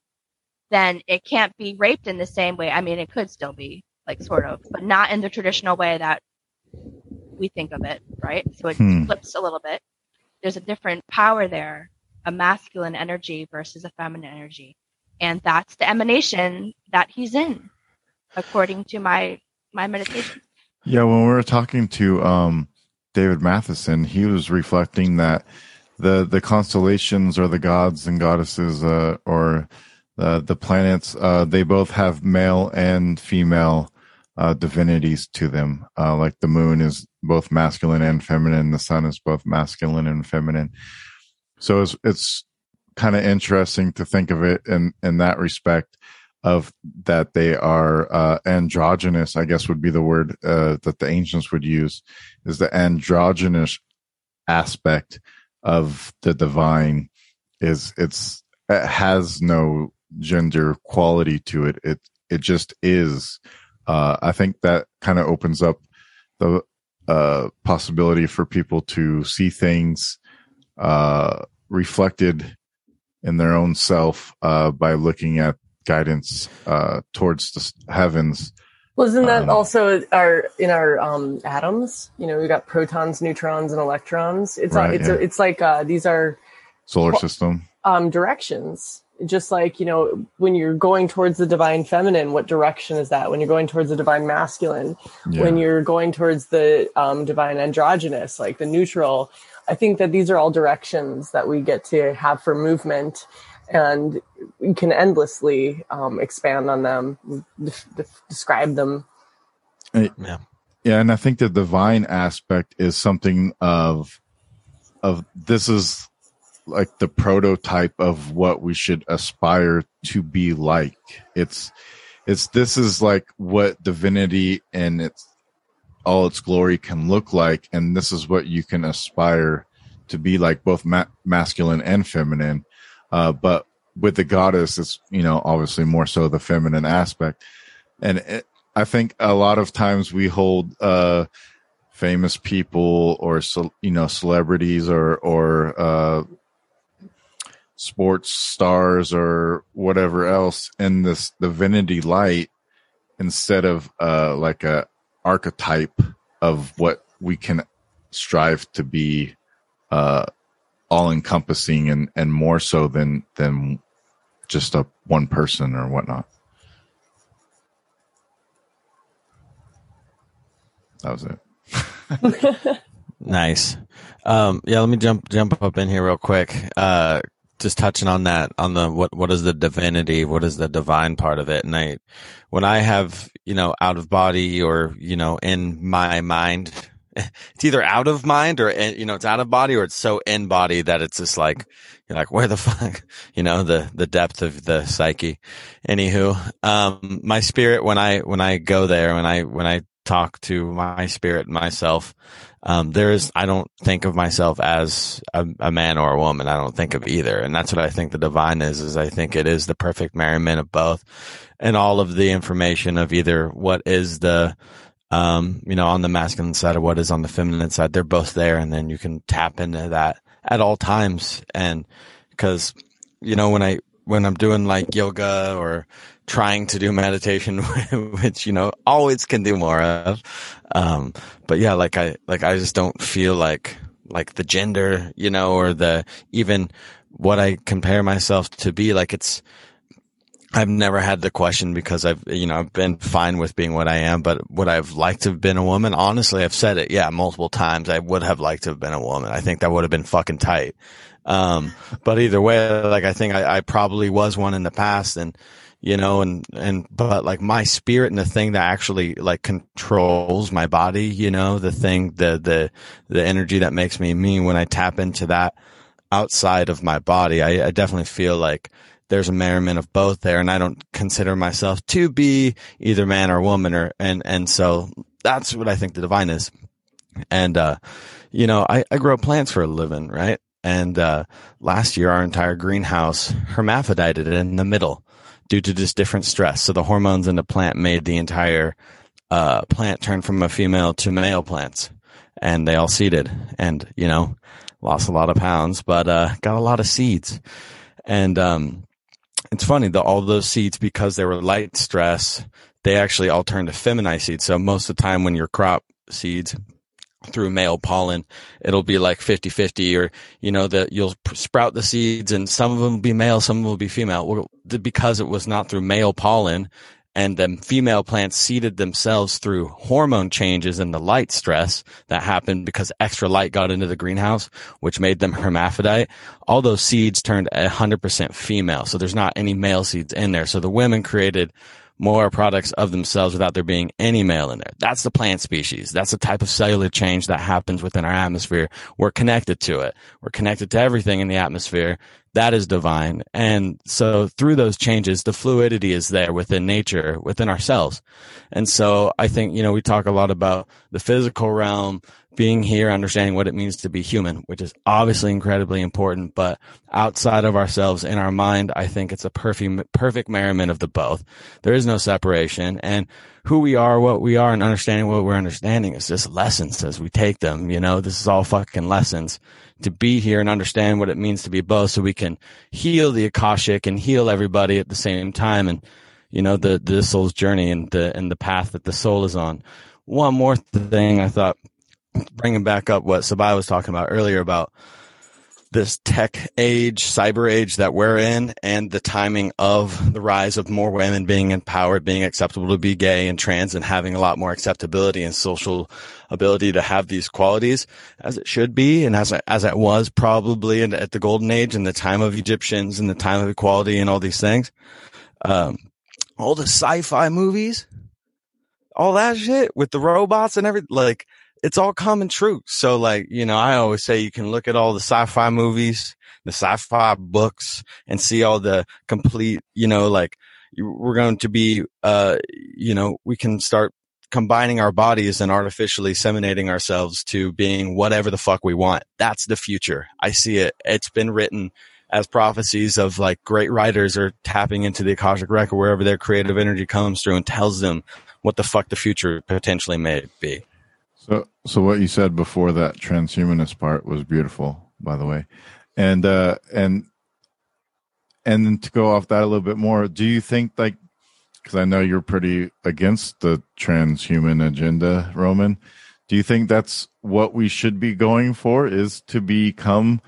G: then it can't be raped in the same way. I mean, it could still be, like, sort of, but not in the traditional way that we think of it, right? So it
C: Hmm.
G: flips a little bit. There's a different power there, a masculine energy versus a feminine energy. And that's the emanation that he's in, according to my my meditation.
C: Yeah, when we were talking to um, David Matheson, he was reflecting that the the constellations or the gods and goddesses uh, or the the planets uh, they both have male and female uh, divinities to them. Uh, like the moon is both masculine and feminine. The sun is both masculine and feminine. So it's it's kind of interesting to think of it in in that respect of that they are uh, androgynous, I guess would be the word uh, that the ancients would use, is the androgynous aspect of the divine is it's it has no gender quality to it. It it just is. Uh, I think that kind of opens up the uh, possibility for people to see things uh, reflected in their own self uh, by looking at guidance uh, towards the heavens.
F: Well, isn't that
C: Um,
F: also our in our um, atoms? You know, we got protons, neutrons, and electrons. It's
C: Right,
F: it's
C: yeah.
F: it's like uh, these are
C: Solar system.
F: um, directions. Just like you know, when you're going towards the divine feminine, what direction is that? When you're going towards the divine masculine,
C: Yeah.
F: when you're going towards the um, divine androgynous, like the neutral. I think that these are all directions that we get to have for movement, and we can endlessly um, expand on them, def- def- describe them.
D: Yeah.
C: Yeah, and I think the divine aspect is something of of this is like the prototype of what we should aspire to be like. It's it's this is like what divinity and its all its glory can look like and this is what you can aspire to be like both ma- masculine and feminine. Uh but with the goddess it's you know obviously more so the feminine aspect. And it, I think a lot of times we hold uh famous people or you know celebrities or or uh sports stars or whatever else in this divinity light instead of uh like a archetype of what we can strive to be uh all encompassing and and more so than than just a one person or whatnot that was it [laughs]
D: Nice. Um, yeah, let me jump jump up in here real quick. Uh, just touching on that, on the what what is the divinity, what is the divine part of it, and I, when I have you know out of body or you know in my mind, [laughs] it's either out of mind or you know it's out of body or it's so in body that it's just like you're like where the [laughs] fuck you know the the depth of the psyche. Anywho, um, my spirit when I when I go there when I when I talk to my spirit myself. Um, there is i don't think of myself as a, a man or a woman. I don't think of either. And that's what i think the divine is is i think it is the perfect merriment of both and all of the information of either what is the um, you know on the masculine side or what is on the feminine side. They're both there and then you can tap into that at all times. And because you know when i when i'm doing like yoga or trying to do meditation [laughs] which you know always can do more of um but yeah like i like i just don't feel like like the gender you know or the even what i compare myself to be like it's I've never had the question because I've, you know, I've been fine with being what I am, but would I have liked to have been a woman? Honestly, I've said it, yeah, multiple times. I would have liked to have been a woman. I think that would have been fucking tight. Um, but either way, like I think I, I probably was one in the past and, you know, and, and, but like my spirit and the thing that actually like controls my body, you know, the thing, the, the, the energy that makes me me when I tap into that outside of my body, I, I definitely feel like there's a merriment of both there. And I don't consider myself to be either man or woman or, and, and so that's what I think the divine is. And, uh, you know, I, I grow plants for a living, right? And, uh, last year our entire greenhouse hermaphrodited in the middle due to just different stress. So the hormones in the plant made the entire, uh, plant turn from a female to male plants and they all seeded and, you know, lost a lot of pounds, but, uh, got a lot of seeds. And, um, it's funny that all those seeds, because they were light stress, they actually all turned to feminized seeds. So most of the time when your crop seeds through male pollen, it'll be like 50 50 or, you know, that you'll sprout the seeds and some of them will be male, some will be female. Well, because it was not through male pollen and the female plants seeded themselves through hormone changes and the light stress that happened because extra light got into the greenhouse, which made them hermaphrodite. All those seeds turned 100% female. So there's not any male seeds in there. So the women created more products of themselves without there being any male in there. That's the plant species. That's the type of cellular change that happens within our atmosphere. We're connected to it. We're connected to everything in the atmosphere that is divine. And so through those changes, the fluidity is there within nature, within ourselves. And so I think, you know, we talk a lot about the physical realm, being here, understanding what it means to be human, which is obviously incredibly important. But outside of ourselves, in our mind, I think it's a perfect, perfect merriment of the both. There is no separation. And who we are, what we are, and understanding what we're understanding is just lessons as we take them. You know, this is all fucking lessons to be here and understand what it means to be both so we can heal the Akashic and heal everybody at the same time. And, you know, the, the soul's journey and the, and the path that the soul is on. One more thing I thought bringing back up what Sabai was talking about earlier about this tech age, cyber age that we're in and the timing of the rise of more women being empowered, being acceptable to be gay and trans and having a lot more acceptability and social ability to have these qualities as it should be. And as, as it was probably in, at the golden age and the time of Egyptians and the time of equality and all these things. Um, all the sci-fi movies, all that shit with the robots and everything, like, it's all common truth. So like, you know, I always say you can look at all the sci-fi movies, the sci-fi books and see all the complete, you know, like we're going to be, uh, you know, we can start combining our bodies and artificially seminating ourselves to being whatever the fuck we want. That's the future. I see it. It's been written as prophecies of like great writers are tapping into the Akashic record wherever their creative energy comes through and tells them what the fuck the future potentially may be.
C: So, so what you said before that transhumanist part was beautiful, by the way, and uh, and and then to go off that a little bit more, do you think like because I know you're pretty against the transhuman agenda, Roman? Do you think that's what we should be going for? Is to become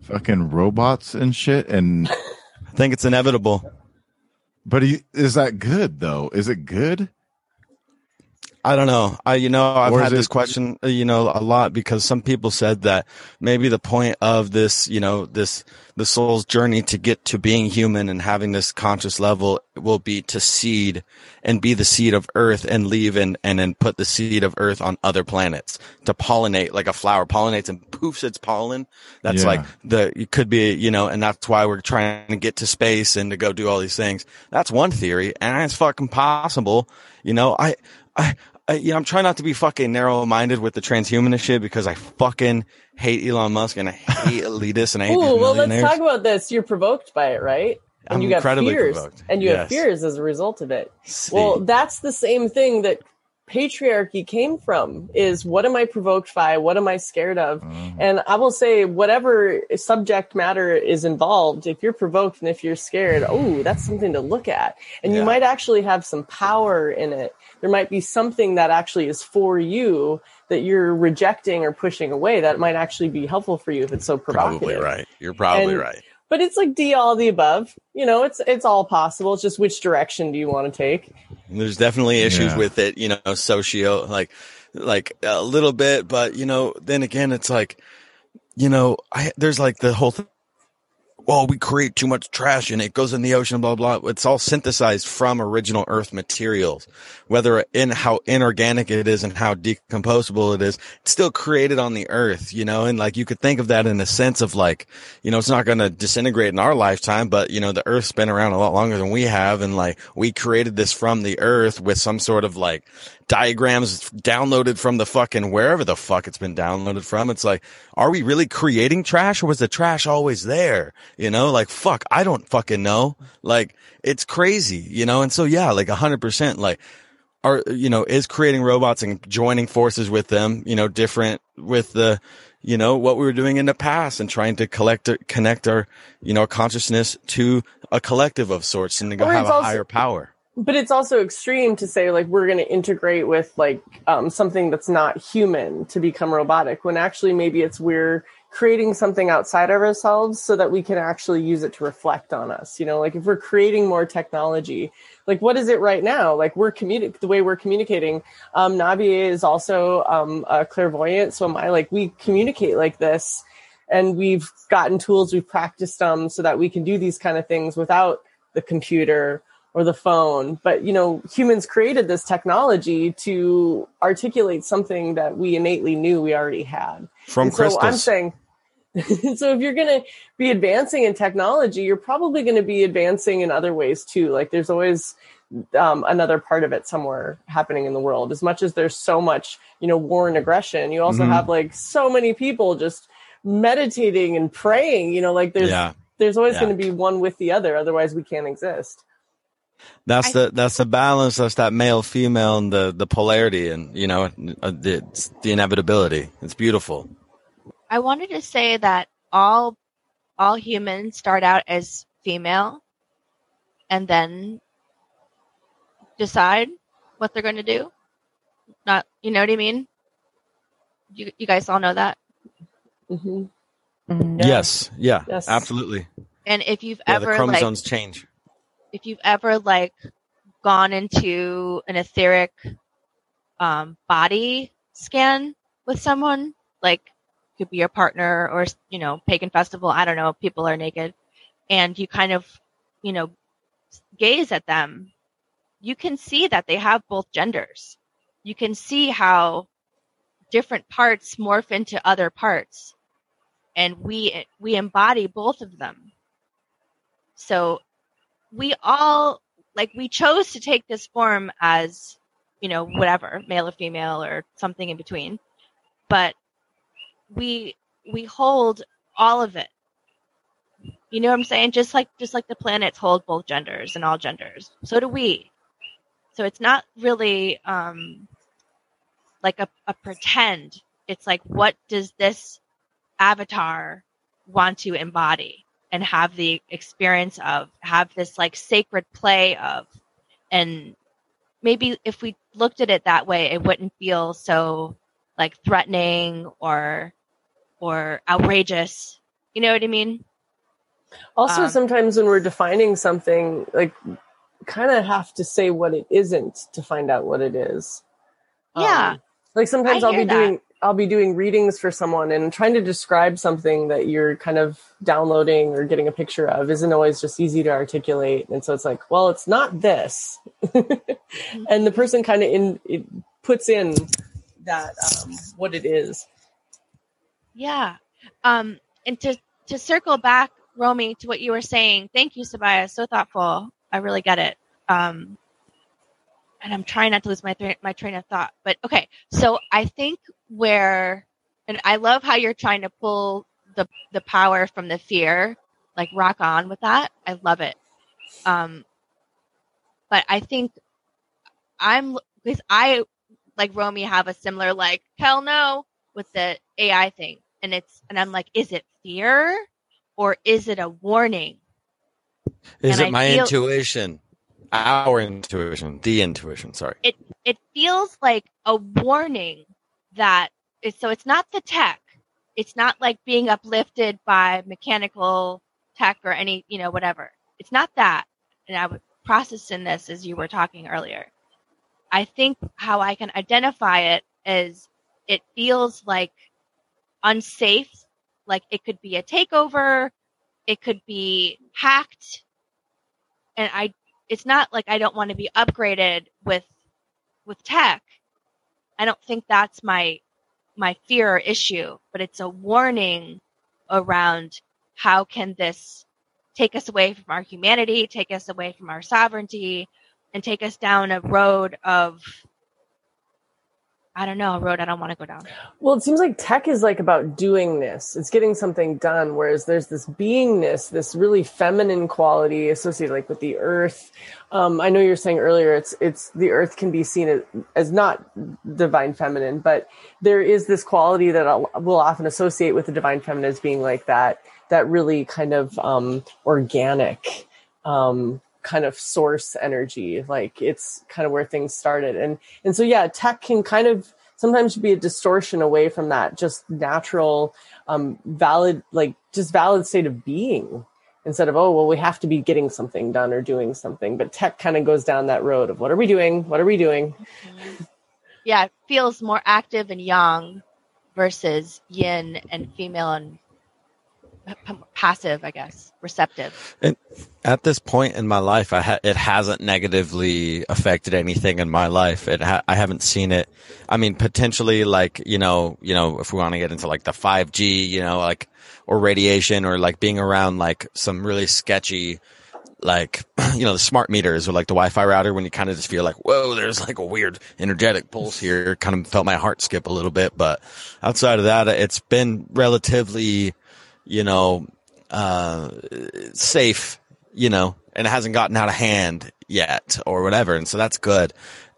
C: fucking robots and shit? And [laughs]
D: I think it's inevitable.
C: But is that good though? Is it good?
D: I don't know. I, you know, I've had this question, uh, you know, a lot because some people said that maybe the point of this, you know, this, the soul's journey to get to being human and having this conscious level will be to seed and be the seed of earth and leave and, and then put the seed of earth on other planets to pollinate like a flower pollinates and poofs its pollen. That's yeah. like the, it could be, you know, and that's why we're trying to get to space and to go do all these things. That's one theory and it's fucking possible. You know, I, I, I, you know, I'm trying not to be fucking narrow minded with the transhumanist shit because I fucking hate Elon Musk and I hate [laughs] elitists and I hate Ooh, well, let's
F: talk about this. You're provoked by it, right? And I'm you got fears, provoked. and you yes. have fears as a result of it. See. Well, that's the same thing that patriarchy came from is what am I provoked by? What am I scared of? Mm. And I will say, whatever subject matter is involved, if you're provoked and if you're scared, oh, that's something to look at. And yeah. you might actually have some power in it there might be something that actually is for you that you're rejecting or pushing away that might actually be helpful for you if it's so provocative.
H: Probably right. You're probably and, right.
F: But it's like D all the above. You know, it's it's all possible. It's just which direction do you want to take?
D: There's definitely issues yeah. with it, you know, socio like like a little bit, but you know, then again it's like you know, I there's like the whole thing well, we create too much trash and it goes in the ocean, blah, blah. It's all synthesized from original earth materials, whether in how inorganic it is and how decomposable it is. It's still created on the earth, you know, and like you could think of that in a sense of like, you know, it's not going to disintegrate in our lifetime, but you know, the earth's been around a lot longer than we have. And like we created this from the earth with some sort of like diagrams downloaded from the fucking wherever the fuck it's been downloaded from. It's like, are we really creating trash or was the trash always there? You know, like fuck, I don't fucking know. Like it's crazy, you know? And so yeah, like a hundred percent, like are, you know, is creating robots and joining forces with them, you know, different with the, you know, what we were doing in the past and trying to collect, connect our, you know, consciousness to a collective of sorts and to go have a also, higher power
F: but it's also extreme to say like we're going to integrate with like um, something that's not human to become robotic when actually maybe it's we're creating something outside of ourselves so that we can actually use it to reflect on us you know? Like if we're creating more technology like what is it right now? Like we're communi- the way we're communicating um is also um a clairvoyant so am i. Like we communicate like this and we've gotten tools we've practiced them so that we can do these kind of things without the computer or the phone. But, you know, humans created this technology to articulate something that we innately knew we already had.
D: From
F: and so I'm saying, [laughs] so if you're going to be advancing in technology, you're probably going to be advancing in other ways too. Like there's always um, another part of it somewhere happening in the world. As much as there's so much, you know, war and aggression, you also
C: Mhm.
F: have like so many people just meditating and praying. You know, like there's
D: Yeah.
F: there's always
D: Yeah.
F: going to be one with the other. Otherwise, we can't exist.
D: That's
G: I-
D: the that's the balance. That's that male female and the the polarity and you know uh, the it's the inevitability. It's beautiful.
G: I wanted to say that all all humans start out as female and then decide what they're going to do. Not, you know what I mean? You you guys all know that.
F: hmm
E: Mhm.
D: Yes. Yeah.
F: Yes.
D: Absolutely.
G: And if you've
D: Yeah. The
G: ever like
D: chromosomes change.
G: If you've ever like gone into an etheric um, body scan with someone, like could be your partner or you know pagan festival, I don't know, people are naked, and you kind of you know gaze at them, you can see that they have both genders. You can see how different parts morph into other parts, and we we embody both of them. So we all like we chose to take this form as you know whatever male or female or something in between. But we we hold all of it. You know what i'm saying? Just like just like the planets hold both genders and all genders. So do we. So it's not really um like a, a pretend. It's like what does this avatar want to embody and have the experience of have this like sacred play of and maybe if we looked at it that way it wouldn't feel so like threatening or or outrageous you know what i mean
F: Also,
G: Um,
F: sometimes when we're defining something, like kind of have to say what it isn't to find out what it is.
G: Yeah.
F: Um, like sometimes
G: I
F: I'll be
G: that.
F: doing I'll be doing readings for someone and trying to describe something that you're kind of downloading or getting a picture of isn't always just easy to articulate. And so it's like, well, it's not this. [laughs] and the person kind of in it puts in that um, what it is.
G: yeah um and to to circle back romy to what you were saying thank you sabaya so thoughtful i really get it um and i'm trying not to lose my th- my train of thought but okay so i think where and i love how you're trying to pull the the power from the fear like rock on with that. I love it. Um but i think i'm because i like romy have a similar like hell no with the ai thing. And it's and i'm like is it fear or is it a warning?
D: Is
G: And
D: it
G: I
D: my
G: feel-
D: intuition? Our intuition. The intuition. Sorry.
G: it it feels like a warning that so it's not the tech it's not like being uplifted by mechanical tech or any you know whatever it's not that and i was processing this as you were talking earlier i think how i can identify it is it feels like unsafe like it could be a takeover it could be hacked and i it's not like i don't want to be upgraded with with tech. I don't think that's my my fear or issue but it's a warning around how can this take us away from our humanity take us away from our sovereignty and take us down a road of i don't know a road i don't want to go down
F: Well, it seems like tech is like about doing this. It's getting something done. Whereas there's this beingness, this really feminine quality associated like with the earth. Um, I know you were saying earlier, it's, it's the earth can be seen as, as not divine feminine, but there is this quality that we'll often associate with the divine feminine as being like that, that really kind of, um, organic, um, kind of source energy. Like it's kind of where things started. And, and so, yeah, tech can kind of, sometimes be a distortion away from that just natural um valid like just valid state of being instead of oh well we have to be getting something done or doing something but tech kind of goes down that road of what are we doing what are we doing
G: yeah it feels more active and yang versus yin and female and passive, I guess, receptive.
D: And At this point in my life, I ha- it hasn't negatively affected anything in my life. It ha- I haven't seen it. I mean, potentially, like you know, you know, if we want to get into like the five G, you know, like or radiation, or like being around like some really sketchy, like [clears throat] you know, the smart meters or like the Wi-Fi router, when you kind of just feel like, whoa, there's like a weird energetic pulse here. Kind of felt my heart skip a little bit, but outside of that, it's been relatively, you know, uh, safe you know, and it hasn't gotten out of hand yet or whatever. And so that's good.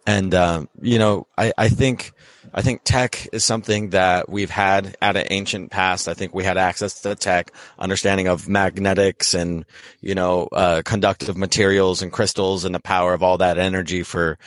D: And, um, you know, I, I think, I think tech is something that we've had at an ancient past. I think we had access to tech, understanding of magnetics and, you know, uh, conductive materials and crystals and the power of all that energy for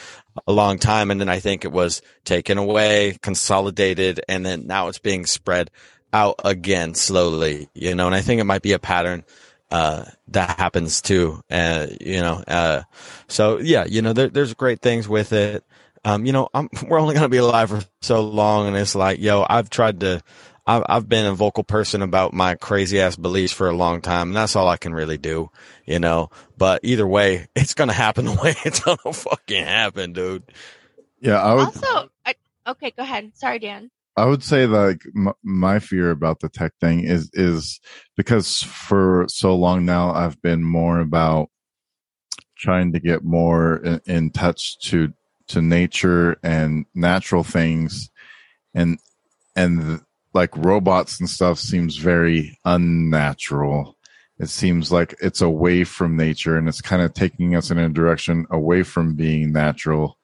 D: a long time. And then I think it was taken away, consolidated, and then now it's being spread out again slowly, you know, and I think it might be a pattern uh, that happens too. Uh, you know, uh, so yeah, you know, there, there's great things with it. Um, you know, I'm, [laughs] we're only going to be alive for so long. And it's like, yo, I've tried to, I've, I've been a vocal person about my crazy ass beliefs for a long time. And that's all I can really do, you know, but either way, [laughs] it's going to happen the way it's going to fucking happen, dude.
C: Yeah, I would.
G: Also, I, okay, go ahead. Sorry, Dan.
C: I would say like m- my fear about the tech thing is is because for so long now I've been more about trying to get more in, in touch to to nature and natural things and and like robots and stuff seems very unnatural. It seems like it's away from nature and it's kind of taking us in a direction away from being natural.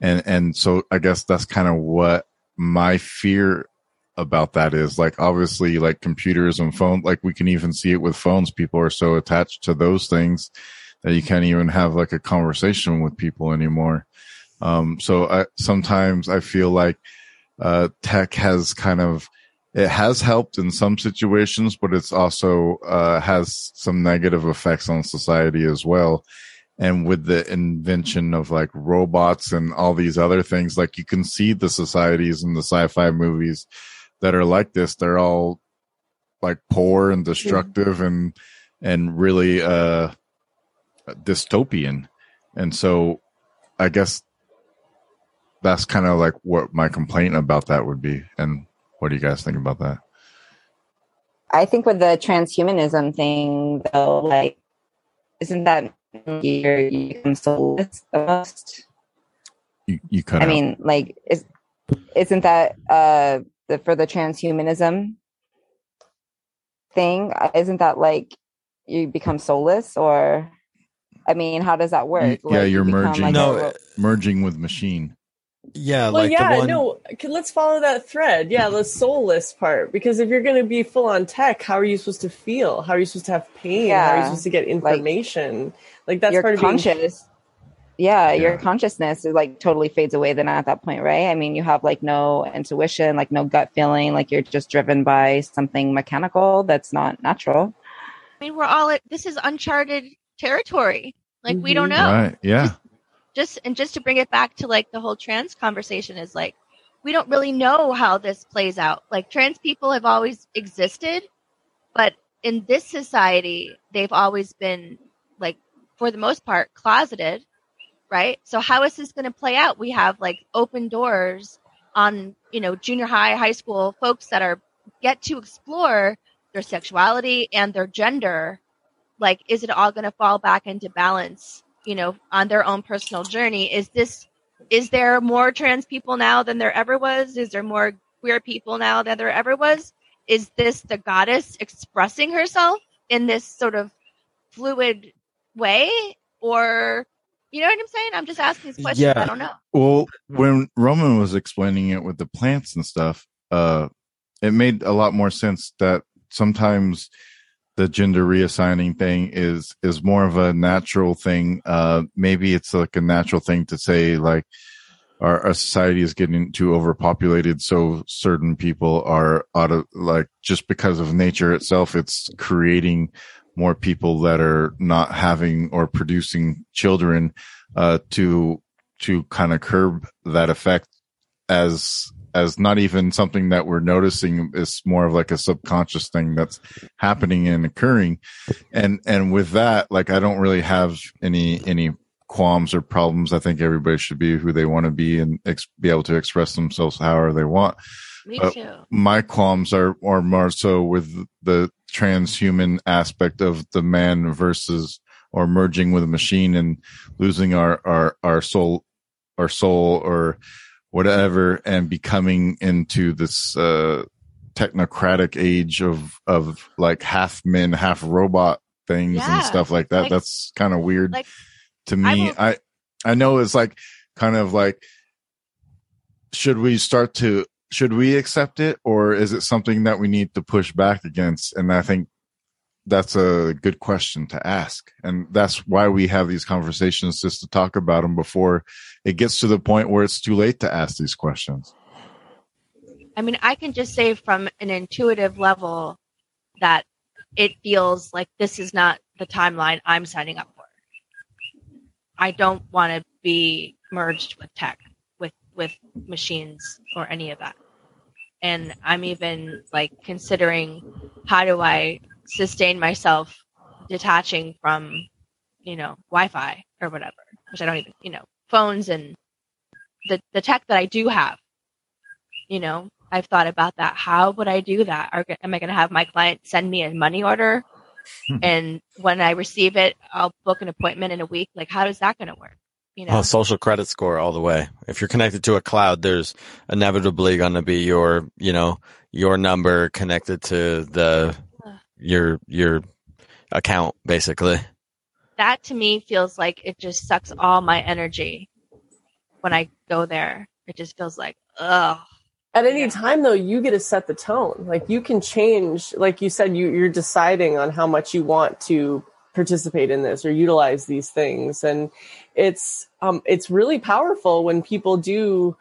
C: And and so I guess that's kind of what my fear about that is like obviously like computers and phone like we can even see it with phones. People are so attached to those things that you can't even have like a conversation with people anymore. Um so i sometimes i feel like uh tech has kind of it has helped in some situations but it's also uh has some negative effects on society as well and with the invention of like robots and all these other things like you can see the societies in the sci-fi movies that are like this. They're all like poor and destructive and and really uh dystopian. And so i guess that's kind of like what my complaint about that would be. And what do you guys think about that?
E: I think with the transhumanism thing, though, like, isn't that you're, you become soulless almost?
C: you, you cut
E: I
C: out.
E: mean, like, is, isn't that uh the for the transhumanism thing? uh, Isn't that like you become soulless, or I mean, how does that work?
C: Y- yeah,
E: Like,
C: you're
E: you
C: merging.
E: like
D: No,
E: ro-
C: merging with machine
D: Yeah,
F: well,
D: like
F: yeah,
D: the one.
F: no. Let's follow that thread. Yeah, the [laughs] soulless part. Because if you're going to be full on tech, how are you supposed to feel? How are you supposed to have pain? Yeah. How are you supposed to get information? Like, that's
E: you're
F: part of being
E: conscious. Yeah, your consciousness is like totally fades away then at that point, right? I mean, you have like no intuition, like no gut feeling, like you're just driven by something mechanical that's not natural.
G: I mean, we're all at this is uncharted territory. Like we don't
F: Mhm.
G: know.
C: right yeah
G: Just and just to bring it back to like the whole trans conversation is like we don't really know how this plays out. Like trans people have always existed, but in this society, they've always been like for the most part closeted, right? So how is this going to play out? We have like open doors on, you know, junior high, high school folks that are get to explore their sexuality and their gender. Like, is it all going to fall back into balance, you know, on their own personal journey? Is this, is there more trans people now than there ever was? Is there more queer people now than there ever was? Is this the goddess expressing herself in this sort of fluid way? Or, you know what I'm saying? I'm just asking these questions.
D: Yeah.
G: I don't know.
C: Well, when Roman was explaining it with the plants and stuff, uh, it made a lot more sense that sometimes the gender reassigning thing is is more of a natural thing. Uh, maybe it's like a natural thing to say like our, our society is getting too overpopulated, so certain people are out of like just because of nature itself, it's creating more people that are not having or producing children uh, to to kind of curb that effect as as not even something that we're noticing. It's more of like a subconscious thing that's happening and occurring. And and with that like i don't really have any any qualms or problems. I think everybody should be who they want to be and ex- be able to express themselves however they want.
G: Me
C: Uh,
G: too.
C: my qualms are are more so with the transhuman aspect of the man versus or merging with a machine and losing our our our soul our soul or whatever and becoming into this uh technocratic age of of like half men half robot things
G: Yeah.
C: and stuff like that
G: Like-
C: that's kind of weird
G: like,
C: to
G: I
C: me
G: will-
C: I, I know it's like kind of like should we start to should we accept it or is it something that we need to push back against? And i think that's a good question to ask. And that's why we have these conversations just to talk about them before it gets to the point where it's too late to ask these questions.
G: I mean, I can just say from an intuitive level that it feels like this is not the timeline I'm signing up for. I don't want to be merged with tech, with machines or any of that. And I'm even like considering how do I sustain myself detaching from, you know, Wi-Fi or whatever, which I don't even, you know, phones and the the tech that I do have. You know i've thought about that. How would i do that? Are, am i going to have my client send me a money order? Hmm. And when i receive it i'll book an appointment in a week. Like how is that going to work you oh, know
D: Oh, social credit score all the way. If you're connected to a cloud, there's inevitably going to be your, you know, your number connected to the your your account basically.
G: that to me feels like it just sucks all my energy when i go there it just feels like ugh
F: At any
G: Yeah.
F: time, though, you get to set the tone. Like you can change. Like you said, you you're deciding on how much you want to participate in this or utilize these things, and it's um it's really powerful when people do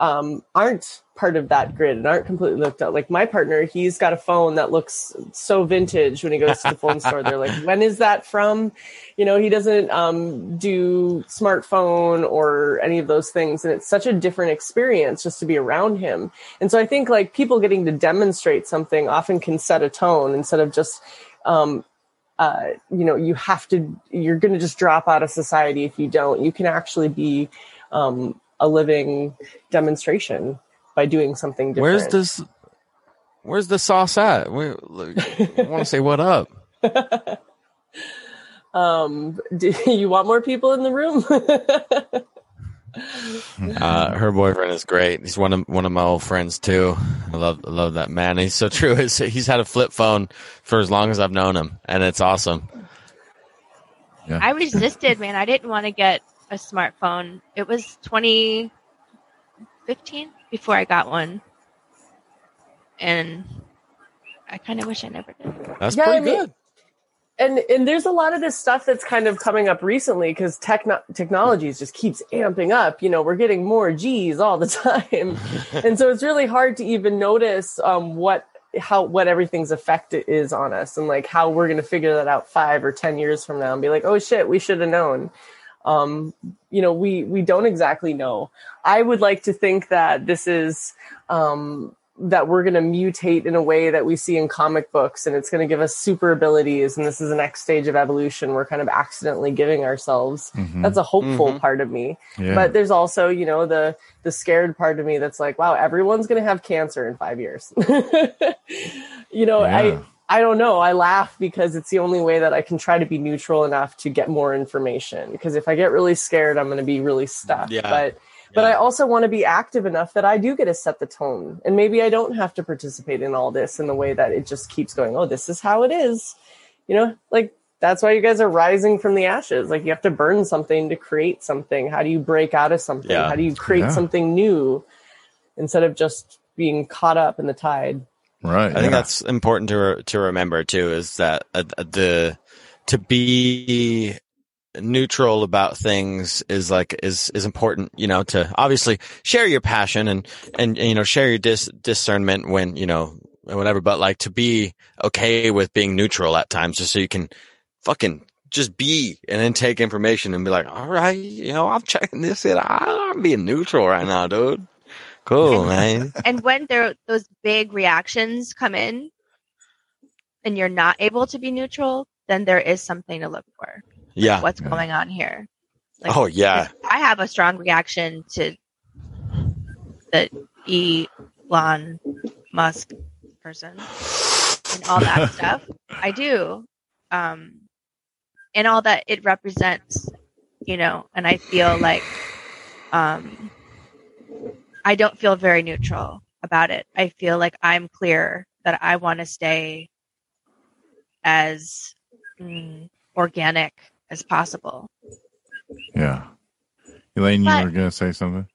F: um aren't part of that grid and aren't completely looked at. Like my partner, he's got a phone that looks so vintage when he goes to the phone store. They're like, when is that from? You know, he doesn't um, do smartphone or any of those things. And it's such a different experience just to be around him. And so I think like people getting to demonstrate something often can set a tone instead of just, um, uh, you know, you have to, you're going to just drop out of society if you don't. You can actually be um, a living demonstration by doing something different.
D: Where's this Where's the sauce at? We, I want to say what up. [laughs]
F: Um, [laughs] do you want more people in the room? [laughs]
D: Uh, her boyfriend is great. He's one of one of my old friends too. I love I love that man. He's so [laughs] true. He's, he's had a flip phone for as long as I've known him, and it's awesome.
G: I resisted, man. I didn't want to get a smartphone. It was 2015 before I got one. And I kind of wish I never did.
D: That's
F: Yeah,
D: pretty
F: I mean-
D: good.
F: And and there's a lot of this stuff that's kind of coming up recently because techno- technologies just keeps amping up. You know we're getting more g's all the [laughs] time. And so it's really hard to even notice um, what how what everything's effect is on us and like how we're going to figure that out five or ten years from now and be like oh shit we should have known. Um, you know we we don't exactly know. I would like to think that this is um, that we're going to mutate in a way that we see in comic books and it's going to give us super abilities and this is the next stage of evolution we're kind of accidentally giving ourselves
C: Mhm.
F: that's a hopeful
D: Mhm.
F: part of me
C: yeah.
F: but there's also you know the the scared part of me that's like wow everyone's going to have cancer in 5 years [laughs] you know
C: Yeah.
F: i I don't know. I laugh because it's the only way that I can try to be neutral enough to get more information. Because if I get really scared, I'm going to be really stuck.
D: Yeah.
F: But but I also want to be active enough that I do get to set the tone. And maybe I don't have to participate in all this in the way that it just keeps going, oh, this is how it is. You know, like that's why you guys are rising from the ashes. Like you have to burn something to create something. How do you break out of something?
D: Yeah.
F: How do you create
C: Yeah.
F: something new instead of just being caught up in the tide?
C: right.
D: I think that's important to re- to remember too. Is that uh, the to be neutral about things is like is is important. You know, to obviously share your passion and and, and you know share your dis- discernment when you know whatever. But like to be okay with being neutral at times, just so you can fucking just be and then take information and be like, all right, you know, I'm checking this in. I'm being neutral right now, dude.
H: Cool, man. [laughs]
G: and when there those big reactions come in and you're not able to be neutral, then there is something to look for.
H: Yeah.
G: What's
C: Yeah.
G: going on here?
H: Oh yeah.
G: I have a strong reaction to the Elon Musk person and all that [laughs] stuff. I do. Um, and all that it represents, you know, and I feel like um, I don't feel very neutral about it. I feel like I'm clear that I want to stay as mm, organic as possible.
C: Yeah. Elaine, you
G: But-
C: were going to say something?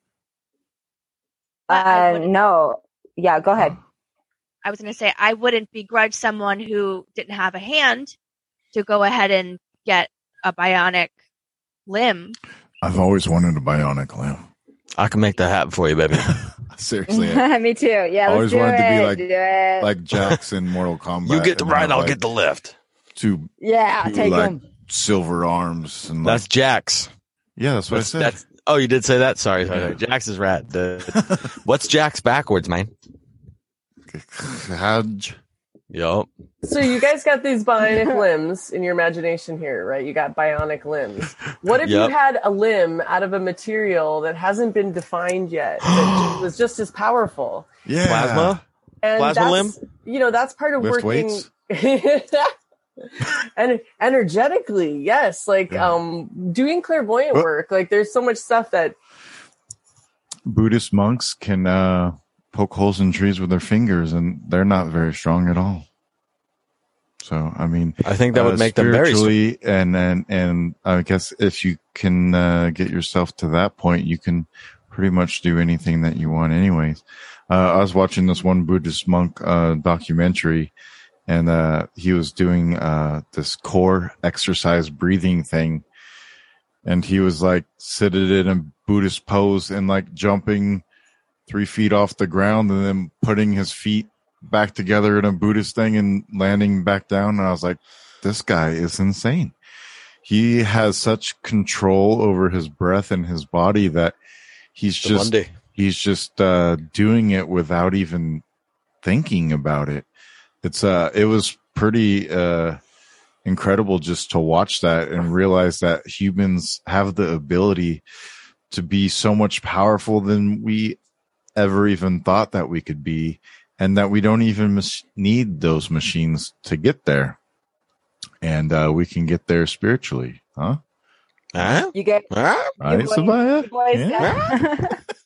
G: I
E: Uh, no. Yeah, go ahead.
G: I was going to say I wouldn't begrudge someone who didn't have a hand to go ahead and get a bionic limb.
C: I've always wanted a bionic limb.
H: I can make that happen for you, baby. [laughs]
C: Seriously. [laughs]
E: Me too. Yeah, let's
C: Always
E: do
C: wanted to be like-
E: Do
C: like Jackson Mortal Kombat.
H: you get the right, I'll
C: like,
H: get the left.
C: To
E: yeah,
C: two,
E: take
C: like,
E: them.
C: Silver arms and
H: That's
C: like,
H: Jax.
C: yeah, that's what
H: That's,
C: I said.
H: that's oh, you did say that. Sorry, sorry.
C: Yeah.
H: Jax is rat. The, [laughs] what's Jax backwards, man?
C: Hadj.
H: Yup.
F: So you guys got these bionic limbs in your imagination here, right? You got bionic limbs. What if
H: Yep.
F: you had a limb out of a material that hasn't been defined yet, that [gasps] was just as powerful?
C: Yeah.
H: Plasma.
F: And
H: Plasma
F: that's, You know, that's part of
C: Lift
F: working. [laughs]
C: weights?
F: and energetically, yes, like
C: Yeah.
F: um doing clairvoyant
C: Well-
F: work. Like there's so much stuff that
C: Buddhist monks can uh, poke holes in trees with their fingers, and they're not very strong at all. So, I mean,
H: I think that would
C: uh,
H: make them very. strong.
C: spiritually, and and and I guess if you can uh, get yourself to that point, you can pretty much do anything that you want, anyways. Uh, I was watching this one Buddhist monk uh, documentary, and uh, he was doing uh, this core exercise breathing thing, and he was like seated in a Buddhist pose and like jumping three feet off the ground, and then putting his feet back together in a Buddhist thing and landing back down. And I was like, this guy is insane. He has such control over his breath and his body that he's
H: The
C: just
H: Monday.
C: he's just uh, doing it without even thinking about it. It's uh, it was pretty uh, incredible just to watch that and realize that humans have the ability to be so much powerful than we ever even thought that we could be, and that we don't even mis- need those machines to get there, and uh, we can get there spiritually, huh?
H: Huh?
E: You get
H: Huh?
C: Right,
E: boys- you boys,
C: Yeah. [laughs]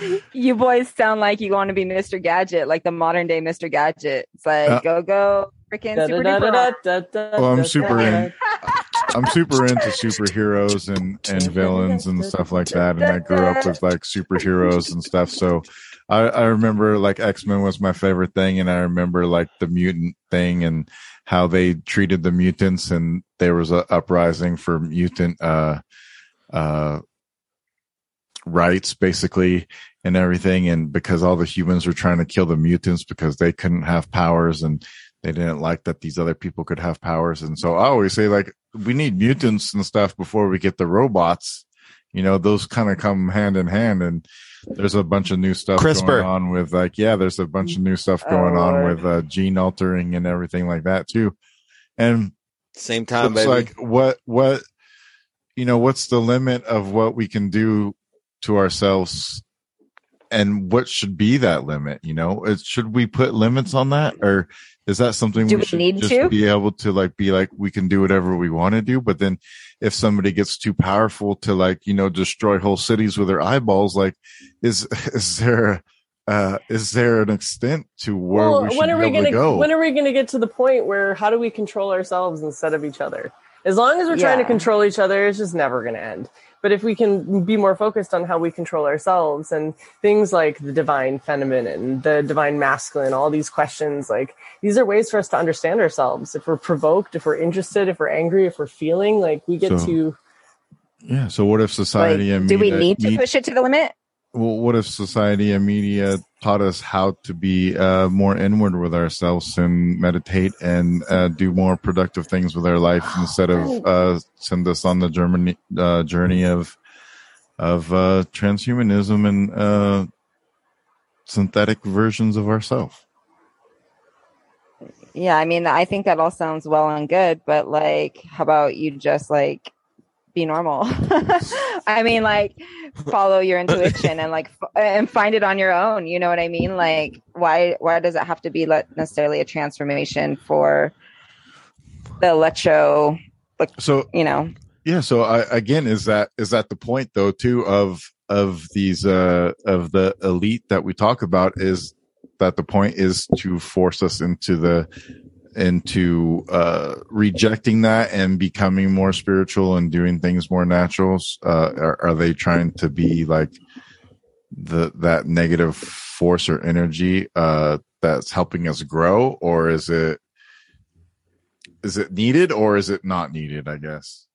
C: [laughs]
E: you boys sound like you want to be Mr. Gadget, like the modern day Mr. Gadget. It's like
C: Uh,
E: go go freaking super duper.
C: Well, I'm super in. I'm super into superheroes and and villains and stuff like that, and I grew up with like superheroes and stuff. So I, I remember like X Men was my favorite thing, and I remember like the mutant thing and how they treated the mutants, and there was a uprising for mutant uh uh rights basically and everything and because all the humans were trying to kill the mutants because they couldn't have powers and they didn't like that these other people could have powers and so i always say like we need mutants and stuff before we get the robots you know those kind of come hand in hand and there's a bunch of new stuff
H: CRISPR.
C: going on with like yeah there's a bunch of new stuff
E: Oh,
C: going on
E: Lord.
C: with uh, gene altering and everything like that too and
H: Same time,
C: it's
H: baby.
C: like what what you know what's the limit of what we can do to ourselves and what should be that limit you know it, should we put limits on that or is that something
E: Do
C: we
E: we
C: should
E: need
C: just
E: to?
C: be able to like be like we can do whatever we want to do but then if somebody gets too powerful to like you know destroy whole cities with their eyeballs like is [laughs] is there uh is there an extent to where
F: well,
C: we
F: when are we gonna
C: to go
F: when are we gonna get to the point where how do we control ourselves instead of each other? As long as we're trying to control each other, it's just never gonna end. But if we can be more focused on how we control ourselves and things like the divine feminine, and the divine masculine, all these questions, like these are ways for us to understand ourselves. If we're provoked, if we're interested, if we're angry, if we're feeling, like we get
C: So-
F: to
C: yeah so what if
E: Like,
C: society and
E: do we need to
C: need-
E: push it to the limit?
C: Well, what if society and media taught us how to be uh, more inward with ourselves and meditate and uh, do more productive things with our life instead of uh, send us on the Germany uh, journey of of uh, transhumanism and uh, synthetic versions of ourselves.
E: Yeah, I mean, I think that all sounds well and good, but like, how about you just like be normal? [laughs] I mean, like, follow your intuition and like, f- and find it on your own. You know what I mean? Like, why, why does it have to be le- necessarily a transformation for the electro, Like,
C: So
E: you know?
C: yeah, so I, again, is that is that the point though too of of these uh of the elite that we talk about is that the point is to force us into the into uh rejecting that and becoming more spiritual and doing things more natural uh are, are they trying to be like the that negative force or energy uh that's helping us grow or is it is it needed or is it not needed i guess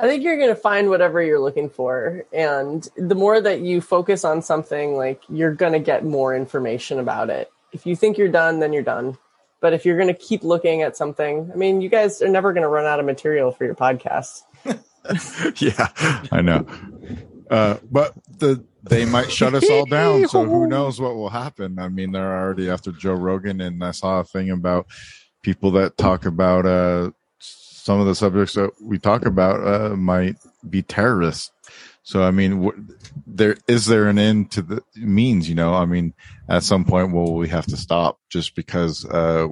F: I think you're going to find whatever you're looking for. And the more that you focus on something, like you're going to get more information about it. If you think you're done, then you're done. But if you're going to keep looking at something, I mean, you guys are never going to run out of material for your podcast. [laughs]
C: yeah, I know. Uh, but the they might shut us all down, so who [laughs] knows what will happen? I mean, they're already after Joe Rogan, and I saw a thing about people that talk about uh, some of the subjects that we talk about uh, might be terrorists. So, I mean, wh- there is there an end to the means? You know, I mean, at some point, will we have to stop just because uh,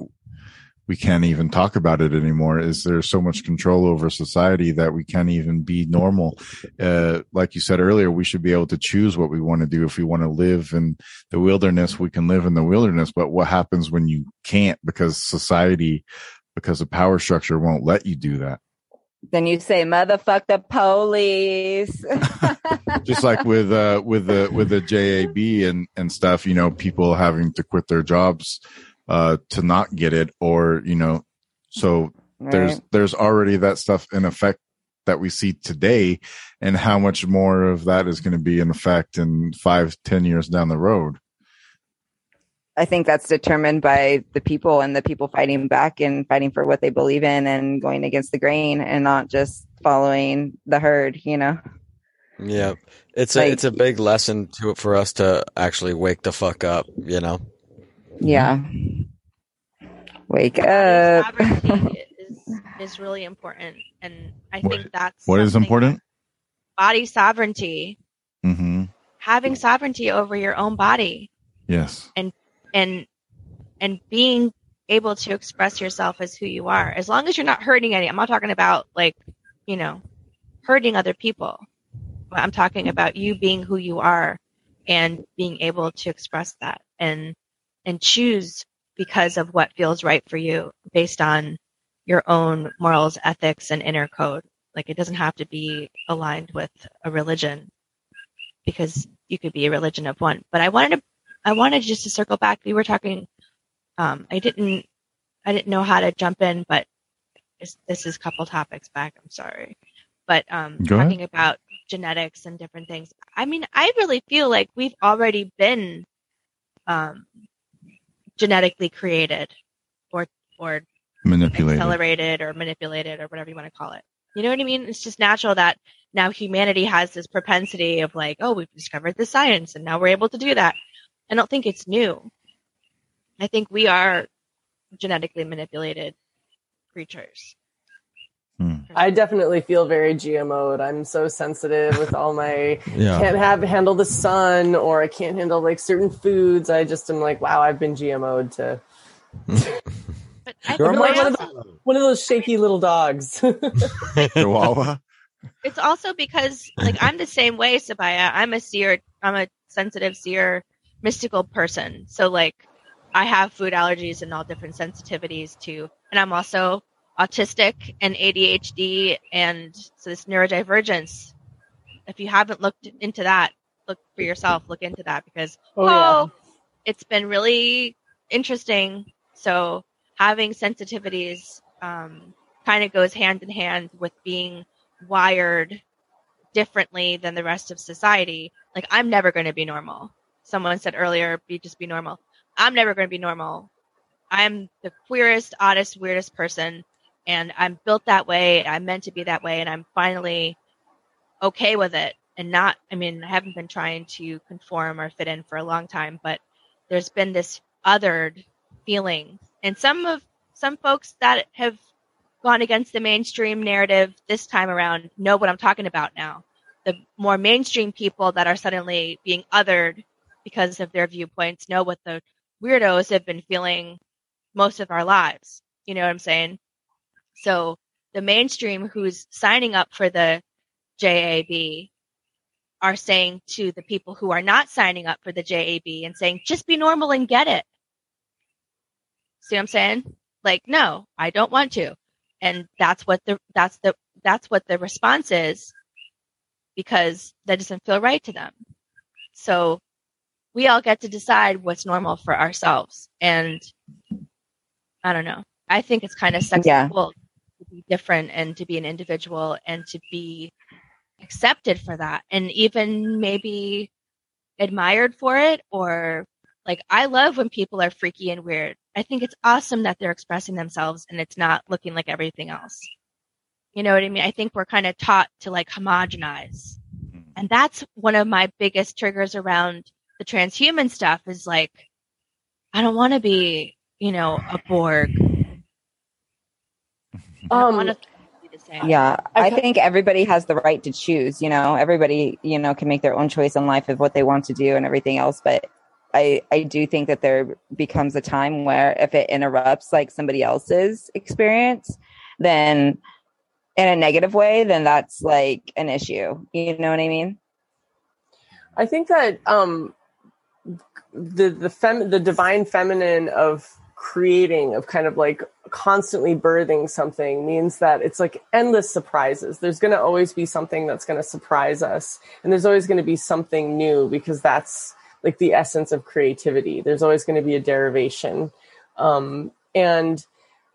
C: we can't even talk about it anymore? Is there so much control over society that we can't even be normal? Uh, like you said earlier, we should be able to choose what we want to do. If we want to live in the wilderness, we can live in the wilderness. But what happens when you can't because society, because the power structure won't let you do that?
E: Then you say, motherfuck the police. [laughs]
C: just like with uh with the with the JAB and and stuff, you know, people having to quit their jobs uh to not get it or, you know, so there's there's already that stuff in effect that we see today and how much more of that is going to be in effect in five ten years down the road
E: I think that's determined by the people and the people fighting back and fighting for what they believe in and going against the grain and not just following the herd, you know?
H: Yeah, it's a
E: Like-
H: it's a big lesson to for us to actually wake the fuck up. You know.
E: Yeah. Wake up.
G: sovereignty is, is really important. And I
C: What-
G: think that's
C: what is important
G: Body sovereignty,
C: mm-hmm
G: having sovereignty over your own body
C: yes
G: and and and being able to express yourself as who you are. As long as you're not hurting any, I'm not talking about like, you know, hurting other people. But I'm talking about you being who you are and being able to express that and and choose because of what feels right for you based on your own morals, ethics and inner code. Like it doesn't have to be aligned with a religion because you could be a religion of one. But I wanted to I wanted just to circle back. We were talking. Um, I didn't. I didn't know how to jump in, but this, this is a couple topics back. I'm sorry, but um, talking about genetics and different things. I mean, I really feel like we've already been um, genetically created, or or
C: manipulated
G: accelerated or manipulated or whatever you want to call it. You know what I mean? It's just natural that now humanity has this propensity of like, oh, we've discovered the science and now we're able to do that. I don't think it's new. I think we are genetically manipulated creatures. Hmm.
F: I definitely feel very GMO'd. I'm so sensitive with all my [laughs]
H: Yeah.
F: can't have handle the sun or I can't handle like certain foods. I just am like, wow, I've been GMO'd to
G: But I
H: You're
F: like one of,
G: also-
F: those, one of those shaky little dogs. [laughs]
C: Chihuahua.
G: it's also because like I'm the same way, Sabaya. I'm a seer. I'm a sensitive seer, mystical person. So like, I have food allergies and all different sensitivities too, and I'm also autistic and ADHD and so this neurodivergence. If you haven't looked into that, look for yourself. Look into that because
F: Oh, yeah.
G: it's been really interesting. So having sensitivities um, kind of goes hand in hand with being wired differently than the rest of society. Like I'm never going to be normal. Someone said earlier, be just be normal. I'm never going to be normal. I'm the queerest, oddest, weirdest person, and I'm built that way. I'm meant to be that way, and I'm finally okay with it. and not, I mean, I haven't been trying to conform or fit in for a long time, but there's been this othered feeling. And some of, some folks that have gone against the mainstream narrative this time around know what I'm talking about now. The more mainstream people that are suddenly being othered because of their viewpoints know what the weirdos have been feeling most of our lives. You know what I'm saying? So the mainstream who's signing up for the JAB are saying to the people who are not signing up for the JAB and saying, just be normal and get it. See what I'm saying? Like, no, I don't want to. And that's what the, that's the, that's what the response is because that doesn't feel right to them. So we all get to decide what's normal for ourselves. And I don't know. I think it's kind of sexy
E: Yeah.
G: to be different and to be an individual and to be accepted for that and even maybe admired for it or like I love when people are freaky and weird. I think it's awesome that they're expressing themselves and it's not looking like everything else. You know what I mean? I think we're kind of taught to like homogenize. Mm-hmm. And that's one of my biggest triggers around the transhuman stuff is like, I don't want to be, you know, a Borg.
F: Um,
G: want to be the same.
E: Yeah, I think everybody has the right to choose. You know, everybody you know can make their own choice in life of what they want to do and everything else. But I I do think that there becomes a time where if it interrupts like somebody else's experience, then in a negative way, then that's like an issue. You know what I mean?
F: I think that um, the the fem the divine feminine of creating of kind of like constantly birthing something means that it's like endless surprises. There's going to always be something that's going to surprise us, and there's always going to be something new because that's like the essence of creativity. There's always going to be a derivation, um, and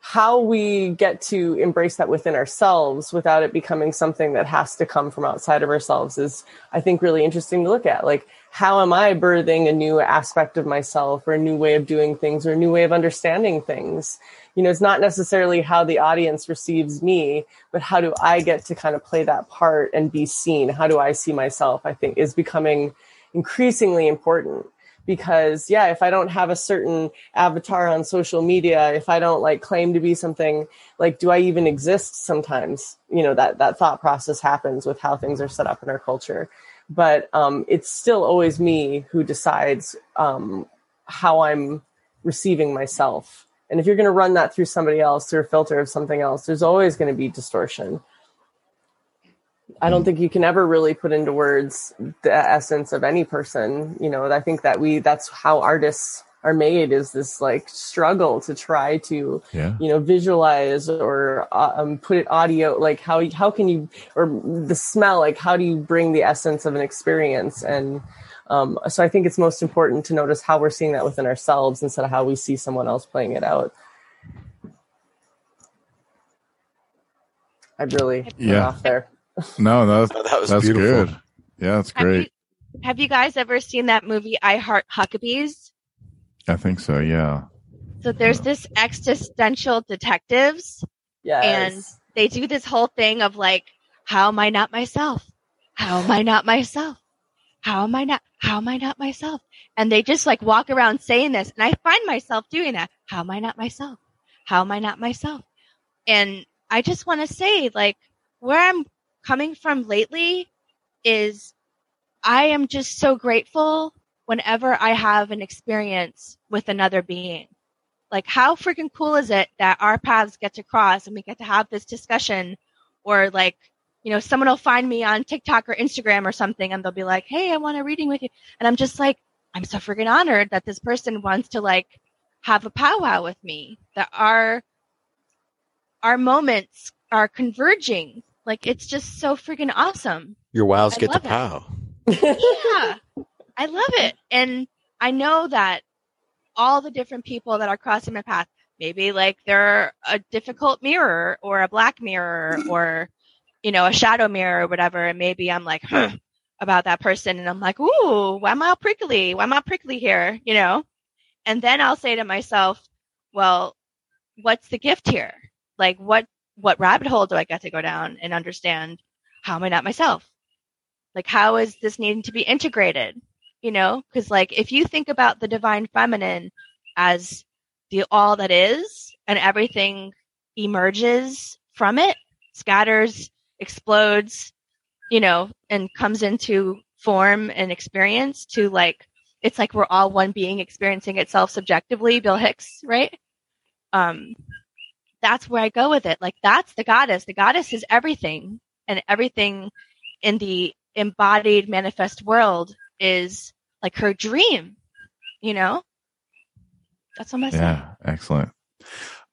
F: how we get to embrace that within ourselves without it becoming something that has to come from outside of ourselves is i think really interesting to look at like how am i birthing a new aspect of myself or a new way of doing things or a new way of understanding things? You know it's not necessarily how the audience receives me but how do i get to kind of play that part and be seen? How do i see myself i think is becoming increasingly important. Because yeah if i don't have a certain avatar on social media if i don't like claim to be something like do i even exist sometimes? You know that that thought process happens with how things are set up in our culture but um, it's still always me who decides um, how i'm receiving myself and if you're going to run that through somebody else through a filter of something else there's always going to be distortion I don't think you can ever really put into words the essence of any person. You know, I think that we, that's how artists are made is this like struggle to try to,
C: Yeah.
F: you know, visualize or uh, um, put it audio, like how, how can you, or the smell, like how do you bring the essence of an experience? And um, so I think it's most important to notice how we're seeing that within ourselves instead of how we see someone else playing it out. I really
C: Yeah.
F: off there. [laughs]
C: No, that's
H: Oh, that was
C: that's
H: beautiful.
C: good. Yeah, that's
G: Have
C: great.
G: you, have you guys ever seen that movie I Heart Huckabees?
C: I think so. Yeah.
G: So there's this existential detectives
F: Yes.
G: and they do this whole thing of like, how am I not myself? How am I not myself? How am I not? How am I not myself? And they just like walk around saying this. And I find myself doing that. How am I not myself? How am I not myself? And I just want to say like where I'm coming from lately is I am just so grateful whenever I have an experience with another being. Like, how freaking cool is it that our paths get to cross and we get to have this discussion? Or, like, you know, someone will find me on TikTok or Instagram or something and they'll be like, hey, I want a reading with you. And I'm just like, I'm so freaking honored that this person wants to, like, have a powwow with me, that our, our moments are converging. Like, it's just so freaking awesome
H: Your wows
G: I
H: get to
G: love it.
H: pow.
G: yeah, [laughs] I love it. And I know that all the different people that are crossing my path, maybe like they're a difficult mirror or a black mirror [laughs] or, you know, a shadow mirror or whatever. And maybe I'm like, huh, about that person. And I'm like, ooh, why am I all prickly? Why am I prickly here? You know? And then I'll say to myself, well, what's the gift here? Like, what, what rabbit hole do I get to go down and understand how am I not myself? Like, how is this needing to be integrated? You know, because like if you think about the divine feminine as the all that is and everything emerges from it, scatters, explodes, you know, and comes into form and experience to like it's like we're all one being experiencing itself subjectively, Bill Hicks, right? Um that's where I go with it. Like that's the goddess. The goddess is everything and everything in the embodied manifest world is like her dream, you know? That's what I'm saying.
C: Yeah, excellent.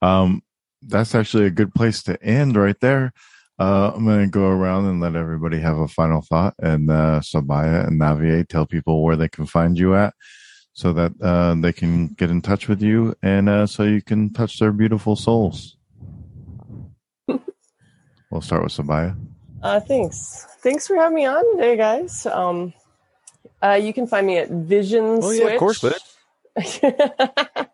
C: Um, that's actually a good place to end right there. Uh, I'm going to go around and let everybody have a final thought. And uh, Sabaya and Navier, tell people where they can find you at so that uh, they can get in touch with you and uh, so you can touch their beautiful souls. [laughs] we'll start with Sabaya.
F: Uh, thanks. Thanks for having me on today, guys. Um, uh, you can find me at Vision
H: Oh,
F: Switch.
H: yeah, of course, but [laughs]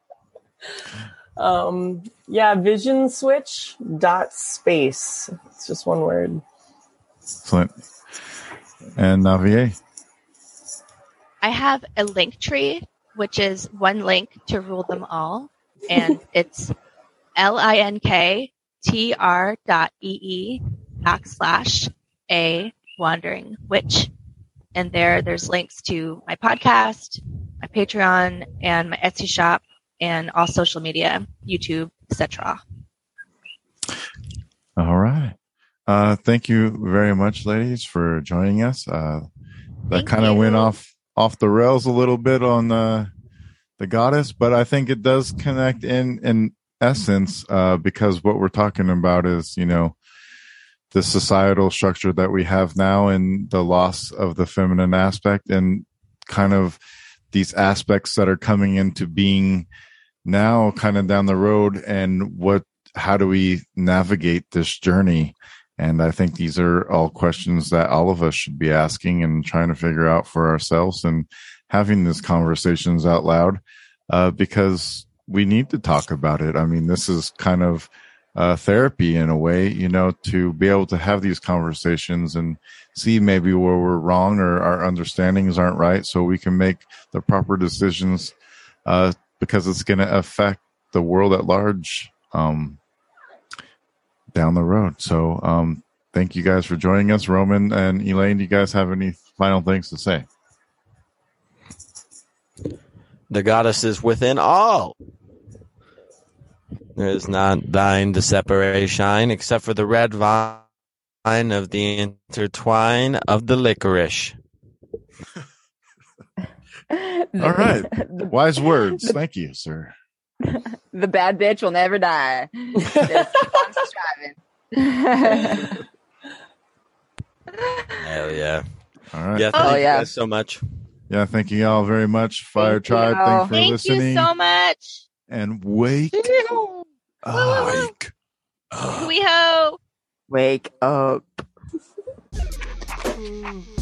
F: um, yeah, Vision Switch dot space. It's just one word.
C: Excellent. And Navier.
G: I have a link tree, which is one link to rule them all. And [laughs] it's L I N K T R dot E E backslash a wandering witch. And there, there's links to my podcast, my Patreon, and my Etsy shop, and all social media, YouTube, etc.
C: All right. Uh, thank you very much, ladies, for joining us. Uh, that kind of went off off the rails a little bit on the the goddess, but I think it does connect in in essence uh, because what we're talking about is you know the societal structure that we have now and the loss of the feminine aspect and kind of these aspects that are coming into being now kind of down the road and what how do we navigate this journey? And i think these are all questions that all of us should be asking and trying to figure out for ourselves and having these conversations out loud uh, because we need to talk about it. I mean this is kind of uh, therapy in a way you know to be able to have these conversations and see maybe where we're wrong or our understandings aren't right so we can make the proper decisions uh, because it's going to affect the world at large um, down the road. So, um, thank you guys for joining us. Roman and Elaine, do you guys have any final things to say?
H: the goddess is within all. There is not thine to separate shine, except for the red vine of the intertwine of the licorice. [laughs]
C: All right.
E: the,
C: Wise [laughs] words. Thank you, sir. [laughs]
E: the bad bitch will never die. Just keep on.
H: Hell yeah.
C: All right.
H: Yeah,
C: Yeah.
H: thank
E: Oh,
H: you
E: yeah.
H: guys so much.
C: Yeah, thank you all very much. Fire
E: Thank
C: Tribe,
E: you.
C: thanks for
G: Thank
C: listening.
G: you so much.
C: and wake awake.
G: We ho.
D: Wake up. [laughs]